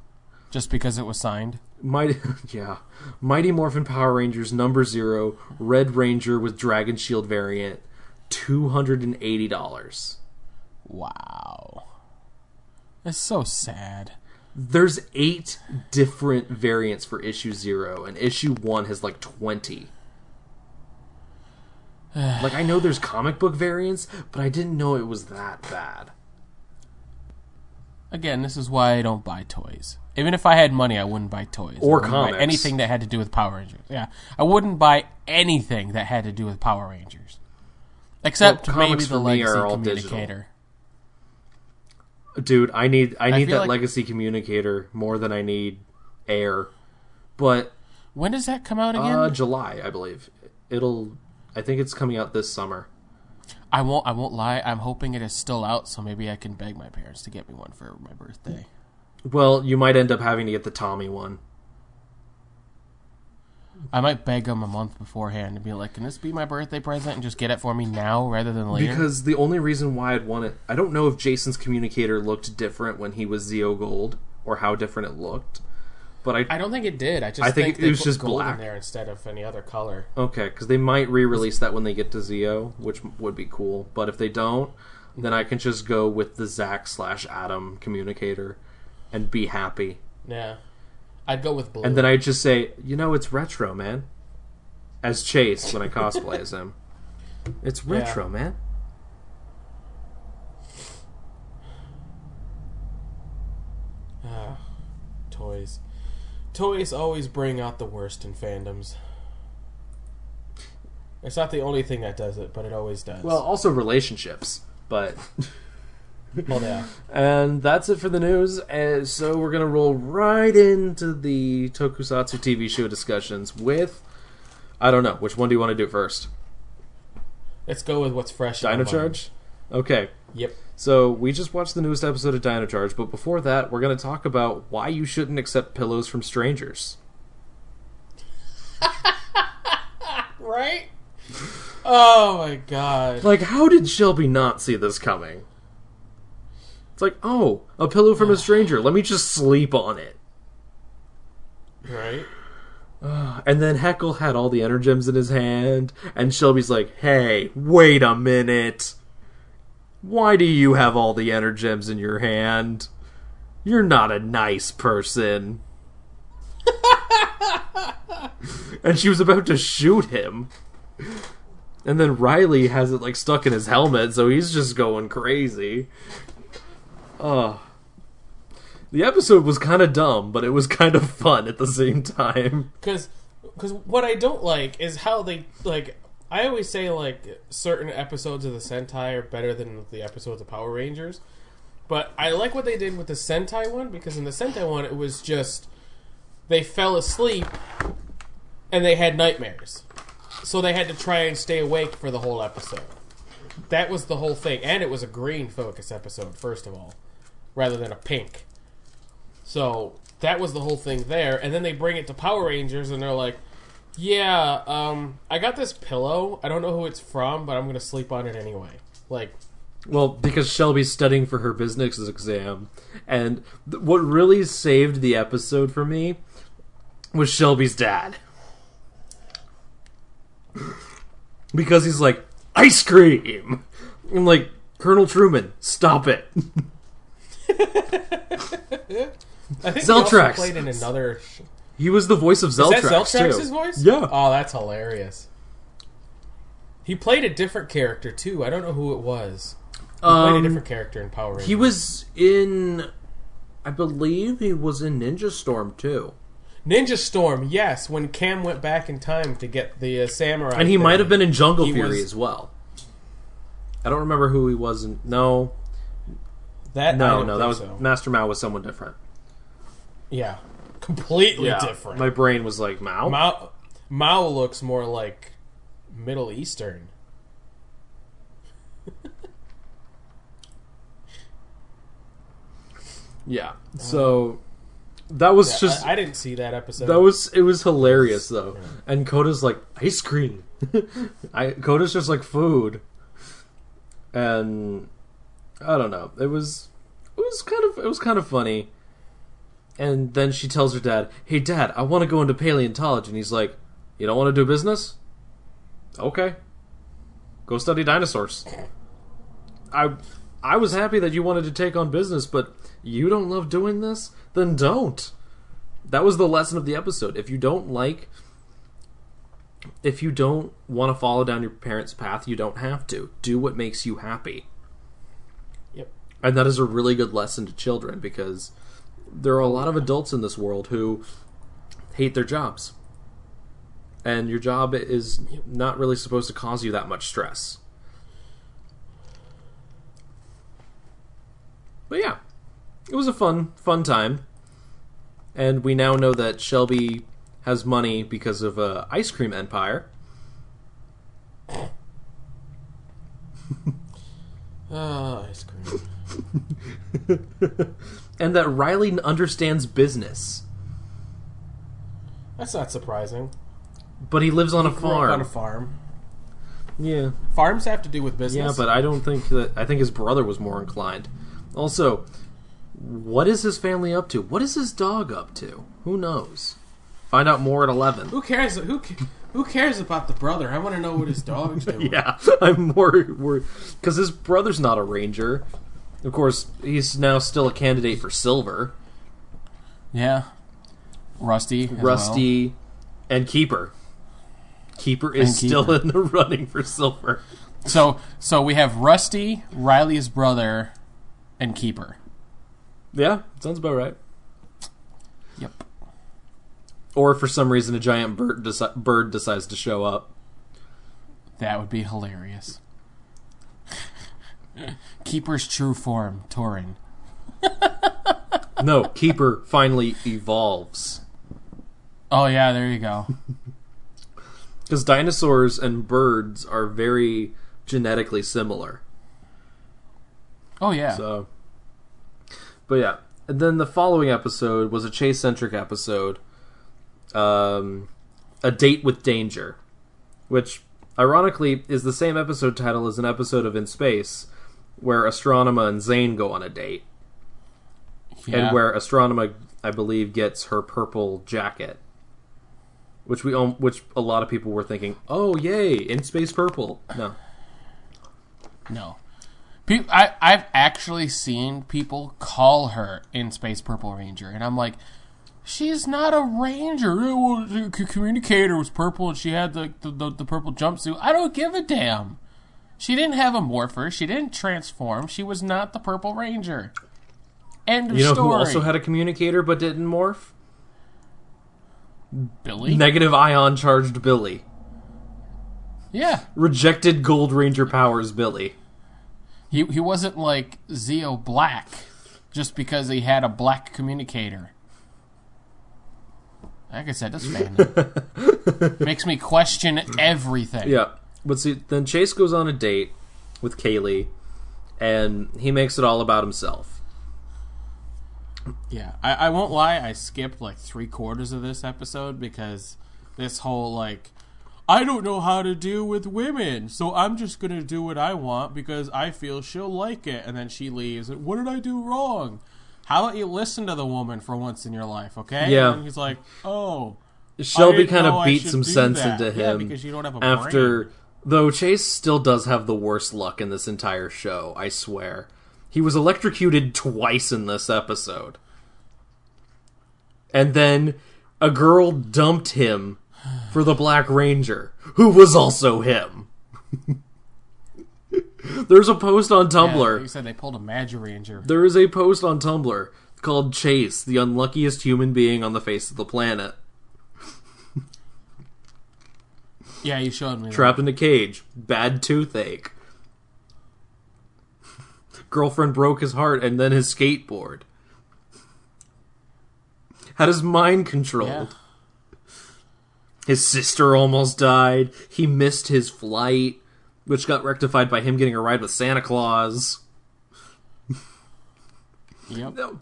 Speaker 1: Just because it was signed?
Speaker 2: Mighty, yeah, Mighty Morphin Power Rangers number zero, Red Ranger with Dragon Shield variant, two hundred and eighty dollars.
Speaker 1: Wow. That's so sad.
Speaker 2: There's eight different variants for issue zero, and issue one has like twenty. like I know there's comic book variants, but I didn't know it was that bad.
Speaker 1: Again, this is why I don't buy toys. Even if I had money, I wouldn't buy toys.
Speaker 2: Or
Speaker 1: I buy
Speaker 2: comics.
Speaker 1: anything that had to do with Power Rangers. Yeah. I wouldn't buy anything that had to do with Power Rangers. Except
Speaker 2: Well,
Speaker 1: maybe the legacy
Speaker 2: are all digital.
Speaker 1: communicator.
Speaker 2: Dude, I need I need
Speaker 1: feel
Speaker 2: that
Speaker 1: like-
Speaker 2: legacy communicator more than I need air. But
Speaker 1: When does that come out again?
Speaker 2: uh July, I believe. It'll I think it's coming out this summer.
Speaker 1: I won't. I won't lie. I'm hoping it is still out, so maybe I can beg my parents to get me one for my birthday.
Speaker 2: Well, you might end up having to get the Tommy one.
Speaker 1: I might beg them a month beforehand and be like, "Can this be my birthday present?" and just get it for me now rather than later.
Speaker 2: Because the only reason why I'd want it I don't know if Jason's communicator looked different when he was Zeo Gold or how different it looked. But I,
Speaker 1: I don't think it did. I just
Speaker 2: I think
Speaker 1: think,
Speaker 2: it
Speaker 1: they
Speaker 2: was
Speaker 1: put
Speaker 2: just black.
Speaker 1: in there instead of any other color.
Speaker 2: okay, because they might re-release that when they get to Zeo, which would be cool. But if they don't, then I can just go with the Zack slash Adam communicator and be happy.
Speaker 1: Yeah, I'd go with blue.
Speaker 2: And then I just say, you know, it's retro, man. As Chase when I cosplay as him. It's retro, man.
Speaker 1: Ah, toys. Toys always bring out the worst in fandoms. It's not the only thing that does it, but it always does.
Speaker 2: Well, also relationships, but
Speaker 1: well, yeah.
Speaker 2: and that's it for the news. And so we're gonna roll right into the Tokusatsu TV show discussions with. I don't know which one do you want to do first.
Speaker 1: Let's go with what's fresh.
Speaker 2: Dino. Charge. Okay,
Speaker 1: Yep.
Speaker 2: So we just watched the newest episode of Dino Charge, but before that, we're gonna talk about why you shouldn't accept pillows from strangers.
Speaker 1: Right? Oh my god.
Speaker 2: Like, how did Shelby not see this coming? It's like, oh, a pillow from a stranger. Let me just sleep on it.
Speaker 1: Right?
Speaker 2: And then Heckyl had all the energems in his hand, and Shelby's like, hey, wait a minute. Why do you have all the energems in your hand? You're not a nice person. and she was about to shoot him. And then Riley has it like stuck in his helmet, so he's just going crazy. Oh. The episode was kind of dumb, but it was kind of fun at the same time.
Speaker 1: because because what I don't like is how they like. I always say like certain episodes of the Sentai are better than the episodes of Power Rangers, but I like what they did with the Sentai one because in the Sentai one it was just they fell asleep and they had nightmares, so they had to try and stay awake for the whole episode. That was the whole thing, and it was a green focus episode first of all, rather than a pink. So that was the whole thing there, and then they bring it to Power Rangers, and they're like, "Yeah, um, I got this pillow. I don't know who it's from, but I'm gonna sleep on it anyway." Like,
Speaker 2: Well, because Shelby's studying for her business exam, and th- what really saved the episode for me was Shelby's dad. Because he's like, ice cream! I'm like, Colonel Truman, stop it.
Speaker 1: I think
Speaker 2: Zeltrax.
Speaker 1: played in another.
Speaker 2: He was the voice of Zeltrax.
Speaker 1: Is that Zeltrax's
Speaker 2: too.
Speaker 1: voice?
Speaker 2: Yeah.
Speaker 1: Oh, that's hilarious. He played a different character too. I don't know who it was. He played a
Speaker 2: Um,
Speaker 1: different character in Power Rangers.
Speaker 2: He was in. I believe he was in Ninja Storm, too.
Speaker 1: Ninja Storm. Yes, when Cam went back in time to get the uh, samurai,
Speaker 2: And he
Speaker 1: thing.
Speaker 2: might have been in Jungle Fury
Speaker 1: was-
Speaker 2: as well. I don't remember who he was in. No,
Speaker 1: that.
Speaker 2: No, no. That was
Speaker 1: so.
Speaker 2: Master Mao was someone different.
Speaker 1: yeah, completely different.
Speaker 2: My brain was like Mao.
Speaker 1: Mao Mao looks more like Middle Eastern.
Speaker 2: Yeah. Uh, so that was
Speaker 1: Yeah,
Speaker 2: just
Speaker 1: I, I didn't see that episode.
Speaker 2: that was it was hilarious though. And Koda's like ice cream. I Koda's just like food. And I don't know. It was it was kind of it was kind of funny. And then she tells her dad, "Hey dad, I want to go into paleontology." And he's like, "You don't want to do business?" Okay. Go study dinosaurs. I I was happy that you wanted to take on business, but you don't love doing this? Then don't. That was the lesson of the episode. If you don't like if you don't want to follow down your parents' path, you don't have to. Do what makes you happy.
Speaker 1: Yep.
Speaker 2: And that is a really good lesson to children because there are a lot of adults in this world who hate their jobs. And your job is not really supposed to cause you that much stress. But yeah, it was a fun, fun time. And we now know that Shelby has money because of uh, Ice Cream Empire.
Speaker 1: Ah, ice cream.
Speaker 2: and that Riley understands business.
Speaker 1: That's not surprising.
Speaker 2: But he lives on a
Speaker 1: Grew up
Speaker 2: farm.
Speaker 1: on a farm.
Speaker 2: Yeah.
Speaker 1: Farms have to do with business.
Speaker 2: Yeah, but I don't think that. I think his brother was more inclined. Also, what is his family up to? What is his dog up to? Who knows? Find out more at 11.
Speaker 1: who cares? Who who cares about the brother? I want to know what his dog's doing.
Speaker 2: Yeah, I'm more worried. Because his brother's not a ranger. Of course, he's now still a candidate for silver.
Speaker 3: Yeah. Rusty.
Speaker 2: Rusty and Keeper. Keeper is
Speaker 3: And
Speaker 2: still in the running for silver.
Speaker 3: So so we have Rusty, Riley's brother, and Keeper.
Speaker 2: Yeah, sounds about right.
Speaker 3: Yep.
Speaker 2: Or for some reason, a giant bird, deci- bird decides to show up.
Speaker 3: That would be hilarious. Keeper's true form, Torin.
Speaker 2: No, Keeper finally evolves.
Speaker 3: Oh yeah, there you go.
Speaker 2: Because dinosaurs and birds are very genetically similar.
Speaker 3: Oh yeah.
Speaker 2: So, but yeah, and then the following episode was a chase centric episode, um, a date with danger, which ironically is the same episode title as an episode of In Space, where Astronema and Zhane go on a date,
Speaker 3: yeah.
Speaker 2: and where Astronema, I believe, gets her purple jacket. Which we, um, which a lot of people were thinking, oh yay, in space purple. No,
Speaker 3: No. Pe- I, I've actually seen people call her in Space Purple Ranger, and I'm like,
Speaker 1: She's not a ranger. It was, the communicator was purple and she had the, the, the, the purple jumpsuit. I don't give a damn. She didn't have a morpher. She didn't transform. She was not the purple ranger. End of
Speaker 2: You know
Speaker 1: story.
Speaker 2: who also had a communicator but didn't morph?
Speaker 1: Billy?
Speaker 2: Negative ion charged Billy.
Speaker 1: yeah.
Speaker 2: Rejected Gold Ranger powers Billy.
Speaker 1: He, he wasn't like Zeo Black just because he had a black communicator. Like I said, this fandom makes me question everything.
Speaker 2: Yeah. But see, then Chase goes on a date with Kaylee, and he makes it all about himself.
Speaker 1: Yeah, I, I won't lie. I skipped like three quarters of this episode because this whole like, I don't know how to deal with women, so I'm just gonna do what I want because I feel she'll like it, and then she leaves. What did I do wrong? How about you listen to the woman for once in your life, okay?
Speaker 2: Yeah.
Speaker 1: And he's like, oh,
Speaker 2: Shelby kind of beat some sense
Speaker 1: that.
Speaker 2: into
Speaker 1: Yeah,
Speaker 2: him
Speaker 1: because you don't have a
Speaker 2: after
Speaker 1: brain.
Speaker 2: Though Chase still does have the worst luck in this entire show, I swear. He was electrocuted twice in this episode. And then a girl dumped him for the Black Ranger, who was also him. There's a post on Tumblr.
Speaker 1: like you said they pulled a Magic Ranger.
Speaker 2: There is a post on Tumblr called Chase, the unluckiest human being on the face of the planet.
Speaker 1: Yeah, you showed me. that.
Speaker 2: Trapped in a cage. Bad toothache. Girlfriend broke his heart and then his skateboard. Had his mind controlled.
Speaker 1: Yeah.
Speaker 2: His sister almost died. He missed his flight, which got rectified by him getting a ride with Santa Claus.
Speaker 1: Yep.
Speaker 2: No,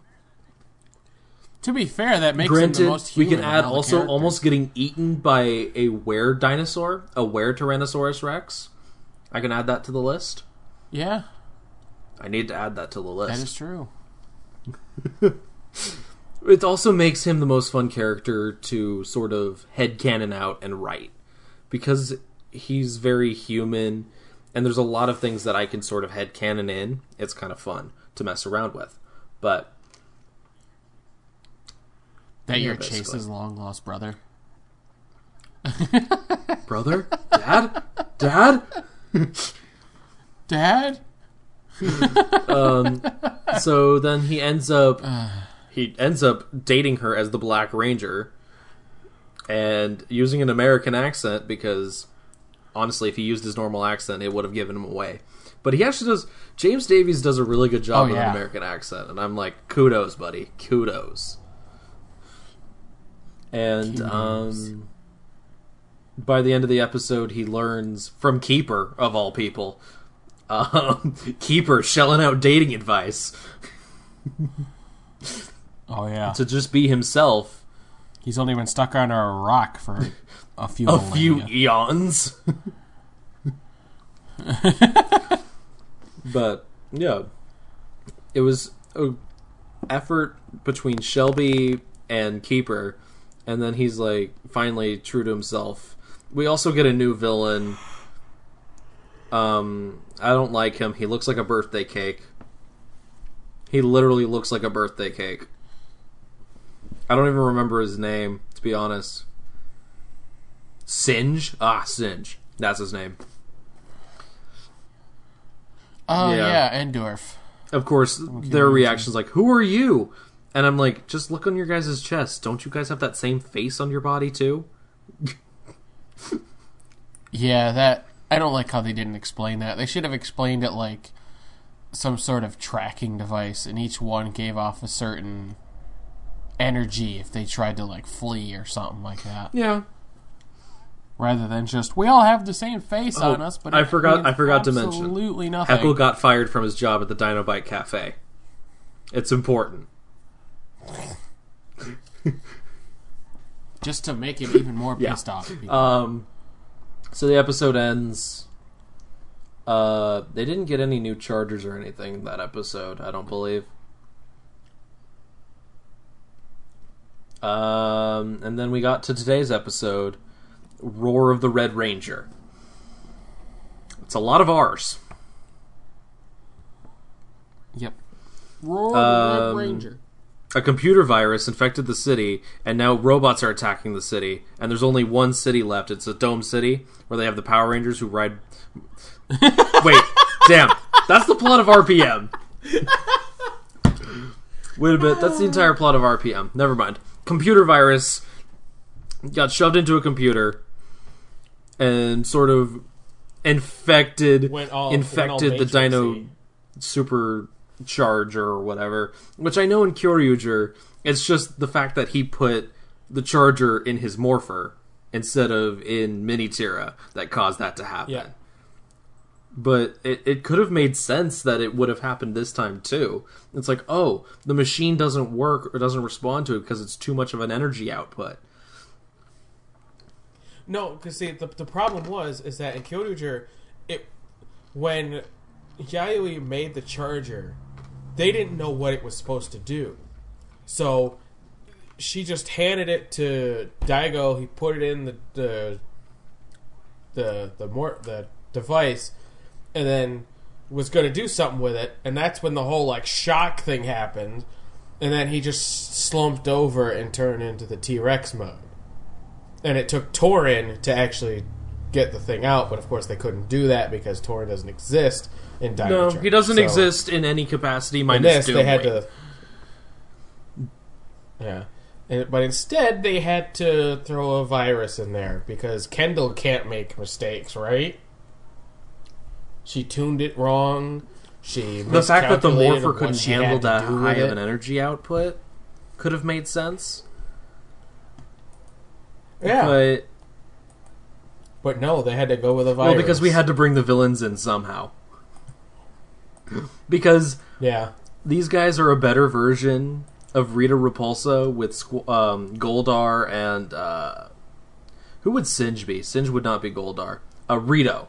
Speaker 1: To be fair, that makes him the most human.
Speaker 2: We
Speaker 1: can
Speaker 2: add also
Speaker 1: characters.
Speaker 2: almost getting eaten by a were dinosaur, a were Tyrannosaurus Rex. I can add that to the list.
Speaker 1: Yeah,
Speaker 2: I need to add that to the list.
Speaker 1: that is true.
Speaker 2: It also makes him the most fun character to sort of head headcanon out and write. Because he's very human, and there's a lot of things that I can sort of head headcanon in. It's kind of fun to mess around with. But,
Speaker 1: That
Speaker 2: Yeah,
Speaker 1: you're
Speaker 2: basically.
Speaker 1: Chase's long lost brother.
Speaker 2: brother? Dad? Dad?
Speaker 1: Dad?
Speaker 2: um, So then he ends up. He ends up dating her as the Black Ranger. And using an American accent because, honestly, if he used his normal accent, it would have given him away. But he actually does. James Davies does a really good job
Speaker 1: Oh,
Speaker 2: with an. American accent, and I'm like, kudos, buddy, kudos. And um, by the end of the episode, he learns from Keeper of all people, um, Keeper shelling out dating advice
Speaker 1: Oh yeah.
Speaker 2: to just be himself.
Speaker 1: He's only been stuck under a rock for a few.
Speaker 2: A few eons. but yeah, it was a effort between Shelby and Keeper, and then he's like finally true to himself. We also get a new villain. Um, I don't like him. He looks like a birthday cake. He literally looks like a birthday cake. I don't even remember his name, to be honest. Singe? Ah, Singe. That's his name.
Speaker 1: Oh
Speaker 2: Yeah.
Speaker 1: yeah, Endorf.
Speaker 2: Of course, their reaction's like, "Who are you?" And I'm like, "Just look on your guys' chest. Don't you guys have that same face on your body too?"
Speaker 1: Yeah, that I don't like how they didn't explain that. They should have explained it like some sort of tracking device, and each one gave off a certain energy if they tried to like flee or something like that,
Speaker 2: Yeah.
Speaker 1: rather than just we all have the same face
Speaker 2: Oh,
Speaker 1: on us. But
Speaker 2: I forgot- I forgot to mention.
Speaker 1: absolutely nothing.
Speaker 2: Heckyl got fired from his job at the Dinobite Cafe. It's important.
Speaker 1: Just to make him even more
Speaker 2: Yeah.
Speaker 1: pissed off.
Speaker 2: Um, so the episode ends. Uh, they didn't get any new chargers or anything that episode. I don't believe. Um, and then we got to today's episode, Roar of the Red Ranger. It's a lot of R's.
Speaker 1: yep. Roar of the
Speaker 2: um,
Speaker 1: Red Ranger.
Speaker 2: A computer virus infected the city, and now robots are attacking the city. And there's only one city left. It's a dome city where they have the Power Rangers who ride. Wait, damn, that's the plot of RPM. Wait a bit, that's the entire plot of RPM. Never mind. Computer virus got shoved into a computer and sort of infected
Speaker 1: Went all-
Speaker 2: infected the Dino
Speaker 1: Matrixy.
Speaker 2: Supercharger or whatever. Which I know in Kyoryuger, it's just the fact that he put the charger in his morpher instead of in Minitira that caused that to happen.
Speaker 1: Yeah.
Speaker 2: But it, it could have made sense that it would have happened this time too. It's like, oh, the machine doesn't work or doesn't respond to it because it's too much of an energy output.
Speaker 1: No, because see, the, the problem was is that in Kyoryuger, it when Yayoi made the charger, they didn't know what it was supposed to do, so she just handed it to Daigo. He put it in the the the the more the device, and then was going to do something with it, and that's when the whole like shock thing happened, and then he just slumped over and turned into the T Rex mode. And it took Torin to actually get the thing out, but of course they couldn't do that because Torin doesn't exist in Dino
Speaker 2: No, he doesn't
Speaker 1: So,
Speaker 2: exist in any capacity minus
Speaker 1: this, they had to, yeah, and, but instead they had to throw a virus in there because Kendall can't make mistakes, right? She tuned it wrong. She
Speaker 2: The fact that the morpher couldn't handle that high of an energy output could have made sense.
Speaker 1: Yeah,
Speaker 2: But
Speaker 1: but no, they had to go with a virus.
Speaker 2: well, because we had to bring the villains in somehow. Because
Speaker 1: yeah,
Speaker 2: these guys are a better version of Rita Repulsa with Squ- um, Goldar and uh, who would Singe be? Singe would not be Goldar. Uh, Rito.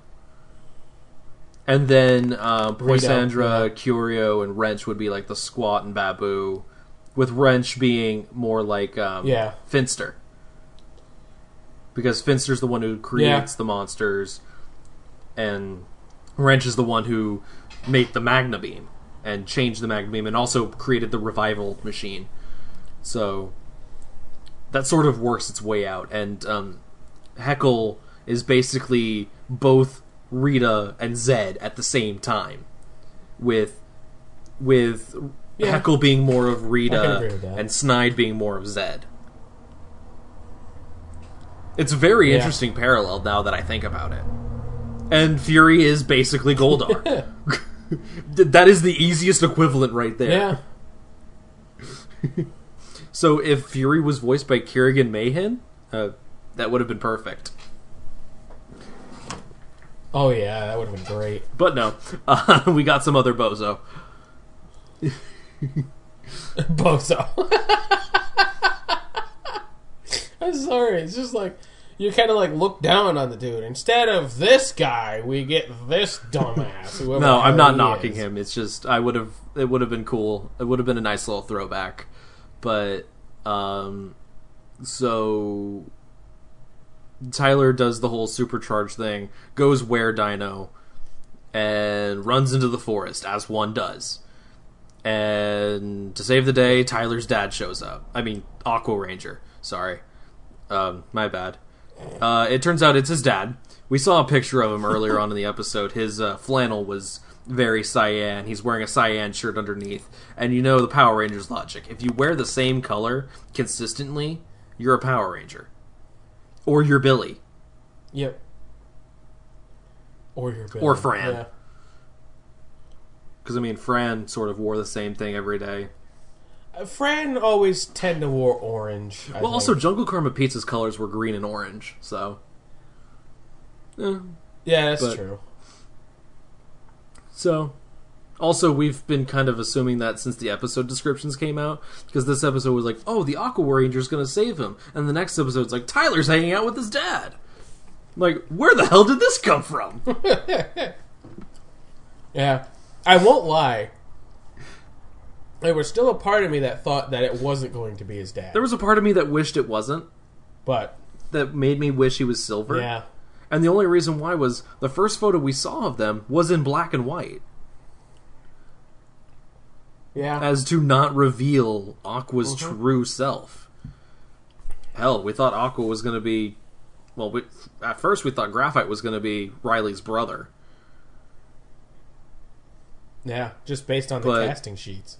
Speaker 2: And then uh, Poisandra,
Speaker 1: yeah.
Speaker 2: Curio, and Wrench would be like the Squatt and Baboo, with Wrench being more like um,
Speaker 1: Yeah.
Speaker 2: Finster. Because Finster's the one who creates the monsters, and Wrench is the one who made the Magna Beam and changed the Magna Beam and also created the revival machine. So that sort of works its way out. And um, Heckyl is basically both Rita and Zedd at the same time, with with
Speaker 1: Yeah.
Speaker 2: Heckyl being more of Rita
Speaker 1: agree with that.
Speaker 2: and Snide being more of Zedd. It's a very
Speaker 1: Yeah.
Speaker 2: interesting parallel now that I think about it. And Fury is basically Goldar. that is the easiest equivalent right there.
Speaker 1: yeah.
Speaker 2: So if Fury was voiced by Kerrigan Mahan, uh, that would have been perfect.
Speaker 1: Oh yeah, that would have been great.
Speaker 2: But no, uh, we got some other bozo.
Speaker 1: Bozo. I'm sorry. It's just like you kind of like look down on the dude. Instead of this guy, we get this dumbass.
Speaker 2: No, I'm not knocking
Speaker 1: is.
Speaker 2: him. It's just I would have. It would have been cool. It would have been a nice little throwback. But um, so Tyler does the whole supercharge thing, goes where Dino, and runs into the forest as one does. And to save the day, Tyler's dad shows up. I mean, Aqua Ranger. Sorry, um, my bad. Uh, it turns out it's his dad. We saw a picture of him earlier on in the episode. His uh, flannel was very cyan. He's wearing a cyan shirt underneath. And you know the Power Rangers logic. If you wear the same color consistently, you're a Power Ranger. Or you're Billy.
Speaker 1: Yep. Or your
Speaker 2: Or Fran.
Speaker 1: Yeah.
Speaker 2: Because, I mean, Fran sort of wore the same thing every day.
Speaker 1: Fran always tend to wear orange. I
Speaker 2: Well, also. Jungle Karma Pizza's colors were green and orange, so. Eh,
Speaker 1: yeah, that's
Speaker 2: but-
Speaker 1: true.
Speaker 2: So, also, we've been kind of assuming that since the episode descriptions came out, because this episode was like, oh, the Aqua War Ranger's gonna save him, and the next episode's like, Tyler's hanging out with his dad. I'm like, where the hell did this come from?
Speaker 1: Yeah, I won't lie. There was still a part of me that thought that it wasn't going to be his dad.
Speaker 2: there was a part of me that wished it wasn't,
Speaker 1: but
Speaker 2: that made me wish he was silver.
Speaker 1: yeah,
Speaker 2: And the only reason why was the first photo we saw of them was in black and white.
Speaker 1: Yeah.
Speaker 2: as to not reveal Aqua's
Speaker 1: Mm-hmm.
Speaker 2: true self. Hell, we thought Aqua was going to be. Well, we, at first we thought Graphite was going to be Riley's brother.
Speaker 1: yeah, just based on the
Speaker 2: But-
Speaker 1: casting sheets.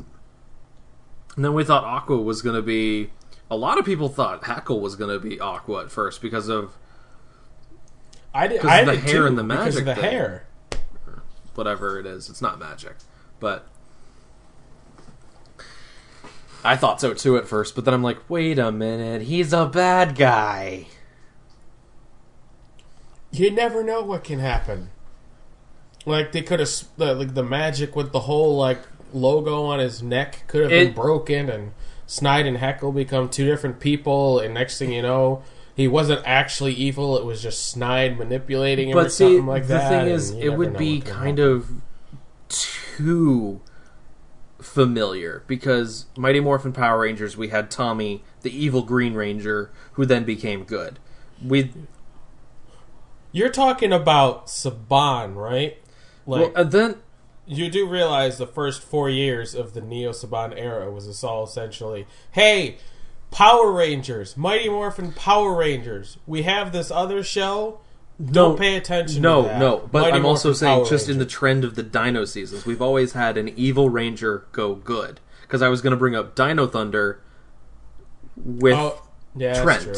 Speaker 2: And then we thought Aqua was going to be. A lot of people thought Heckyl was going to be Aqua at first because of
Speaker 1: I did. I
Speaker 2: of the
Speaker 1: did
Speaker 2: hair
Speaker 1: too,
Speaker 2: and the magic.
Speaker 1: because of the
Speaker 2: thing.
Speaker 1: hair.
Speaker 2: whatever it is. It's not magic. But. I thought so too at first, but then I'm like, wait a minute, he's a bad guy.
Speaker 1: You never know what can happen. Like they could have, like the magic with the whole like logo on his neck could have been broken, and Snide and Heckyl become two different people. And next thing you know, he wasn't actually evil; it was just Snide manipulating him or
Speaker 2: But see,
Speaker 1: something like
Speaker 2: the
Speaker 1: that.
Speaker 2: thing is, it would be kind of too familiar because Mighty Morphin Power Rangers, we had Tommy, the evil Green Ranger, who then became good. We
Speaker 1: You're talking about Saban, right?
Speaker 2: well,
Speaker 1: Like
Speaker 2: and then
Speaker 1: you do realize the first four years of the Neo Saban era was this all essentially, hey, Power Rangers, Mighty Morphin Power Rangers, we have this other show. Don't
Speaker 2: No,
Speaker 1: pay attention.
Speaker 2: no,
Speaker 1: to that.
Speaker 2: no. But
Speaker 1: Mighty
Speaker 2: I'm also
Speaker 1: Morphin
Speaker 2: saying,
Speaker 1: Power
Speaker 2: just in the trend of the Dino seasons, we've always had an evil Ranger go good. Because I was going to bring up Dino Thunder with
Speaker 1: oh, yeah,
Speaker 2: Trent.
Speaker 1: true.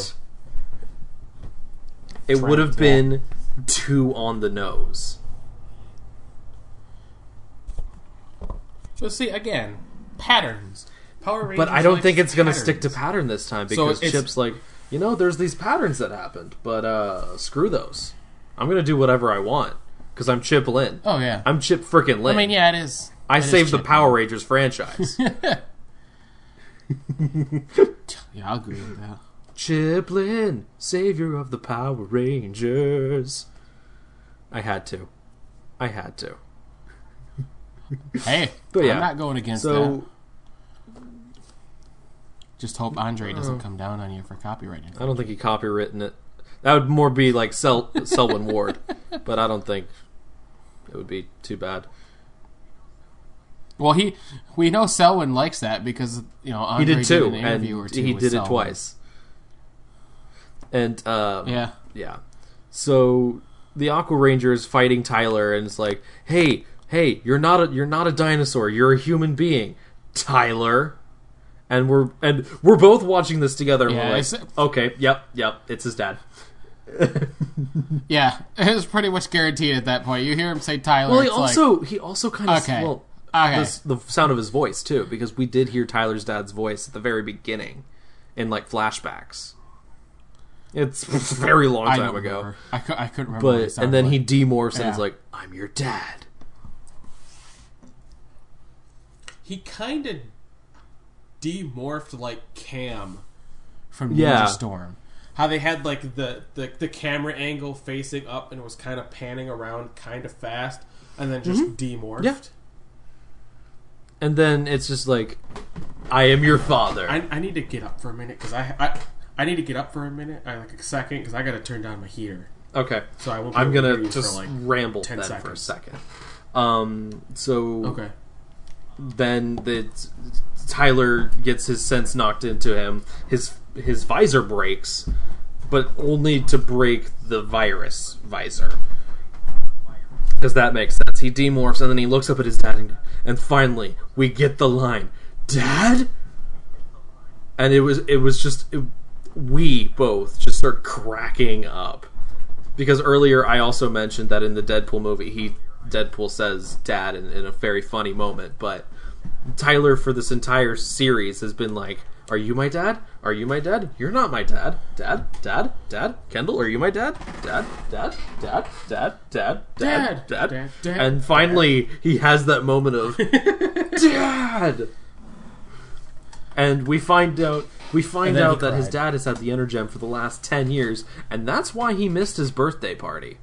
Speaker 2: It would have
Speaker 1: Trent,
Speaker 2: been too on the nose.
Speaker 3: But see, again, patterns. Power Rangers.
Speaker 2: But I don't think it's going to stick to pattern this time because
Speaker 1: it's-
Speaker 2: Chip's like, you know, there's these patterns that happened, but uh screw those. I'm going to do whatever I want because I'm Chip Lynn.
Speaker 3: Oh yeah.
Speaker 2: I'm Chip frickin' Lynn.
Speaker 3: I mean, yeah, it is.
Speaker 2: I
Speaker 3: it is
Speaker 2: saved the Power Rangers franchise.
Speaker 3: Yeah, I'll agree with that.
Speaker 2: Chip Lynn, savior of the Power Rangers. I had to. I had to.
Speaker 3: Hey,
Speaker 2: But yeah,
Speaker 3: I'm not going against that. Just hope Andre doesn't come down on you for copyright.
Speaker 2: I don't think he copywritten it. That would more be like Sel- Selwyn Ward, but I don't think it would be too bad.
Speaker 3: Well, he we know Selwyn likes that because you know
Speaker 2: He
Speaker 3: Andre
Speaker 2: did too,
Speaker 3: an
Speaker 2: and
Speaker 3: interview or two
Speaker 2: he
Speaker 3: with
Speaker 2: did it twice. And um,
Speaker 3: Yeah,
Speaker 2: Yeah. So the Aqua Ranger is fighting Tyler, and it's like, "Hey, hey, you're not a you're not a dinosaur. You're a human being, Tyler." And we're and we're both watching this together.
Speaker 3: Yeah,
Speaker 2: like, "Okay, yep, yep, it's his dad."
Speaker 3: yeah. It was pretty much guaranteed at that point. You hear him say Tyler.
Speaker 2: Well, he
Speaker 3: it's like,
Speaker 2: also he also kind of
Speaker 3: Okay.
Speaker 2: well,
Speaker 3: Okay.
Speaker 2: this- the sound of his voice too, because we did hear Tyler's dad's voice at the very beginning, in like flashbacks. It's a very long time
Speaker 3: don't
Speaker 2: ago.
Speaker 3: I, cou- I couldn't remember.
Speaker 2: But and then he
Speaker 3: like.
Speaker 2: demorphs and
Speaker 3: Yeah.
Speaker 2: is like, "I'm your dad."
Speaker 1: He kind of demorphed like Cam.
Speaker 3: from Ninja
Speaker 2: Yeah.
Speaker 3: Storm.
Speaker 1: How they had like the, the, the camera angle facing up and was kind of panning around kind of fast and then just demorphed.
Speaker 2: Yeah. And then it's just like, "I am your father."
Speaker 1: I, I need to get up for a minute because I, I I need to get up for a minute, I like a second because I got to turn down my heater.
Speaker 2: okay,
Speaker 1: So I won't. Be
Speaker 2: I'm gonna just
Speaker 1: like
Speaker 2: ramble
Speaker 1: 10
Speaker 2: then for a second. Um, so
Speaker 1: okay.
Speaker 2: Then the Tyler gets his sense knocked into him. His his visor breaks, but only to break the virus visor. Because that makes sense. He demorphs and then he looks up at his dad, and, and finally we get the line, "Dad." And it was it was just it, we both just start cracking up because earlier I also mentioned that in the Deadpool movie he Deadpool says dad in, in a very funny moment, but Tyler for this entire series has been like, "Are you my dad? Are you my dad? You're not my dad. Dad, dad, dad. Kendall, are you my dad? Dad, dad, dad, dad, dad, dad,
Speaker 1: Dad,
Speaker 2: dad." And finally, he has that moment of dad. And we find out we find
Speaker 1: And then he
Speaker 2: out that his dad has had the Energem for the last ten years, and that's why he missed his birthday party.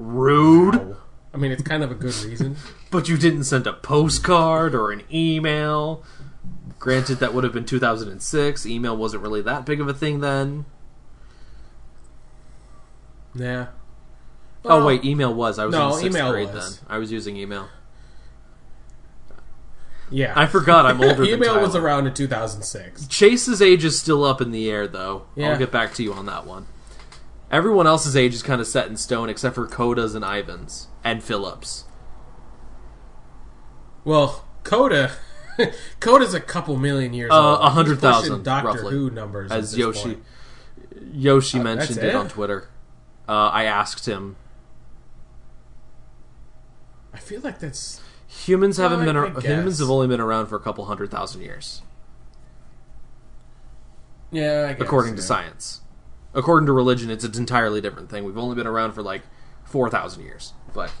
Speaker 2: Rude.
Speaker 1: I mean, it's kind of a good reason.
Speaker 2: But you didn't send a postcard or an email. Granted, that would have been 2006. Email wasn't really that big of a thing then.
Speaker 1: yeah.
Speaker 2: oh wait, email was. I was
Speaker 1: no,
Speaker 2: in sixth
Speaker 1: email
Speaker 2: grade
Speaker 1: was.
Speaker 2: then. I was using email.
Speaker 1: Yeah,
Speaker 2: I forgot I'm older than
Speaker 1: Email was around in 2006.
Speaker 2: Chase's age is still up in the air, though.
Speaker 1: Yeah.
Speaker 2: I'll get back to you on that one. Everyone else's age is kind of set in stone, except for Koda's and Ivan's and Phillips.
Speaker 1: Well, Koda, Koda's a couple million years
Speaker 2: Uh,
Speaker 1: old.
Speaker 2: a hundred thousand,
Speaker 1: Doctor
Speaker 2: roughly,
Speaker 1: Who numbers
Speaker 2: as Yoshi
Speaker 1: point.
Speaker 2: Yoshi
Speaker 1: Uh,
Speaker 2: mentioned it
Speaker 1: it?
Speaker 2: on Twitter. Uh, I asked him.
Speaker 1: I feel like that's
Speaker 2: Humans haven't
Speaker 1: Well,
Speaker 2: been ar- humans have only been around for a couple hundred thousand years,
Speaker 1: yeah. I guess,
Speaker 2: according to science. According to religion, it's an entirely different thing. We've only been around for like four thousand years, but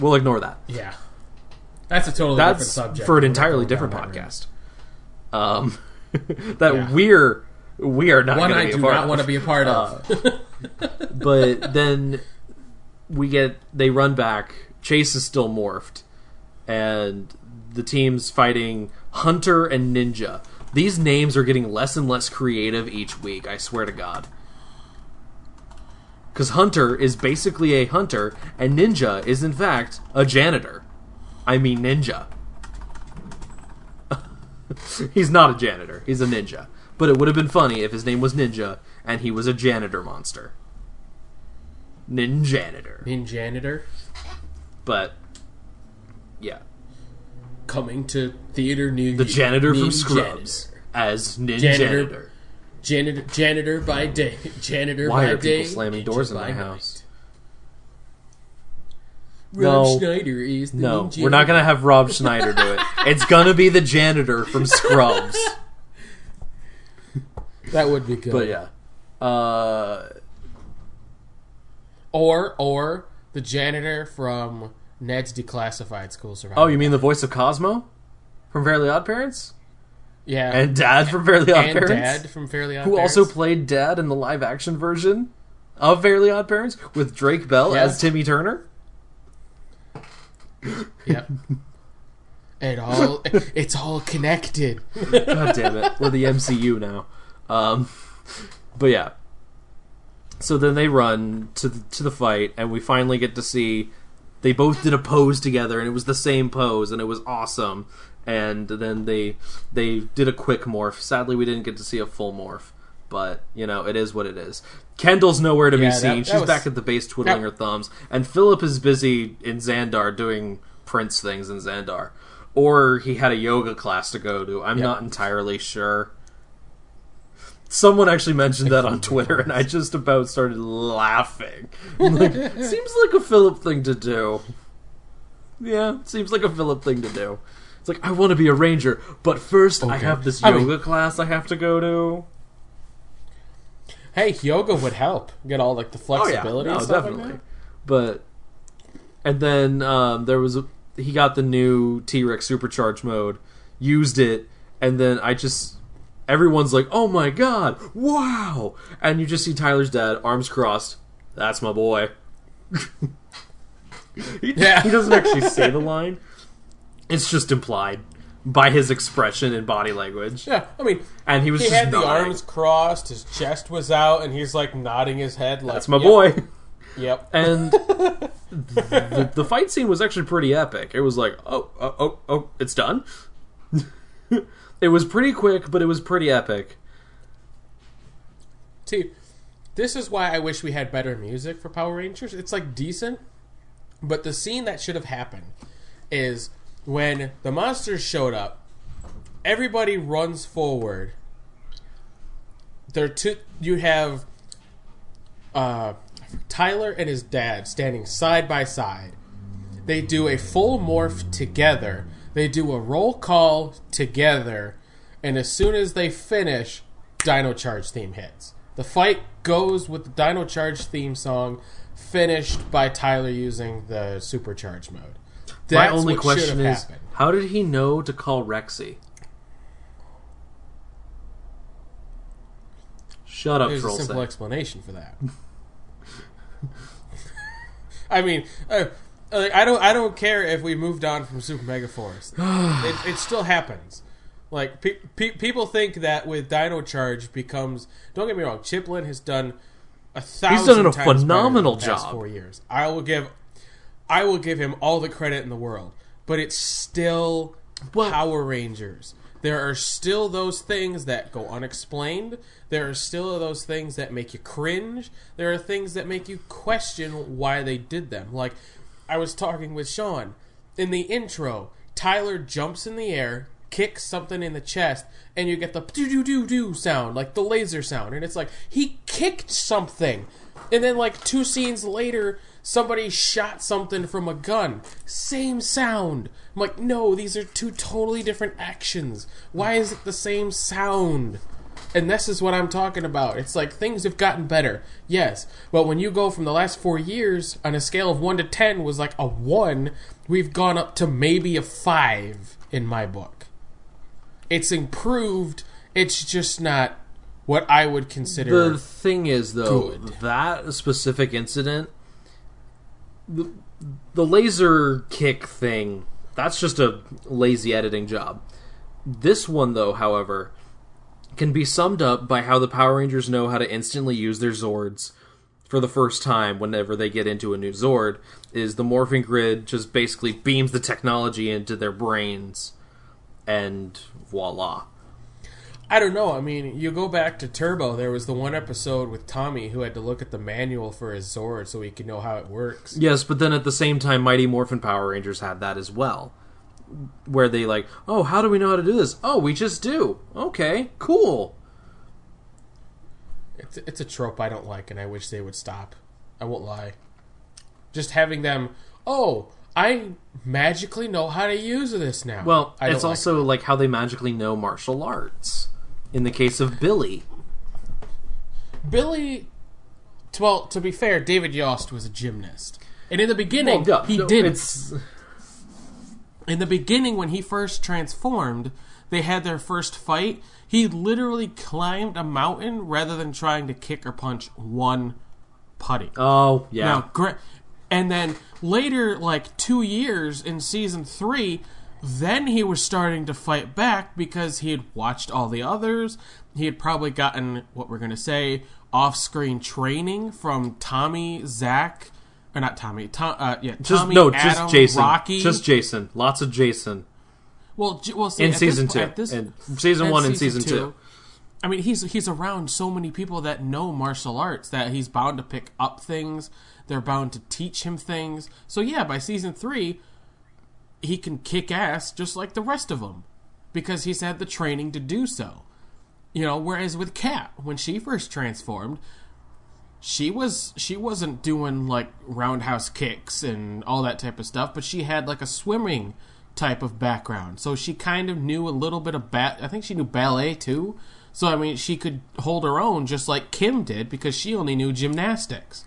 Speaker 2: we'll ignore that.
Speaker 1: Yeah, that's a totally different
Speaker 2: That's
Speaker 1: subject.
Speaker 2: for an entirely different podcast. Um, that
Speaker 1: Yeah.
Speaker 2: we're we are not
Speaker 1: One I do not
Speaker 2: of.
Speaker 1: want to be a part of.
Speaker 2: but then we get they run back. Chase is still morphed, and the team's fighting Hunter and Ninja. These names are getting less and less creative each week. I swear to God. Because Hunter is basically a hunter, and Ninja is in fact a janitor. I mean ninja. He's not a janitor. He's a ninja. But it would have been funny if his name was Ninja and he was a janitor monster. Ninjanitor.
Speaker 1: Nin janitor
Speaker 2: But
Speaker 1: coming to theater near
Speaker 2: the janitor
Speaker 1: Nin
Speaker 2: from Scrubs
Speaker 1: Janitor.
Speaker 2: as Ninjanitor.
Speaker 1: Janitor. Janitor, janitor by day, janitor
Speaker 2: Why
Speaker 1: by
Speaker 2: are
Speaker 1: day.
Speaker 2: people slamming doors in my
Speaker 1: night.
Speaker 2: house?
Speaker 1: Rob
Speaker 2: No.
Speaker 1: Schneider is the
Speaker 2: No,
Speaker 1: ninja.
Speaker 2: we're not gonna have Rob Schneider do it. It's gonna be the janitor from Scrubs.
Speaker 1: That would be good.
Speaker 2: But yeah, uh,
Speaker 1: Or or the janitor from Ned's Declassified School Survival.
Speaker 2: oh, you mean the voice of Cosmo from Fairly Odd Parents
Speaker 1: yeah,
Speaker 2: and Dad from Fairly Odd Parents.
Speaker 1: and
Speaker 2: Parents,
Speaker 1: Dad from Fairly Odd
Speaker 2: who
Speaker 1: Parents.
Speaker 2: also played Dad in the live action version of Fairly Odd Parents with Drake Bell
Speaker 1: Yeah.
Speaker 2: as Timmy Turner.
Speaker 1: Yep. It all it's all connected.
Speaker 2: God damn it. We're the MCU now. Um, but yeah. So then they run to the, to the fight, and we finally get to see they both did a pose together, and it was the same pose, and it was awesome. And then they they did a quick morph. Sadly, we didn't get to see a full morph, but you know it is what it is. Kendall's nowhere to
Speaker 1: Yeah,
Speaker 2: be
Speaker 1: that-
Speaker 2: seen.
Speaker 1: that
Speaker 2: She's
Speaker 1: was-
Speaker 2: back at the base twiddling
Speaker 1: that-
Speaker 2: her thumbs, and Philip is busy in Zandar doing Prince things in Zandar, or he had a yoga class to go to. I'm
Speaker 1: Yep.
Speaker 2: not entirely sure. Someone actually mentioned that on Twitter, and I just about started laughing. I'm like, seems like a Philip thing to do. Yeah, seems like a Philip thing to do. It's like I want to be a ranger, but first I have this
Speaker 1: I
Speaker 2: yoga
Speaker 1: mean-
Speaker 2: class I have to go to.
Speaker 1: Hey, yoga would help get all like the flexibility.
Speaker 2: Oh, no,
Speaker 1: and stuff
Speaker 2: definitely.
Speaker 1: Like that.
Speaker 2: But and then um, there was a, he got the new T Rex supercharge mode, used it, and then I just everyone's like, "Oh my god, wow!" And you just see Tyler's dad, arms crossed. That's my boy. he,
Speaker 1: Yeah.
Speaker 2: he doesn't actually say the line; it's just implied by his expression and body language.
Speaker 1: Yeah, I mean,
Speaker 2: And he was
Speaker 1: he
Speaker 2: just
Speaker 1: had the arms crossed, his chest was out, and he's like nodding his head. Like,
Speaker 2: That's my
Speaker 1: yep,
Speaker 2: boy.
Speaker 1: Yep.
Speaker 2: and the, the fight scene was actually pretty epic. It was like, oh, oh, oh, oh it's done. it was pretty quick, but it was pretty epic.
Speaker 1: See, this is why I wish we had better music for Power Rangers. It's like decent, but the scene that should have happened is when the monsters showed up. Everybody runs forward. There two. You have uh, Tyler and his dad standing side by side. They do a full morph together. They do a roll call together, and as soon as they finish, Dino Charge theme hits. The fight goes with the Dino Charge theme song, finished by Tyler using the supercharge mode.
Speaker 2: My only
Speaker 1: what
Speaker 2: question is,
Speaker 1: happened.
Speaker 2: how did he know to call Rexy? Shut up,
Speaker 1: There's a simple
Speaker 2: Set.
Speaker 1: explanation for that. I mean, uh, like, I don't, I don't care if we moved on from Super Mega Force. it, it still happens. Like pe- pe- people think that with Dino Charge becomes. Don't get me wrong. Chip Lynn has done a thousand.
Speaker 2: He's done a
Speaker 1: times better in
Speaker 2: phenomenal job.
Speaker 1: Four years. I will give, I will give him all the credit in the world. But it's still Power Rangers. There are still those things that go unexplained. There are still those things that make you cringe. There are things that make you question why they did them. Like, I was talking with Shawn. In the intro, Tyler jumps in the air, kicks something in the chest, and you get the do do do do sound, like the laser sound. And it's like, he kicked something. And then, like, two scenes later, somebody shot something from a gun. Same sound. I'm like, no, these are two totally different actions. Why is it the same sound? And this is what I'm talking about. It's like things have gotten better. Yes. But when you go from the last four years on a scale of 1 to 10 was like a 1, we've gone up to maybe a 5 in my book. It's improved. It's just not what I would consider.
Speaker 2: The thing is, though,
Speaker 1: Good.
Speaker 2: that specific incident, the, the laser kick thing, that's just a lazy editing job. This one, though, however, can be summed up by how the Power Rangers know how to instantly use their Zords for the first time whenever they get into a new Zord. Is the morphing grid just basically beams the technology into their brains, and voila.
Speaker 1: I don't know. I mean, you go back to Turbo, there was the one episode with Tommy who had to look at the manual for his Zord so he could know how it works.
Speaker 2: Yes, but then at the same time, Mighty Morphin Power Rangers had that as well. Where they like, oh, how do we know how to do this? Oh, we just do. Okay, cool.
Speaker 1: It's, it's a trope I don't like, and I wish they would stop. I won't lie. Just having them, oh, I magically know how to use this now.
Speaker 2: Well,
Speaker 1: I
Speaker 2: it's
Speaker 1: like
Speaker 2: also like how they magically know martial arts. In the case of Billy,
Speaker 1: Billy. Well, to be fair, David Yost was a gymnast, and in the beginning,
Speaker 2: Well,
Speaker 1: he
Speaker 2: no,
Speaker 1: did. In the beginning when he first transformed they had their first fight. He literally climbed a mountain rather than trying to kick or punch one putty.
Speaker 2: Oh yeah.
Speaker 1: now gra- and then later like two years in season three then he was starting to fight back because he had watched all the others. He had probably gotten what we're going to say off-screen training from tommy zach or not tommy Tom, uh, yeah
Speaker 2: just
Speaker 1: tommy
Speaker 2: no,
Speaker 1: Adam,
Speaker 2: just Jason.
Speaker 1: rocky
Speaker 2: Just Jason. Lots of Jason
Speaker 1: well, J- well, see,
Speaker 2: in season
Speaker 1: this,
Speaker 2: two.
Speaker 1: this-
Speaker 2: in season one and season two.
Speaker 1: I mean, he's he's around so many people that know martial arts that he's bound to pick up things. They're bound to teach him things. So yeah, by season three, he can kick ass just like the rest of them because he's had the training to do so. You know, whereas with Kat, when she first transformed, she was she wasn't doing like roundhouse kicks and all that type of stuff, but she had like a swimming type of background. So she kind of knew a little bit of bat I think she knew ballet too. So I mean, she could hold her own just like Kim did because she only knew gymnastics.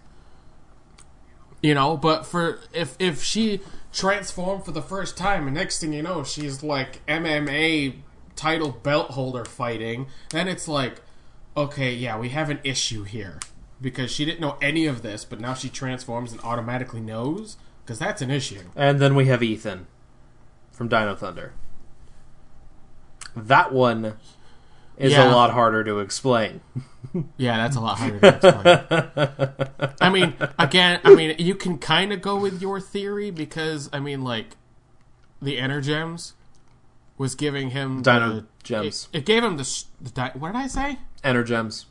Speaker 1: You know, but for if if she transformed for the first time and next thing you know, she's like MMA title belt holder fighting, then it's like okay, yeah, we have an issue here because she didn't know any of this, but now she transforms and automatically knows because that's an issue.
Speaker 2: And then we have Ethan from Dino Thunder. That one is
Speaker 1: Yeah.
Speaker 2: a lot harder to explain.
Speaker 1: Yeah, that's a lot harder to explain. I mean, again, I mean, you can kind of go with your theory because I mean, like, the Energems was giving him
Speaker 2: Dino
Speaker 1: the,
Speaker 2: gems.
Speaker 1: It, it gave him the, the what did I say?
Speaker 2: Energems.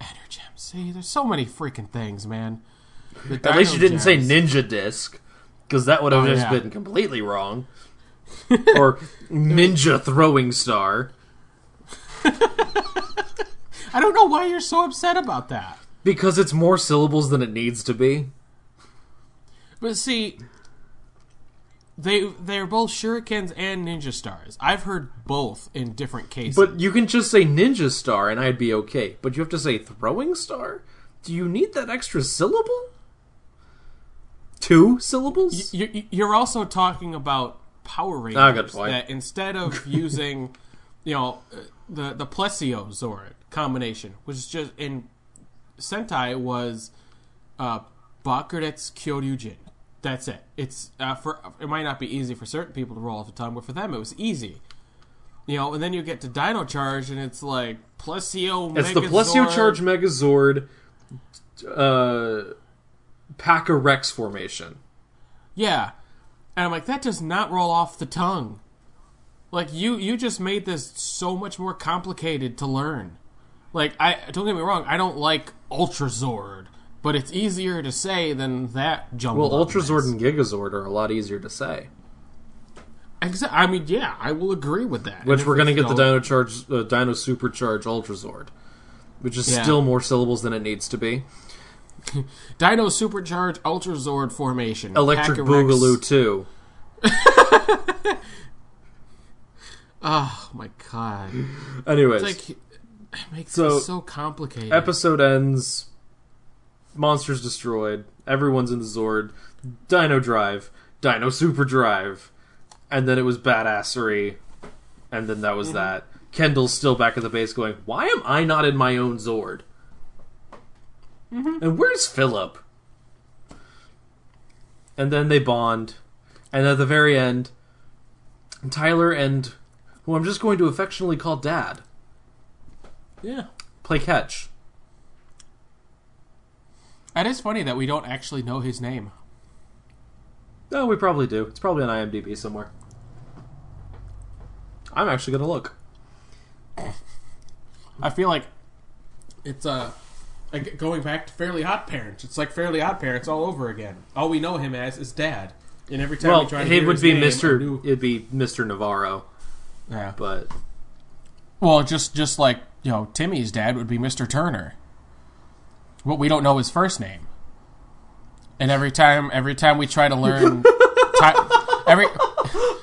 Speaker 1: Energems. See, there's so many freaking things, man.
Speaker 2: At least you didn't say Ninja Disc, because that would have
Speaker 1: Oh,
Speaker 2: just
Speaker 1: yeah.
Speaker 2: been completely wrong. or Ninja Throwing Star.
Speaker 1: I don't know why you're so upset about that.
Speaker 2: Because it's more syllables than it needs to be.
Speaker 1: But see, they they're both shurikens and ninja stars. I've heard both in different cases.
Speaker 2: But you can just say Ninja Star and I'd be okay. But you have to say Throwing Star? Do you need that extra syllable? Two syllables?
Speaker 1: You- you're also talking about Power Rangers
Speaker 2: Ah, good point.
Speaker 1: that instead of using, you know, the the Plesio Zord combination, which is just in Sentai was uh, Bakuretsu Kyoryujin. That's it. It's uh, for it might not be easy for certain people to roll off the tongue, but for them it was easy. You know, and then you get to Dino Charge, and it's like Plesio.
Speaker 2: it's the Plesio Charge Megazord uh, Paca Rex formation.
Speaker 1: Yeah, and I'm like, that does not roll off the tongue. Like you, you just made this so much more complicated to learn. Like I don't get me wrong, I don't like Ultra Zord, but it's easier to say than that jumble.
Speaker 2: Well,
Speaker 1: jumbled. up
Speaker 2: Ultra Zord and Gigazord are a lot easier to say.
Speaker 1: Exa- I mean, yeah, I will agree with that.
Speaker 2: Which we're going to get the Dino Charge, uh, Dino Supercharge Ultra Zord, which is
Speaker 1: Yeah.
Speaker 2: still more syllables than it needs to be.
Speaker 1: Dino Supercharge Ultra Zord formation.
Speaker 2: Electric
Speaker 1: Pack of Rex-
Speaker 2: Boogaloo 2.
Speaker 1: Oh my god!
Speaker 2: Anyways,
Speaker 1: It's like it makes
Speaker 2: So,
Speaker 1: it so complicated.
Speaker 2: episode ends. Monsters destroyed. Everyone's in the Zord. Dino Drive. Dino Super Drive. And then it was badassery. And then that was mm-hmm. that. Kendall's still back at the base going, Why am I not in my own Zord? Mm-hmm. And where's Philip? And then they bond. And at the very end, Tyler and who I'm just going to affectionately call Dad
Speaker 1: yeah,
Speaker 2: play catch.
Speaker 1: That is funny that we don't actually know his name.
Speaker 2: No, we probably do. It's probably on IMDb somewhere. I'm actually gonna look.
Speaker 1: I feel like it's uh going back to Fairly Odd Parents. It's like Fairly Odd Parents all over again. All we know him as is Dad, and every time
Speaker 2: Well,
Speaker 1: we try to
Speaker 2: it would be
Speaker 1: name, a new-
Speaker 2: It'd be Mister Navarro,
Speaker 1: yeah.
Speaker 2: but
Speaker 1: Well, just just like you know, Timmy's dad would be Mister Turner. But we don't know his first name. And every time, every time we try to learn, ti- every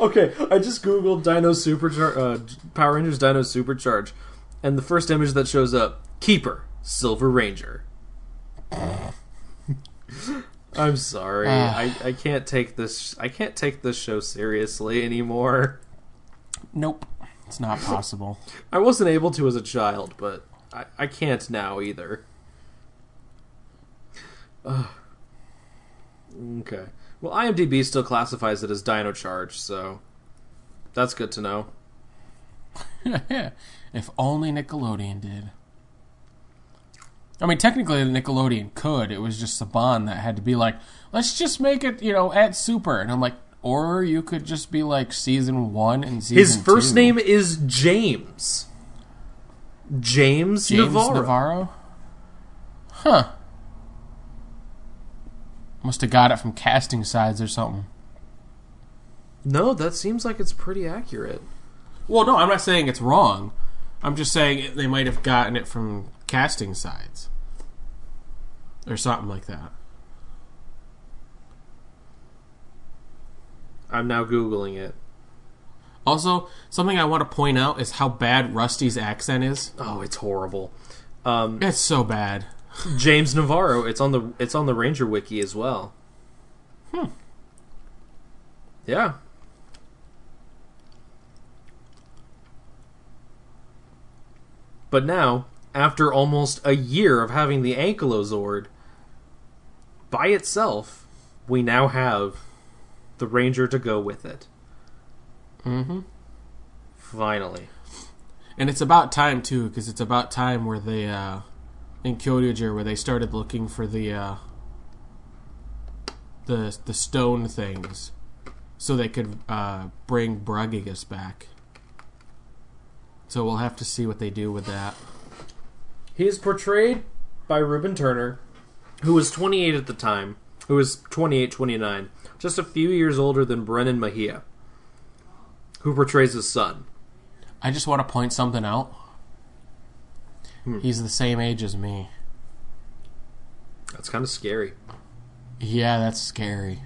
Speaker 2: okay. I just googled Dino Supercharge, uh, Power Rangers Dino Supercharge, and the first image that shows up: Keeper, Silver Ranger. I'm sorry.
Speaker 1: Ah.
Speaker 2: I, I can't take this. I can't take this show seriously anymore.
Speaker 1: nope, it's not possible.
Speaker 2: I wasn't able to as a child, but I, I can't now either. Ugh. Okay. Well, IMDb still classifies it as Dino Charge, so that's good to know.
Speaker 1: if only Nickelodeon did. I mean, technically, Nickelodeon could. It was just Saban that had to be like, let's just make it, you know, at Super. And I'm like, or you could just be like season one and season
Speaker 2: His first
Speaker 1: two.
Speaker 2: name is James. James,
Speaker 1: James
Speaker 2: Navarro.
Speaker 1: Navarro. Huh. Must have got it from casting sides or something.
Speaker 2: No, that seems like it's pretty accurate.
Speaker 1: Well, no, I'm not saying it's wrong. I'm just saying they might have gotten it from casting sides or something like that.
Speaker 2: I'm now googling it.
Speaker 1: Also, something I want to point out is how bad Rusty's accent is.
Speaker 2: Oh, it's horrible. Um,
Speaker 1: It's so bad.
Speaker 2: James Navarro. It's on the it's on the Ranger Wiki as well.
Speaker 1: Hmm.
Speaker 2: Yeah. But now, after almost a year of having the Ankylozord by itself, we now have the Ranger to go with it.
Speaker 1: Mm-hmm.
Speaker 2: Finally.
Speaker 1: And it's about time too, because it's about time where they uh, in Kyoryuger where they started looking for the uh, the the stone things, so they could uh, bring Bragigas back. So we'll have to see what they do with that.
Speaker 2: He is portrayed by Reuben Turner, who was 28 at the time, who was 28, 29, just a few years older than Brennan Mejia, who portrays his son.
Speaker 1: I just want to point something out. He's the same age as me.
Speaker 2: That's kind of scary.
Speaker 1: Yeah, that's scary.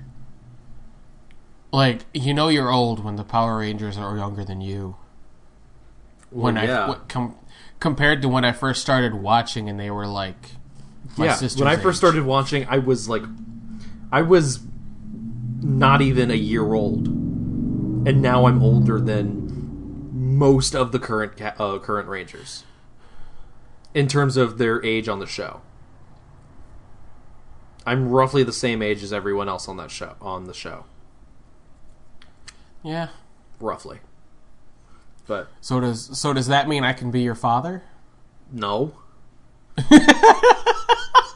Speaker 1: Like you know, you're old when the Power Rangers are younger than you. when
Speaker 2: Well,
Speaker 1: I
Speaker 2: yeah.
Speaker 1: w- com- compared to when I first started watching, and they were like my
Speaker 2: yeah, when I first started watching, I was like, I was not even a year old, and now I'm older than most of the current ca- uh, current Rangers in terms of their age on the show. I'm roughly the same age as everyone else on that show on the show,
Speaker 1: Yeah.
Speaker 2: roughly. But
Speaker 1: So does so does that mean I can be your father?
Speaker 2: no.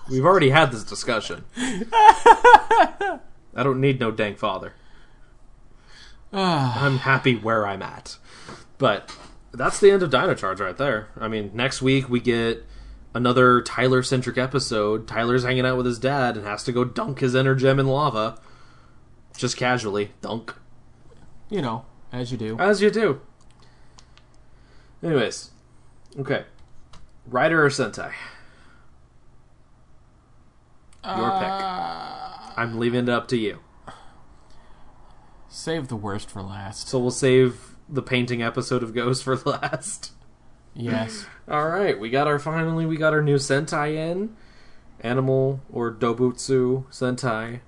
Speaker 2: We've already had this discussion. I don't need no dang father. Ah. I'm happy where I'm at. But that's the end of Dino Charge right there. I mean, next week we get another Tyler centric episode. Tyler's hanging out with his dad and has to go dunk his inner gem in lava. Just casually. Dunk.
Speaker 3: You know, as you do.
Speaker 2: As you do. Anyways. Okay. Rider or Sentai? Your pick. Uh, I'm leaving it up to you.
Speaker 3: Save the worst for last.
Speaker 2: So we'll save the painting episode of Ghost for last.
Speaker 3: Yes.
Speaker 2: All right, we got our finally we got our new Sentai in, Animal or Dobutsu Sentai,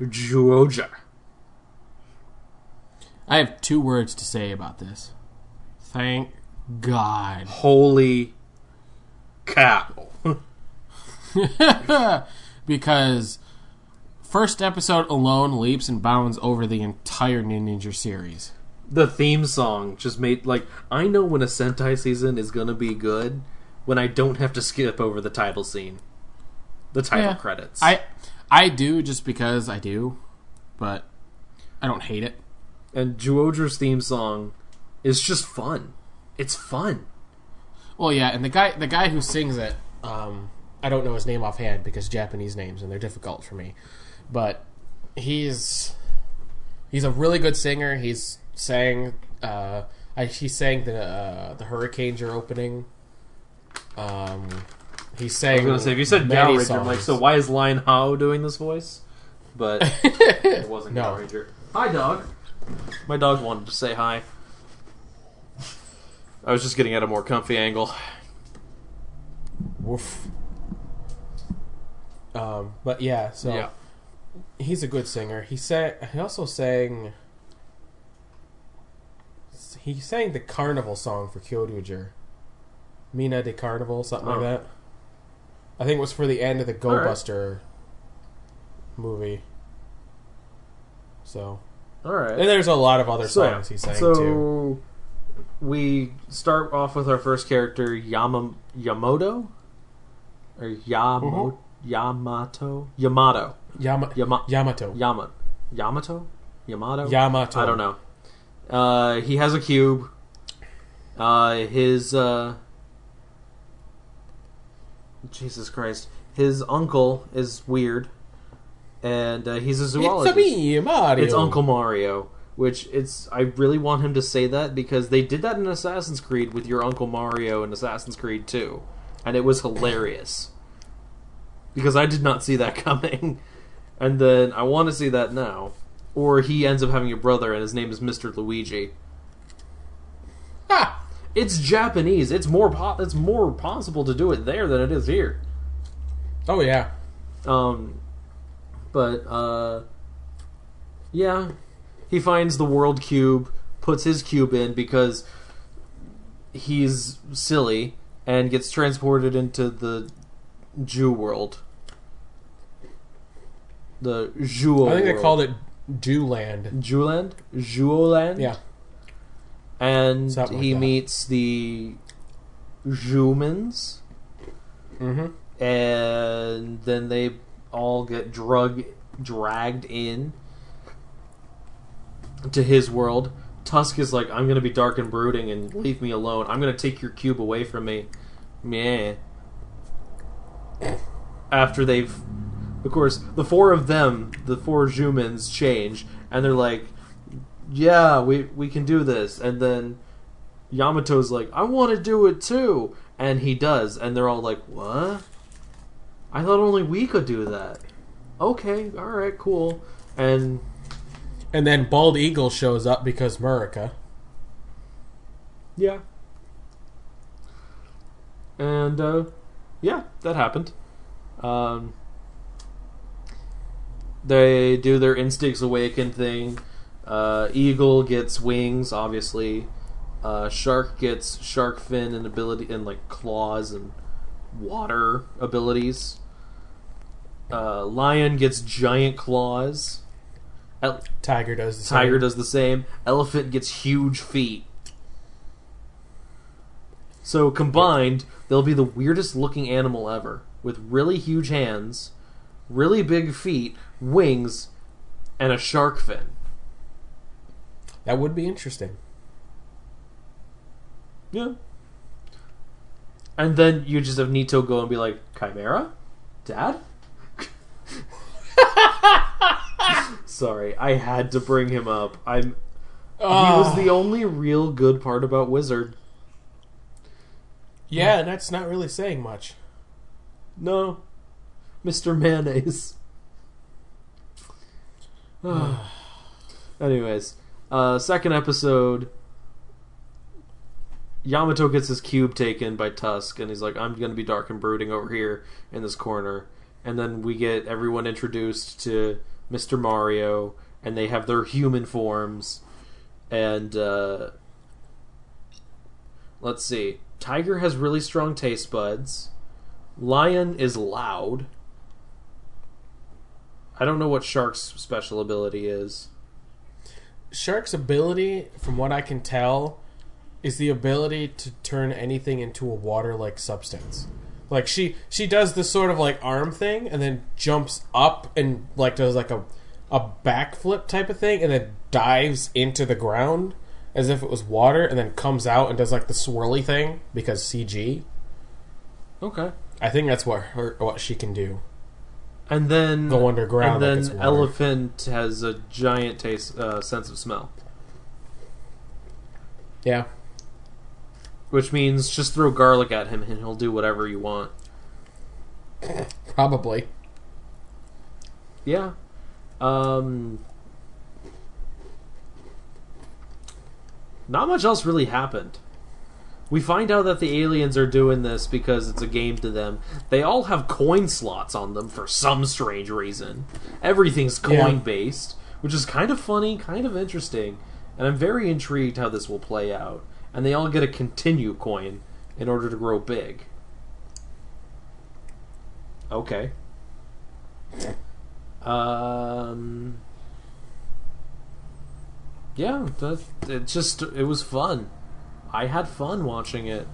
Speaker 2: Zyuohger.
Speaker 3: I have two words to say about this. Thank God.
Speaker 2: Holy cow!
Speaker 3: because first episode alone leaps and bounds over the entire Ninja series.
Speaker 2: The theme song just made like I know when a Sentai season is gonna be good when I don't have to skip over the title scene, the title
Speaker 3: Yeah.
Speaker 2: credits.
Speaker 3: I I do just because I do, but I don't hate it.
Speaker 2: and Zyuohger's theme song is just fun. It's fun.
Speaker 1: Well, yeah, and the guy the guy who sings it, um, I don't know his name offhand because Japanese names and they're difficult for me. But he's he's a really good singer. He's sang uh, he sang the uh, the Hurricanes are opening. Um, he sang.
Speaker 2: I was gonna say if you said
Speaker 1: many
Speaker 2: Gaoranger, I'm like, so why is Lion Hao doing this voice? But it wasn't
Speaker 1: No.
Speaker 2: Gaoranger. Hi, dog. My dog wanted to say hi. I was just getting at a more comfy angle.
Speaker 1: Woof. Um, but yeah, so
Speaker 2: Yeah.
Speaker 1: He's a good singer. He sang. He also sang. He sang the carnival song for Kyoryuger. Mina de Carnival, something
Speaker 2: Oh.
Speaker 1: like that. I think it was for the end of the Go
Speaker 2: right.
Speaker 1: Buster movie. So,
Speaker 2: All right.
Speaker 1: and there's a lot of other
Speaker 2: so,
Speaker 1: songs he sang
Speaker 2: so
Speaker 1: too.
Speaker 2: we start off with our first character Yama, Yamoto or Yamo, mm-hmm. Yamato Yamato
Speaker 1: Yama,
Speaker 2: Yama,
Speaker 1: Yamato.
Speaker 2: Yama, Yamato Yamato
Speaker 1: Yamato.
Speaker 2: I don't know. Uh, he has a cube. Uh, his uh, Jesus Christ, his uncle is weird, and uh, he's a
Speaker 1: It's
Speaker 2: zoologist.
Speaker 1: a me, Mario.
Speaker 2: It's Uncle Mario, which it's. I really want him to say that because they did that in Assassin's Creed with your Uncle Mario in Assassin's Creed 2, and it was hilarious. Because I did not see that coming, and then I want to see that now, or he ends up having a brother and his name is Mr. Luigi.
Speaker 1: Ha!
Speaker 2: It's Japanese. It's more po- It's more possible to do it there than it is here.
Speaker 1: Oh yeah.
Speaker 2: Um, but uh, yeah, he finds the world cube, puts his cube in because he's silly, and gets transported into the Jew world. The Jew.
Speaker 1: I think they called it Zyuland.
Speaker 2: Zyuland. Zyuland.
Speaker 1: Yeah.
Speaker 2: and
Speaker 1: Something like
Speaker 2: he
Speaker 1: that.
Speaker 2: meets the Zyumans.
Speaker 1: Mm-hmm.
Speaker 2: and then they all get drug dragged in to his world. Tusk is like, I'm gonna be dark and brooding and leave me alone. I'm gonna take your cube away from me. Meh. After they've, of course, the four of them, the four Zyumans, change, and they're like, "Yeah, we we can do this." And then Yamato's like, "I want to do it too," and he does, and they're all like, "What?" I thought only we could do that. Okay, all right, cool. And
Speaker 1: And then Bald Eagle shows up because Murica.
Speaker 2: yeah, and uh, yeah, that happened. Um, they do their instincts awaken thing. Uh, Eagle gets wings, obviously. Uh, shark gets shark fin and ability and like claws and water abilities. Uh, lion gets giant claws. El-
Speaker 1: Tiger does the
Speaker 2: Tiger
Speaker 1: same.
Speaker 2: does the same. Elephant gets huge feet. So combined, they'll be the weirdest looking animal ever, with really huge hands, really big feet, wings, and a shark fin.
Speaker 1: that would be interesting.
Speaker 2: Yeah. And then you just have Nito go and be like, Chimera? Dad? Sorry, I had to bring him up. I'm he was ah. the only real good part about Wizard.
Speaker 1: Yeah, and that's not really saying much.
Speaker 2: No. Mr. Mayonnaise. Anyways, uh, second episode. Yamato gets his cube taken by Tusk, and he's like, I'm going to be dark and brooding over here in this corner. And then we get everyone introduced to Mr. Mario, and they have their human forms. And, uh, let's see. Tiger has really strong taste buds. Lion is loud. I don't know what Shark's special ability is.
Speaker 1: Shark's ability, from what I can tell, is the ability to turn anything into a water-like substance. Like she she does this sort of like arm thing and then jumps up and like does like a a backflip type of thing and then dives into the ground as if it was water and then comes out and does like the swirly thing because CG.
Speaker 2: Okay.
Speaker 1: I think that's what her what she can do.
Speaker 2: And then
Speaker 1: Go underground
Speaker 2: And then elephant has a giant taste uh, sense of smell,
Speaker 1: Yeah.
Speaker 2: which means just throw garlic at him and he'll do whatever you want.
Speaker 1: Probably.
Speaker 2: Yeah. Um. Not much else really happened. We find out that the aliens are doing this because it's a game to them. They all have coin slots on them for some strange reason. Everything's coin based, which is kind of funny, kind of interesting, and I'm very intrigued how this will play out. And they all get a continue coin in order to grow big. Okay. Um. Yeah, that, it just it was fun. I had fun watching it.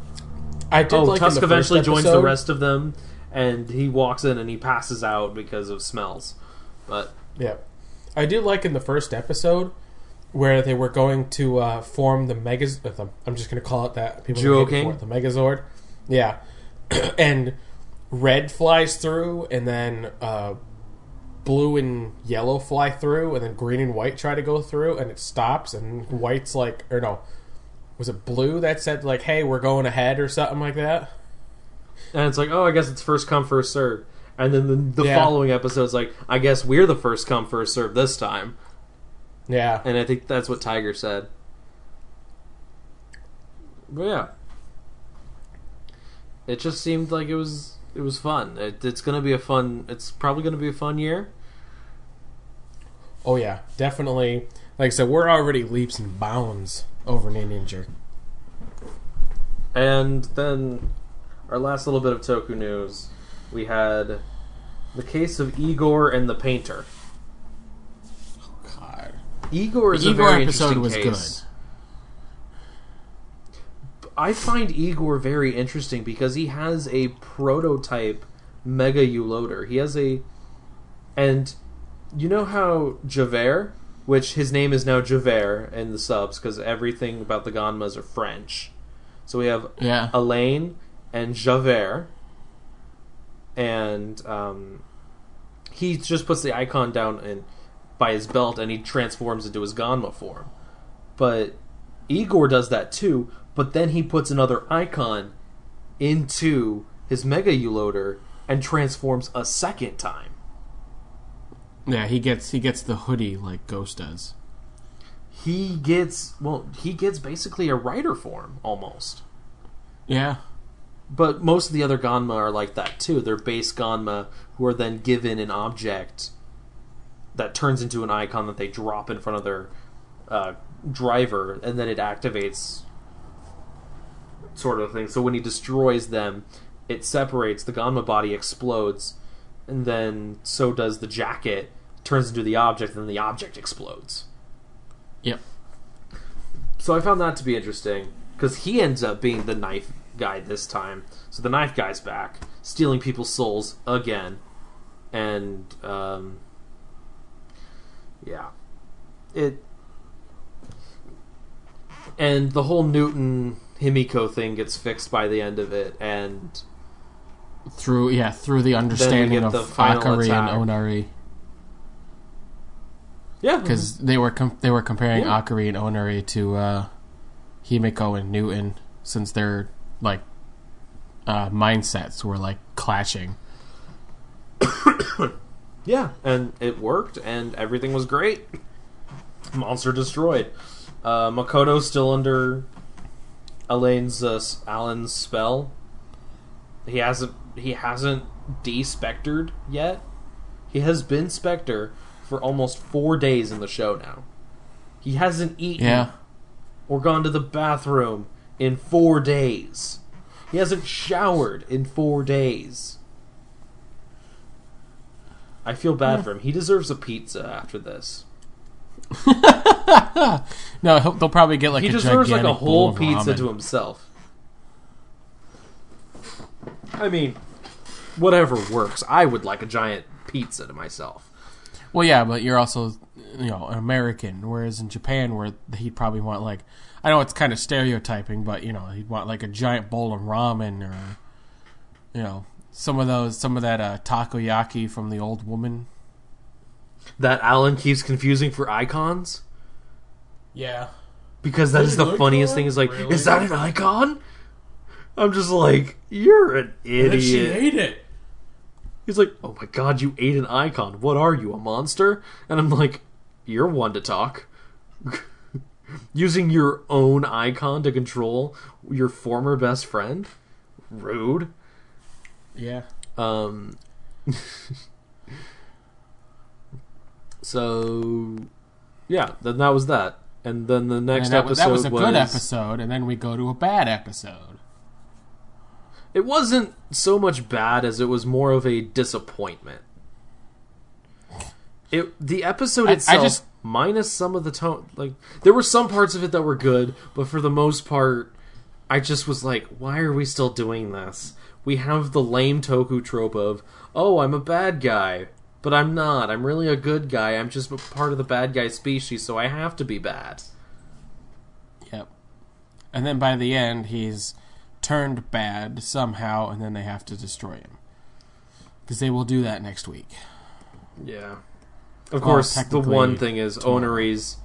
Speaker 1: I did
Speaker 2: Oh,
Speaker 1: like
Speaker 2: Tusk eventually joins the rest of them, and he walks in and he passes out because of smells. But
Speaker 1: Yeah. I did like in the first episode where they were going to uh, form the Megaz. uh, I'm just going to call it that. People
Speaker 2: Jewel
Speaker 1: hate it for
Speaker 2: King?
Speaker 1: the Megazord. Yeah. and red flies through, and then uh, blue and yellow fly through, and then green and white try to go through, and it stops, and white's like, or no, was it blue that said like, "Hey, we're going ahead" or something like that?
Speaker 2: and it's like, oh, I guess it's first come first serve. And then the, the
Speaker 1: Yeah.
Speaker 2: following episode's like, I guess we're the first come first serve this time.
Speaker 1: Yeah.
Speaker 2: And I think that's what Tiger said. But yeah, it just seemed like it was it was fun. It, it's gonna be a fun. It's probably gonna be a fun year.
Speaker 1: Oh yeah, definitely. Like I said, we're already leaps and bounds over Ninja.
Speaker 2: And then our last little bit of Toku news, we had the case of Igor and the painter.
Speaker 3: Oh, God.
Speaker 2: Igor is
Speaker 3: The
Speaker 2: a
Speaker 3: Igor
Speaker 2: very
Speaker 3: episode
Speaker 2: interesting
Speaker 3: was
Speaker 2: case. I find Igor very interesting because he has a prototype Mega Ulorder. He has a, and you know how Javert, which his name is now Javert in the subs because everything about the Ganmas are French. So we have
Speaker 3: Yeah.
Speaker 2: Elaine and Javert, and um, he just puts the icon down and by his belt, and he transforms into his Ganma form. But Igor does that too, but then he puts another icon into his Mega Ulorder and transforms a second time.
Speaker 3: Yeah, he gets he gets the hoodie like Ghost does.
Speaker 2: He gets well, he gets basically a rider form almost.
Speaker 3: Yeah.
Speaker 2: But most of the other Ganma are like that too. They're base Ganma who are then given an object that turns into an icon that they drop in front of their uh, driver, and then it activates sort of thing. So when he destroys them, it separates, the Ganma body explodes, and then so does the jacket, turns into the object, and then the object explodes.
Speaker 3: Yep.
Speaker 2: So I found that to be interesting because he ends up being the knife guy this time. So the knife guy's back, stealing people's souls again, and um, yeah, it and the whole Newton Himiko thing gets fixed by the end of it, and
Speaker 1: through yeah through the understanding of
Speaker 2: the
Speaker 1: Akari
Speaker 2: attack.
Speaker 1: and Onari
Speaker 2: yeah,
Speaker 1: because they were com- they were comparing
Speaker 2: Yeah.
Speaker 1: Akari and Onari to uh, Himiko and Newton since their like uh, mindsets were like clashing.
Speaker 2: Yeah, and it worked, and everything was great. Monster destroyed. Uh, Makoto's still under Elaine's uh, Alan's spell. He hasn't he hasn't de-spectered yet. He has been Spectre for almost four days in the show now. He hasn't eaten
Speaker 1: Yeah,
Speaker 2: or gone to the bathroom in four days. He hasn't showered in four days. I feel bad for him. He deserves a pizza after this.
Speaker 1: no, he'll, they'll probably get like
Speaker 2: he
Speaker 1: a
Speaker 2: deserves like a whole pizza
Speaker 1: ramen.
Speaker 2: to himself. I mean, whatever works. I would like a giant pizza to myself.
Speaker 1: Well, yeah, but you're also you know an American, whereas in Japan, where he'd probably want like I know it's kind of stereotyping, but you know he'd want like a giant bowl of ramen or you know some of those some of that uh, takoyaki from the old woman.
Speaker 2: That Alan keeps confusing for icons
Speaker 1: Yeah,
Speaker 2: because that is the funniest thing. Is like,
Speaker 4: Really?
Speaker 2: is that an icon? I'm just like, you're an
Speaker 4: And she
Speaker 2: idiot.
Speaker 4: ate it.
Speaker 2: He's like, oh my god, you ate an icon. What are you, a monster? And I'm like, you're one to talk. Using your own icon to control your former best friend? Rude.
Speaker 1: yeah.
Speaker 2: Um. so, yeah, then that was that. And then the next
Speaker 1: that,
Speaker 2: episode
Speaker 1: was, that was a
Speaker 2: was
Speaker 1: good episode, and then we go to a bad episode.
Speaker 2: It wasn't so much bad as it was more of a disappointment. It the episode
Speaker 1: I- I
Speaker 2: itself,
Speaker 1: just-
Speaker 2: minus some of the tone, like there were some parts of it that were good, but for the most part, I just was like, why are we still doing this? We have the lame Toku trope of, oh, I'm a bad guy, but I'm not. I'm really a good guy. I'm just part of the bad guy species, so I have to be bad.
Speaker 1: Yep. And then by the end, he's turned bad somehow, and then they have to destroy him. Because they will do that next week.
Speaker 2: Yeah. Of course, the one thing is
Speaker 1: tomorrow.
Speaker 2: Onari's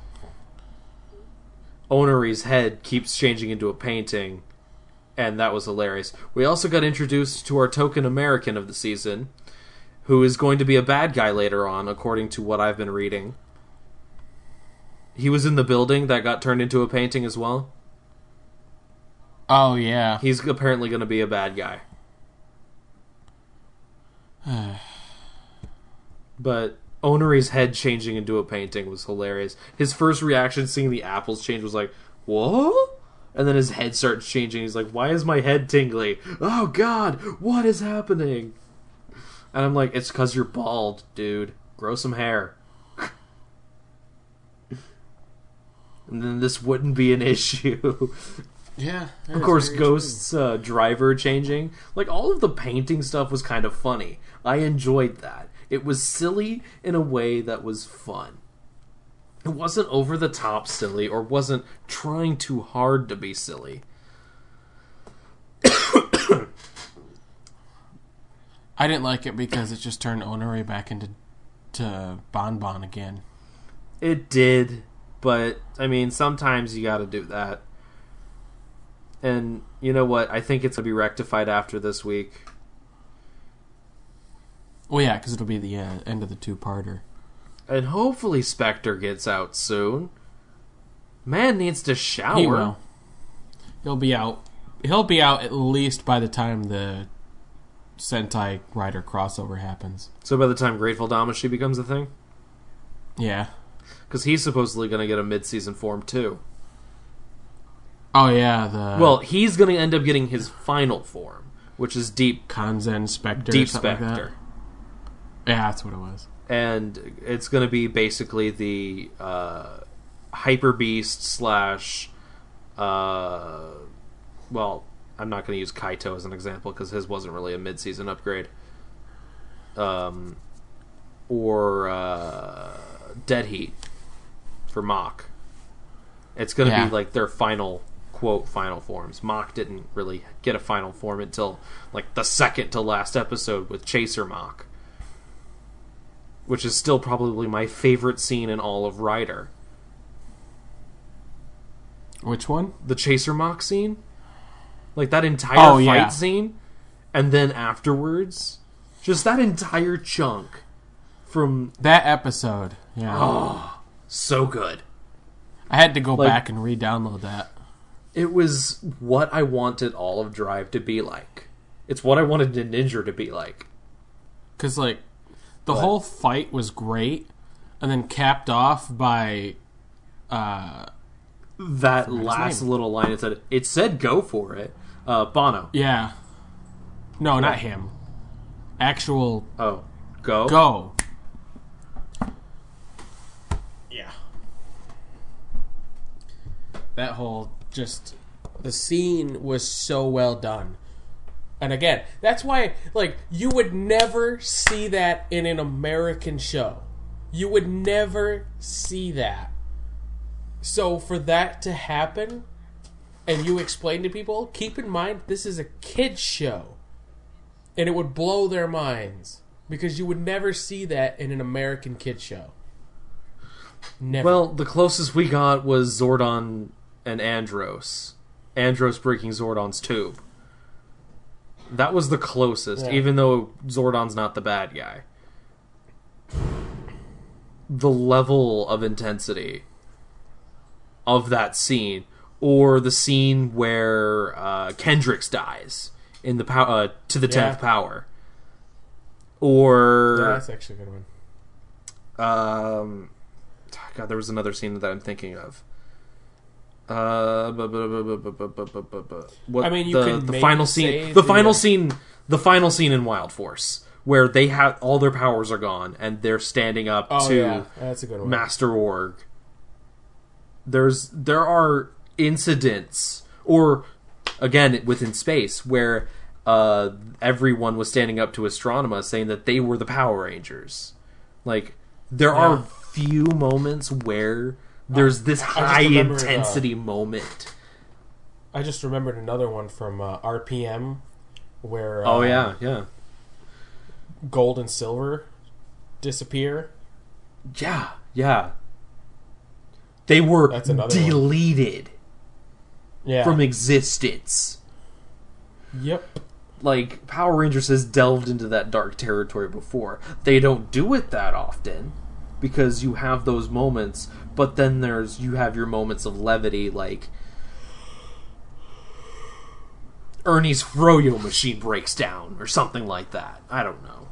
Speaker 2: Onari's head keeps changing into a painting, and that was hilarious. We also got introduced to our token American of the season, who is going to be a bad guy later on, according to what I've been reading. He was in the building that got turned into a painting as well.
Speaker 1: Oh, yeah.
Speaker 2: He's apparently going to be a bad guy. but Onari's head changing into a painting was hilarious. His first reaction seeing the apples change was like, "What?" And then his head starts changing. He's like, "Why is my head tingly? Oh God, what is happening?" And I'm like, "It's because you're bald, dude. Grow some hair." and then this wouldn't be an issue.
Speaker 1: Yeah.
Speaker 2: Of course, Ghost's uh, driver changing. Like, all of the painting stuff was kind of funny. I enjoyed that. It was silly in a way that was fun. It wasn't over the top silly or wasn't trying too hard to be silly.
Speaker 1: I didn't like it because it just turned Onari back into to Bon Bon again.
Speaker 2: It did, but I mean, sometimes you gotta do that. And you know what? I think it's gonna be rectified after this week.
Speaker 1: Well, yeah, because it'll be the uh, end of the two-parter.
Speaker 2: And hopefully Spectre gets out soon. Man needs to shower.
Speaker 1: He will. He'll be out. He'll be out at least by the time the Sentai Rider crossover happens.
Speaker 2: So by the time Grateful Damashi becomes a thing?
Speaker 1: Yeah.
Speaker 2: Because he's supposedly going to get a mid-season form too.
Speaker 1: Oh yeah, the
Speaker 2: well, he's going to end up getting his final form, which is Deep
Speaker 1: Kanzen Spectre.
Speaker 2: Deep
Speaker 1: or something like that.
Speaker 2: Spectre.
Speaker 1: Yeah, that's what it was.
Speaker 2: and it's going to be basically the uh, Hyper Beast slash. Uh, well, I'm not going to use Kaito as an example because his wasn't really a mid-season upgrade. Um, or uh, Dead Heat for Mach. It's going to
Speaker 3: Yeah.
Speaker 2: be like their final quote final forms. Mach didn't really get a final form until like the second to last episode with Chaser Mach, which is still probably my favorite scene in all of Rider.
Speaker 3: Which one?
Speaker 2: The Chaser Mach scene, like that entire
Speaker 3: Oh,
Speaker 2: fight
Speaker 3: yeah.
Speaker 2: scene, and then afterwards, just that entire chunk from
Speaker 3: That episode. Yeah.
Speaker 2: so good.
Speaker 3: I had to go
Speaker 2: Like-
Speaker 3: back and re-download that.
Speaker 2: It was what I wanted all of Drive to be like. It's what I wanted Ninja to be like.
Speaker 3: Because, like, the whole fight was great, and then capped off by. Uh,
Speaker 2: That last little line it said it said go for it. Uh Bono.
Speaker 3: yeah. No, not him. Actual
Speaker 2: Oh. Go?
Speaker 3: go.
Speaker 1: Yeah. That whole just the scene was so well done. And again, that's why like you would never see that in an American show. You would never see that. So for that to happen and you explain to people, keep in mind this is a kids show. And it would blow their minds because you would never see that in an American kids show. Never.
Speaker 2: Well, the closest we got was Zordon and Andros. Andros breaking Zordon's tube. That was the closest,
Speaker 1: Yeah.
Speaker 2: even though Zordon's not the bad guy. The level of intensity of that scene, or the scene where uh, Kendrix dies in the pow- uh, to the tenth
Speaker 1: yeah.
Speaker 2: power, or
Speaker 1: yeah, that's actually a good one.
Speaker 2: Um, God, there was another scene that I'm thinking of. Uh,
Speaker 1: I mean, you
Speaker 2: the, the final scene, the, final scene, the final scene in Wild Force, where they have all their powers are gone and they're standing up
Speaker 1: oh,
Speaker 2: to
Speaker 1: yeah.
Speaker 2: Master Org. There's there are incidents, or again within space, where uh, everyone was standing up to Astronema, saying that they were the Power Rangers. Like there
Speaker 1: Yeah.
Speaker 2: are few moments where there's this high
Speaker 1: uh,
Speaker 2: intensity moment.
Speaker 1: I just remembered another one from uh, RPM, where
Speaker 2: Oh
Speaker 1: um,
Speaker 2: yeah, yeah,
Speaker 1: gold and silver disappear.
Speaker 2: yeah, yeah. They were
Speaker 1: That's another one. Yeah.
Speaker 2: from existence.
Speaker 1: yep.
Speaker 2: like Power Rangers has delved into that dark territory before. They don't do it that often because you have those moments, but then there's you have your moments of levity like Ernie's froyo machine breaks down or something like that. I don't know.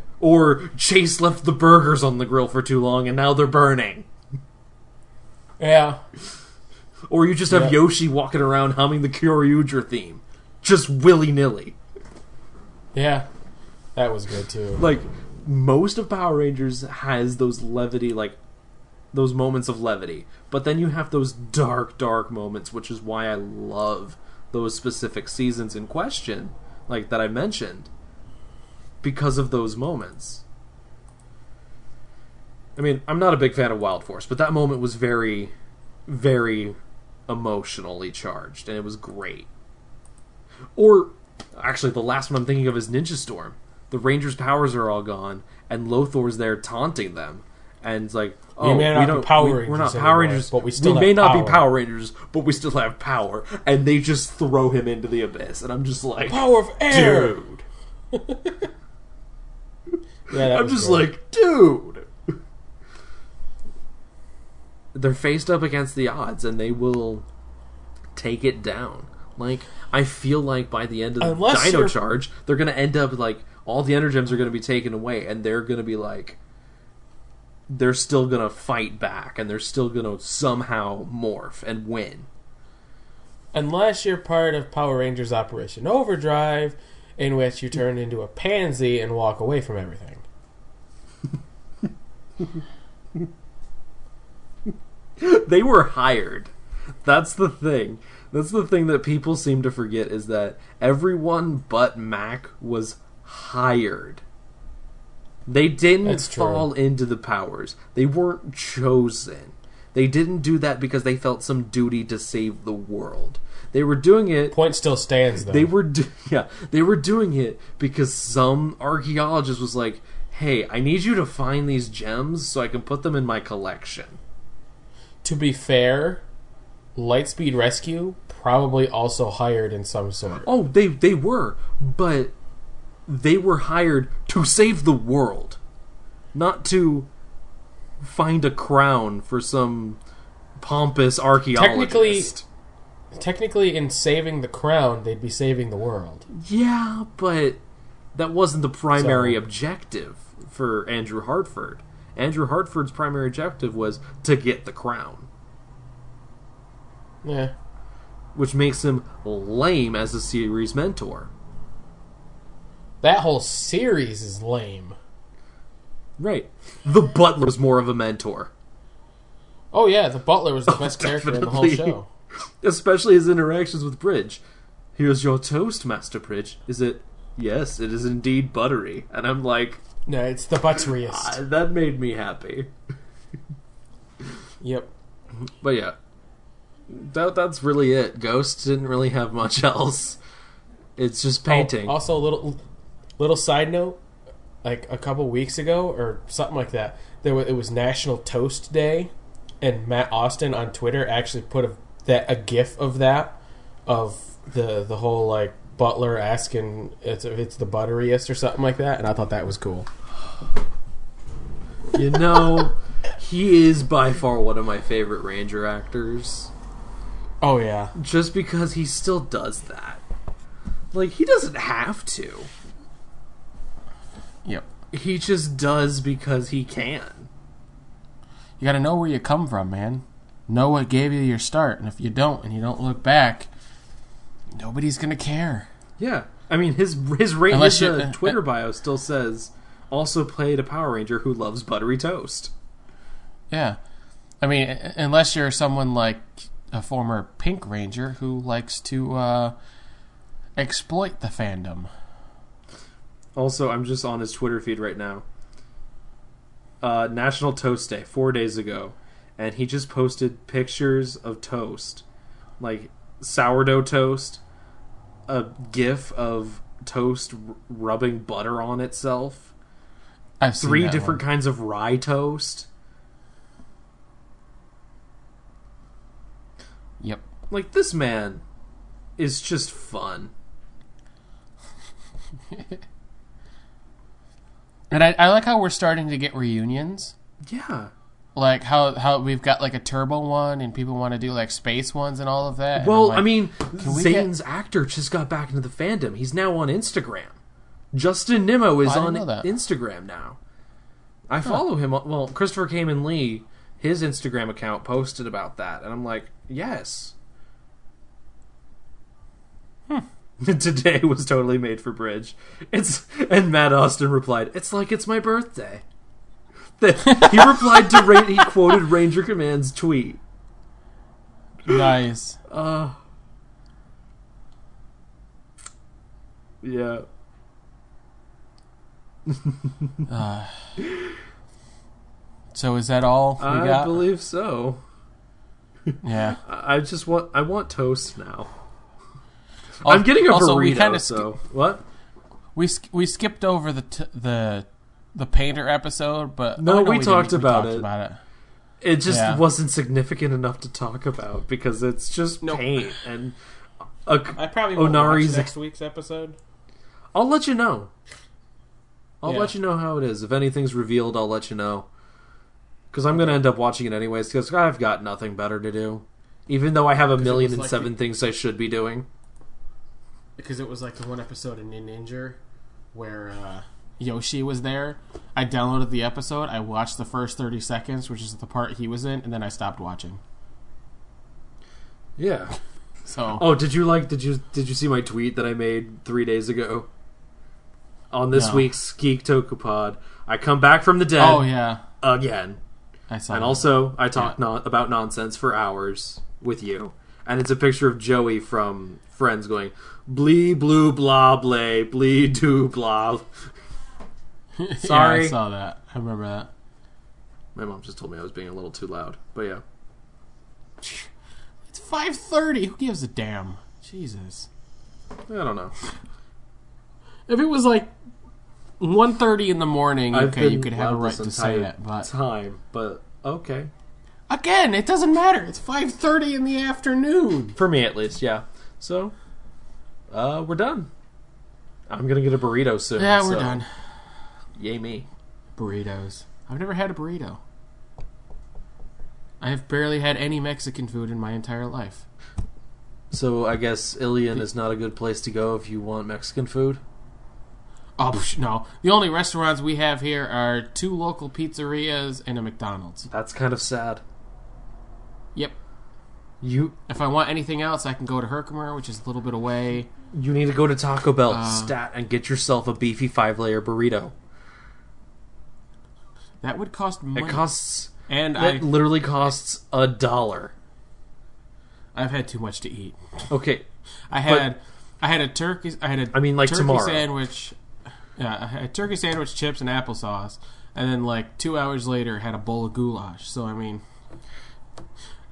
Speaker 2: or Chase left the burgers on the grill for too long and now they're burning.
Speaker 1: Yeah.
Speaker 2: Or you just have
Speaker 1: Yeah.
Speaker 2: Yoshi walking around humming the Kyoryuger theme. Just willy nilly.
Speaker 1: Yeah. That was good too.
Speaker 2: like most of Power Rangers has those levity like those moments of levity, but then you have those dark dark moments, which is why I love those specific seasons in question, like that I mentioned because of those moments. I mean, I'm not a big fan of Wild Force, but that moment was very very emotionally charged and it was great. Or actually the last one I'm thinking of is Ninja Storm. The Rangers' powers are all gone, and Lothor's there taunting them, and it's like, oh,
Speaker 1: may not be
Speaker 2: don't,
Speaker 1: Power
Speaker 2: we, are not Power Rangers,
Speaker 1: but we still
Speaker 2: may
Speaker 1: have
Speaker 2: not be
Speaker 1: power."
Speaker 2: Power Rangers, but we still have power, and they just throw him into the abyss, and I'm just like,
Speaker 1: Power of air.
Speaker 2: dude,
Speaker 1: Yeah,
Speaker 2: I'm just
Speaker 1: great.
Speaker 2: like, dude. They're faced up against the odds, and they will take it down. Like I feel like by the end of the Dino
Speaker 1: you're-
Speaker 2: Charge, they're gonna end up like all the energems are gonna be taken away, and they're gonna be like, they're still gonna fight back, and they're still gonna somehow morph and win.
Speaker 1: unless you're part of Power Rangers Operation Overdrive, in which you turn into a pansy and walk away from everything.
Speaker 2: they were hired. That's the thing. That's the thing that people seem to forget is that everyone but Mac was hired. They didn't fall into the powers. They weren't chosen. They didn't do that because they felt some duty to save the world. They were doing it
Speaker 1: Point still stands though.
Speaker 2: they were do- yeah, they were doing it because some archaeologist was like, "Hey, I need you to find these gems so I can put them in my collection."
Speaker 1: To be fair, Lightspeed Rescue probably also hired in some sort.
Speaker 2: Oh, they they were, but they were hired to save the world, not to find a crown for some pompous archaeologist.
Speaker 1: Technically, technically, in saving the crown, they'd be saving the world.
Speaker 2: yeah, but that wasn't the primary
Speaker 1: So-
Speaker 2: objective for Andrew Hartford. Andrew Hartford's primary objective was to get the crown,
Speaker 1: Yeah.
Speaker 2: which makes him lame as a series mentor.
Speaker 1: That whole series is lame.
Speaker 2: Right. The butler was more of a mentor.
Speaker 1: Oh yeah, the butler was the oh, best character in the whole show.
Speaker 2: especially his interactions with Bridge. Here's your toast, Master Bridge. Is it? Yes, it is indeed buttery. And I'm like,
Speaker 1: No, it's the butteriest.
Speaker 2: ah, that made me happy.
Speaker 1: Yep.
Speaker 2: But yeah, that that's really it. Ghost didn't really have much else. It's just painting.
Speaker 1: Oh, also, a little little side note, like a couple weeks ago or something like that, there was, it was National Toast Day, and Matt Austin on Twitter actually put a that a GIF of that of the the whole like butler asking it's if it's the butteriest or something like that, and I thought that was cool.
Speaker 2: you know, he is by far one of my favorite Ranger actors.
Speaker 1: Oh yeah,
Speaker 2: Just because he still does that. Like he doesn't have to.
Speaker 3: Yep.
Speaker 2: He just does because he can.
Speaker 3: You got to know where you come from, man. Know what gave you your start, and if you don't, and you don't look back, nobody's gonna care.
Speaker 2: Yeah, I mean his his, ra- his uh, Twitter bio still says also played a Power Ranger who loves buttery toast.
Speaker 3: Yeah, I mean, unless you're someone like a former Pink Ranger who likes to uh, exploit the fandom.
Speaker 2: Also, I'm just on his Twitter feed right now. Uh, National Toast Day four days ago, and he just posted pictures of toast, like sourdough toast, a GIF of toast r- rubbing butter on itself,
Speaker 3: I've seen
Speaker 2: three different
Speaker 3: one.
Speaker 2: kinds of rye toast.
Speaker 3: Yep.
Speaker 2: Like this man is just fun.
Speaker 3: And I, I like how we're starting to get reunions.
Speaker 2: Yeah.
Speaker 3: Like how how we've got like a turbo one, and people want to do like space ones and all of that.
Speaker 2: Well,
Speaker 3: like,
Speaker 2: I mean,
Speaker 3: we
Speaker 2: Zhane's actor just got back into the fandom. He's now on Instagram. Justin Nimmo is on. Instagram now. I follow him. on- Well, Christopher Khayman Lee, his Instagram account posted about that, and I'm like, yes.
Speaker 3: Hmm.
Speaker 2: Today was totally made for Bridge. It's and Matt Austin replied, "It's like it's my birthday." He replied to Ra- he quoted Ranger Command's tweet.
Speaker 3: nice.
Speaker 2: Uh, yeah.
Speaker 3: uh, So is that all we
Speaker 2: I
Speaker 3: got?
Speaker 2: believe so.
Speaker 3: yeah.
Speaker 2: I I just want I want toast now.
Speaker 3: Al-
Speaker 2: I'm getting a
Speaker 3: also, we
Speaker 2: burrito.
Speaker 3: kinda
Speaker 2: so what?
Speaker 3: We sk- we skipped over the t- the the painter episode, but
Speaker 2: No,
Speaker 3: oh,
Speaker 2: we talked
Speaker 3: didn't.
Speaker 2: about
Speaker 3: we talked
Speaker 2: it.
Speaker 3: About it.
Speaker 2: It just
Speaker 3: Yeah.
Speaker 2: wasn't significant enough to talk about because it's just
Speaker 1: Nope.
Speaker 2: paint and. Uh,
Speaker 1: I probably won't
Speaker 2: Onari's-
Speaker 1: watch next week's episode.
Speaker 2: I'll let you know. I'll
Speaker 1: Yeah.
Speaker 2: let you know how it is. If anything's revealed, I'll let you know. Because I'm going to end up watching it anyways. Because I've got nothing better to do. Even though I have a million and
Speaker 1: like
Speaker 2: seven
Speaker 1: the-
Speaker 2: things I should be doing.
Speaker 1: because it was like the one episode in Ninja where uh,
Speaker 3: Yoshi was there. I downloaded the episode. I watched the first thirty seconds, which is the part he was in, and then I stopped watching.
Speaker 2: Yeah.
Speaker 3: So
Speaker 2: Oh, did you like? Did you did you see my tweet that I made three days ago? On this
Speaker 3: No.
Speaker 2: week's Geek Tokupod, I come back from the dead
Speaker 3: oh yeah,
Speaker 2: again,
Speaker 3: I saw.
Speaker 2: and
Speaker 3: that.
Speaker 2: also I talk
Speaker 3: Yeah.
Speaker 2: non- about nonsense for hours with you. And it's a picture of Joey from Friends going blee blue blah blay blee do blah.
Speaker 3: Yeah,
Speaker 2: Sorry,
Speaker 3: I saw that. I remember that.
Speaker 2: my mom just told me I was being a little too loud, but yeah.
Speaker 3: It's five thirty. Who gives a damn? Jesus.
Speaker 2: I don't know.
Speaker 3: If it was like 1.30 in the morning,
Speaker 2: I've
Speaker 3: okay, you could have a right
Speaker 2: this
Speaker 3: to say
Speaker 2: entire
Speaker 3: it. But
Speaker 2: time, but okay.
Speaker 3: again, it doesn't matter. It's 5.30 in the afternoon.
Speaker 2: For me, at least, yeah. So, uh, we're done. I'm gonna get a burrito soon.
Speaker 3: Yeah, we're
Speaker 2: so
Speaker 3: done.
Speaker 2: Yay me!
Speaker 3: Burritos. I've never had a burrito. I have barely had any Mexican food in my entire life.
Speaker 2: So I guess Ilion is not a good place to go if you want Mexican food.
Speaker 3: Oh psh, no! The only restaurants we have here are two local pizzerias and a McDonald's.
Speaker 2: That's kind of sad.
Speaker 3: Yep.
Speaker 2: You
Speaker 3: If I want anything else, I can go to Herkimer, which is a little bit away.
Speaker 2: you need to go to Taco Bell
Speaker 3: Uh.
Speaker 2: stat and get yourself a beefy five layer burrito.
Speaker 3: That would cost money.
Speaker 2: It costs.
Speaker 3: and I,
Speaker 2: It literally costs a dollar.
Speaker 3: I've had too much to eat.
Speaker 2: Okay,
Speaker 3: I had I had a turkey. I had a
Speaker 2: I mean, like
Speaker 3: turkey
Speaker 2: tomorrow.
Speaker 3: sandwich. Yeah, I had a turkey sandwich, chips, and applesauce, and then like two hours later had a bowl of goulash. So I mean,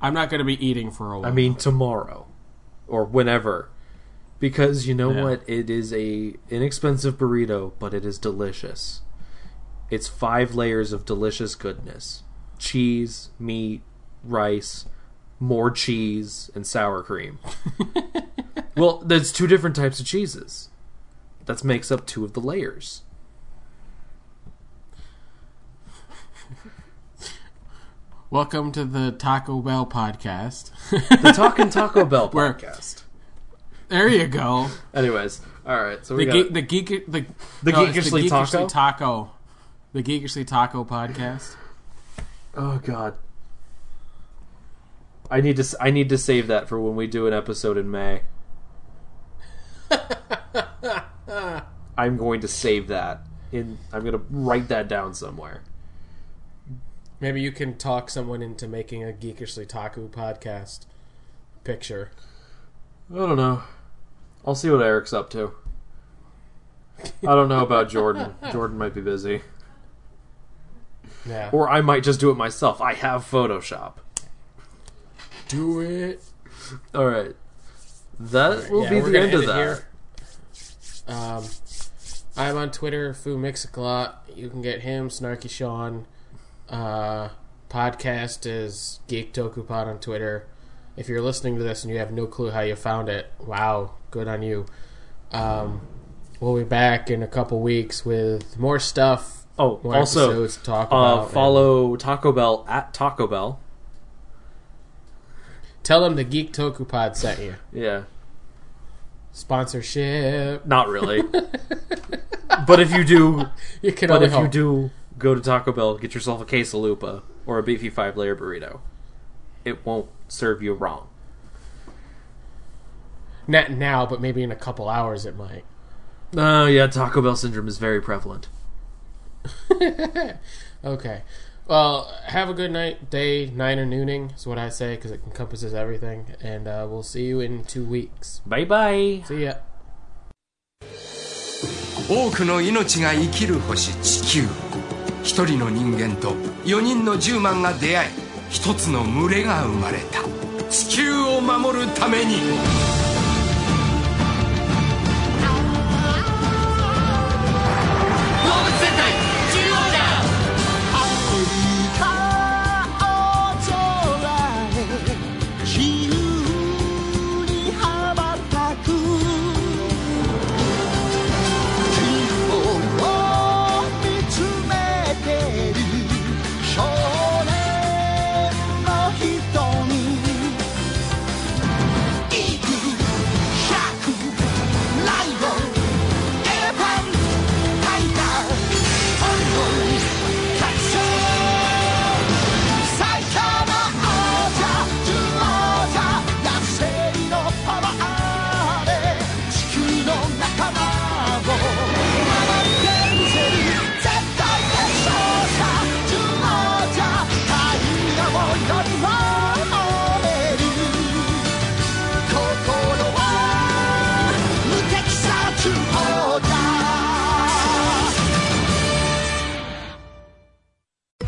Speaker 3: I'm not going to be eating for a while.
Speaker 2: I mean tomorrow or whenever. Because you know
Speaker 3: Yeah.
Speaker 2: what? It is a inexpensive burrito, but it is delicious. It's five layers of delicious goodness. Cheese, meat, rice, more cheese, and sour cream. well, there's two different types of cheeses. That makes up two of the layers.
Speaker 3: welcome to the Taco Bell podcast.
Speaker 2: The Talkin' Taco Bell podcast.
Speaker 3: there you go.
Speaker 2: Anyways, all right. So we
Speaker 3: The
Speaker 2: got
Speaker 3: geek, the geek, the
Speaker 2: The
Speaker 3: no,
Speaker 2: Geekishly
Speaker 3: the
Speaker 2: Taco?
Speaker 3: Geekishly Taco, the Geekishly Taco podcast.
Speaker 2: Oh God. I need to I need to save that for when we do an episode in May. I'm going to save that in I'm going to write that down somewhere.
Speaker 1: Maybe you can talk someone into making a Geekishly Taku podcast picture.
Speaker 2: I don't know. I'll see what Eric's up to. I don't know about Jordan. Jordan might be busy.
Speaker 1: Yeah.
Speaker 2: Or I might just do it myself. I have Photoshop.
Speaker 1: do it.
Speaker 2: All right. That will
Speaker 1: Yeah,
Speaker 2: be the end of
Speaker 1: end
Speaker 2: that.
Speaker 1: here. Um, I'm on Twitter, FuuMixALot. You can get him, Snarky Shawn. Uh, podcast is Geek Toku Pod on Twitter. If you're listening to this and you have no clue how you found it, wow, good on you. Um, we'll be back in a couple weeks with more stuff.
Speaker 2: Oh,
Speaker 1: More
Speaker 2: also
Speaker 1: talk
Speaker 2: uh,
Speaker 1: about. and
Speaker 2: follow Taco Bell at Taco Bell.
Speaker 1: Tell them the Geek Toku Pod sent you.
Speaker 2: Yeah,
Speaker 1: Sponsorship.
Speaker 2: not really. but if you do,
Speaker 1: You can
Speaker 2: but if you do go to Taco Bell, get yourself a quesalupa or a beefy five layer burrito. It won't serve you wrong.
Speaker 1: Not now, but maybe in a couple hours it might.
Speaker 2: Oh yeah, Taco Bell syndrome is very prevalent.
Speaker 1: Okay. Well, have a good night, day, night, or nooning is what I say because it encompasses everything. And uh, we'll see you in two weeks.
Speaker 2: Bye bye.
Speaker 1: See ya.
Speaker 5: 多くの命が生きる星地球一人の人間と4人の10万が出会い一つの群れが生まれた地球を守るために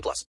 Speaker 6: 18 plus.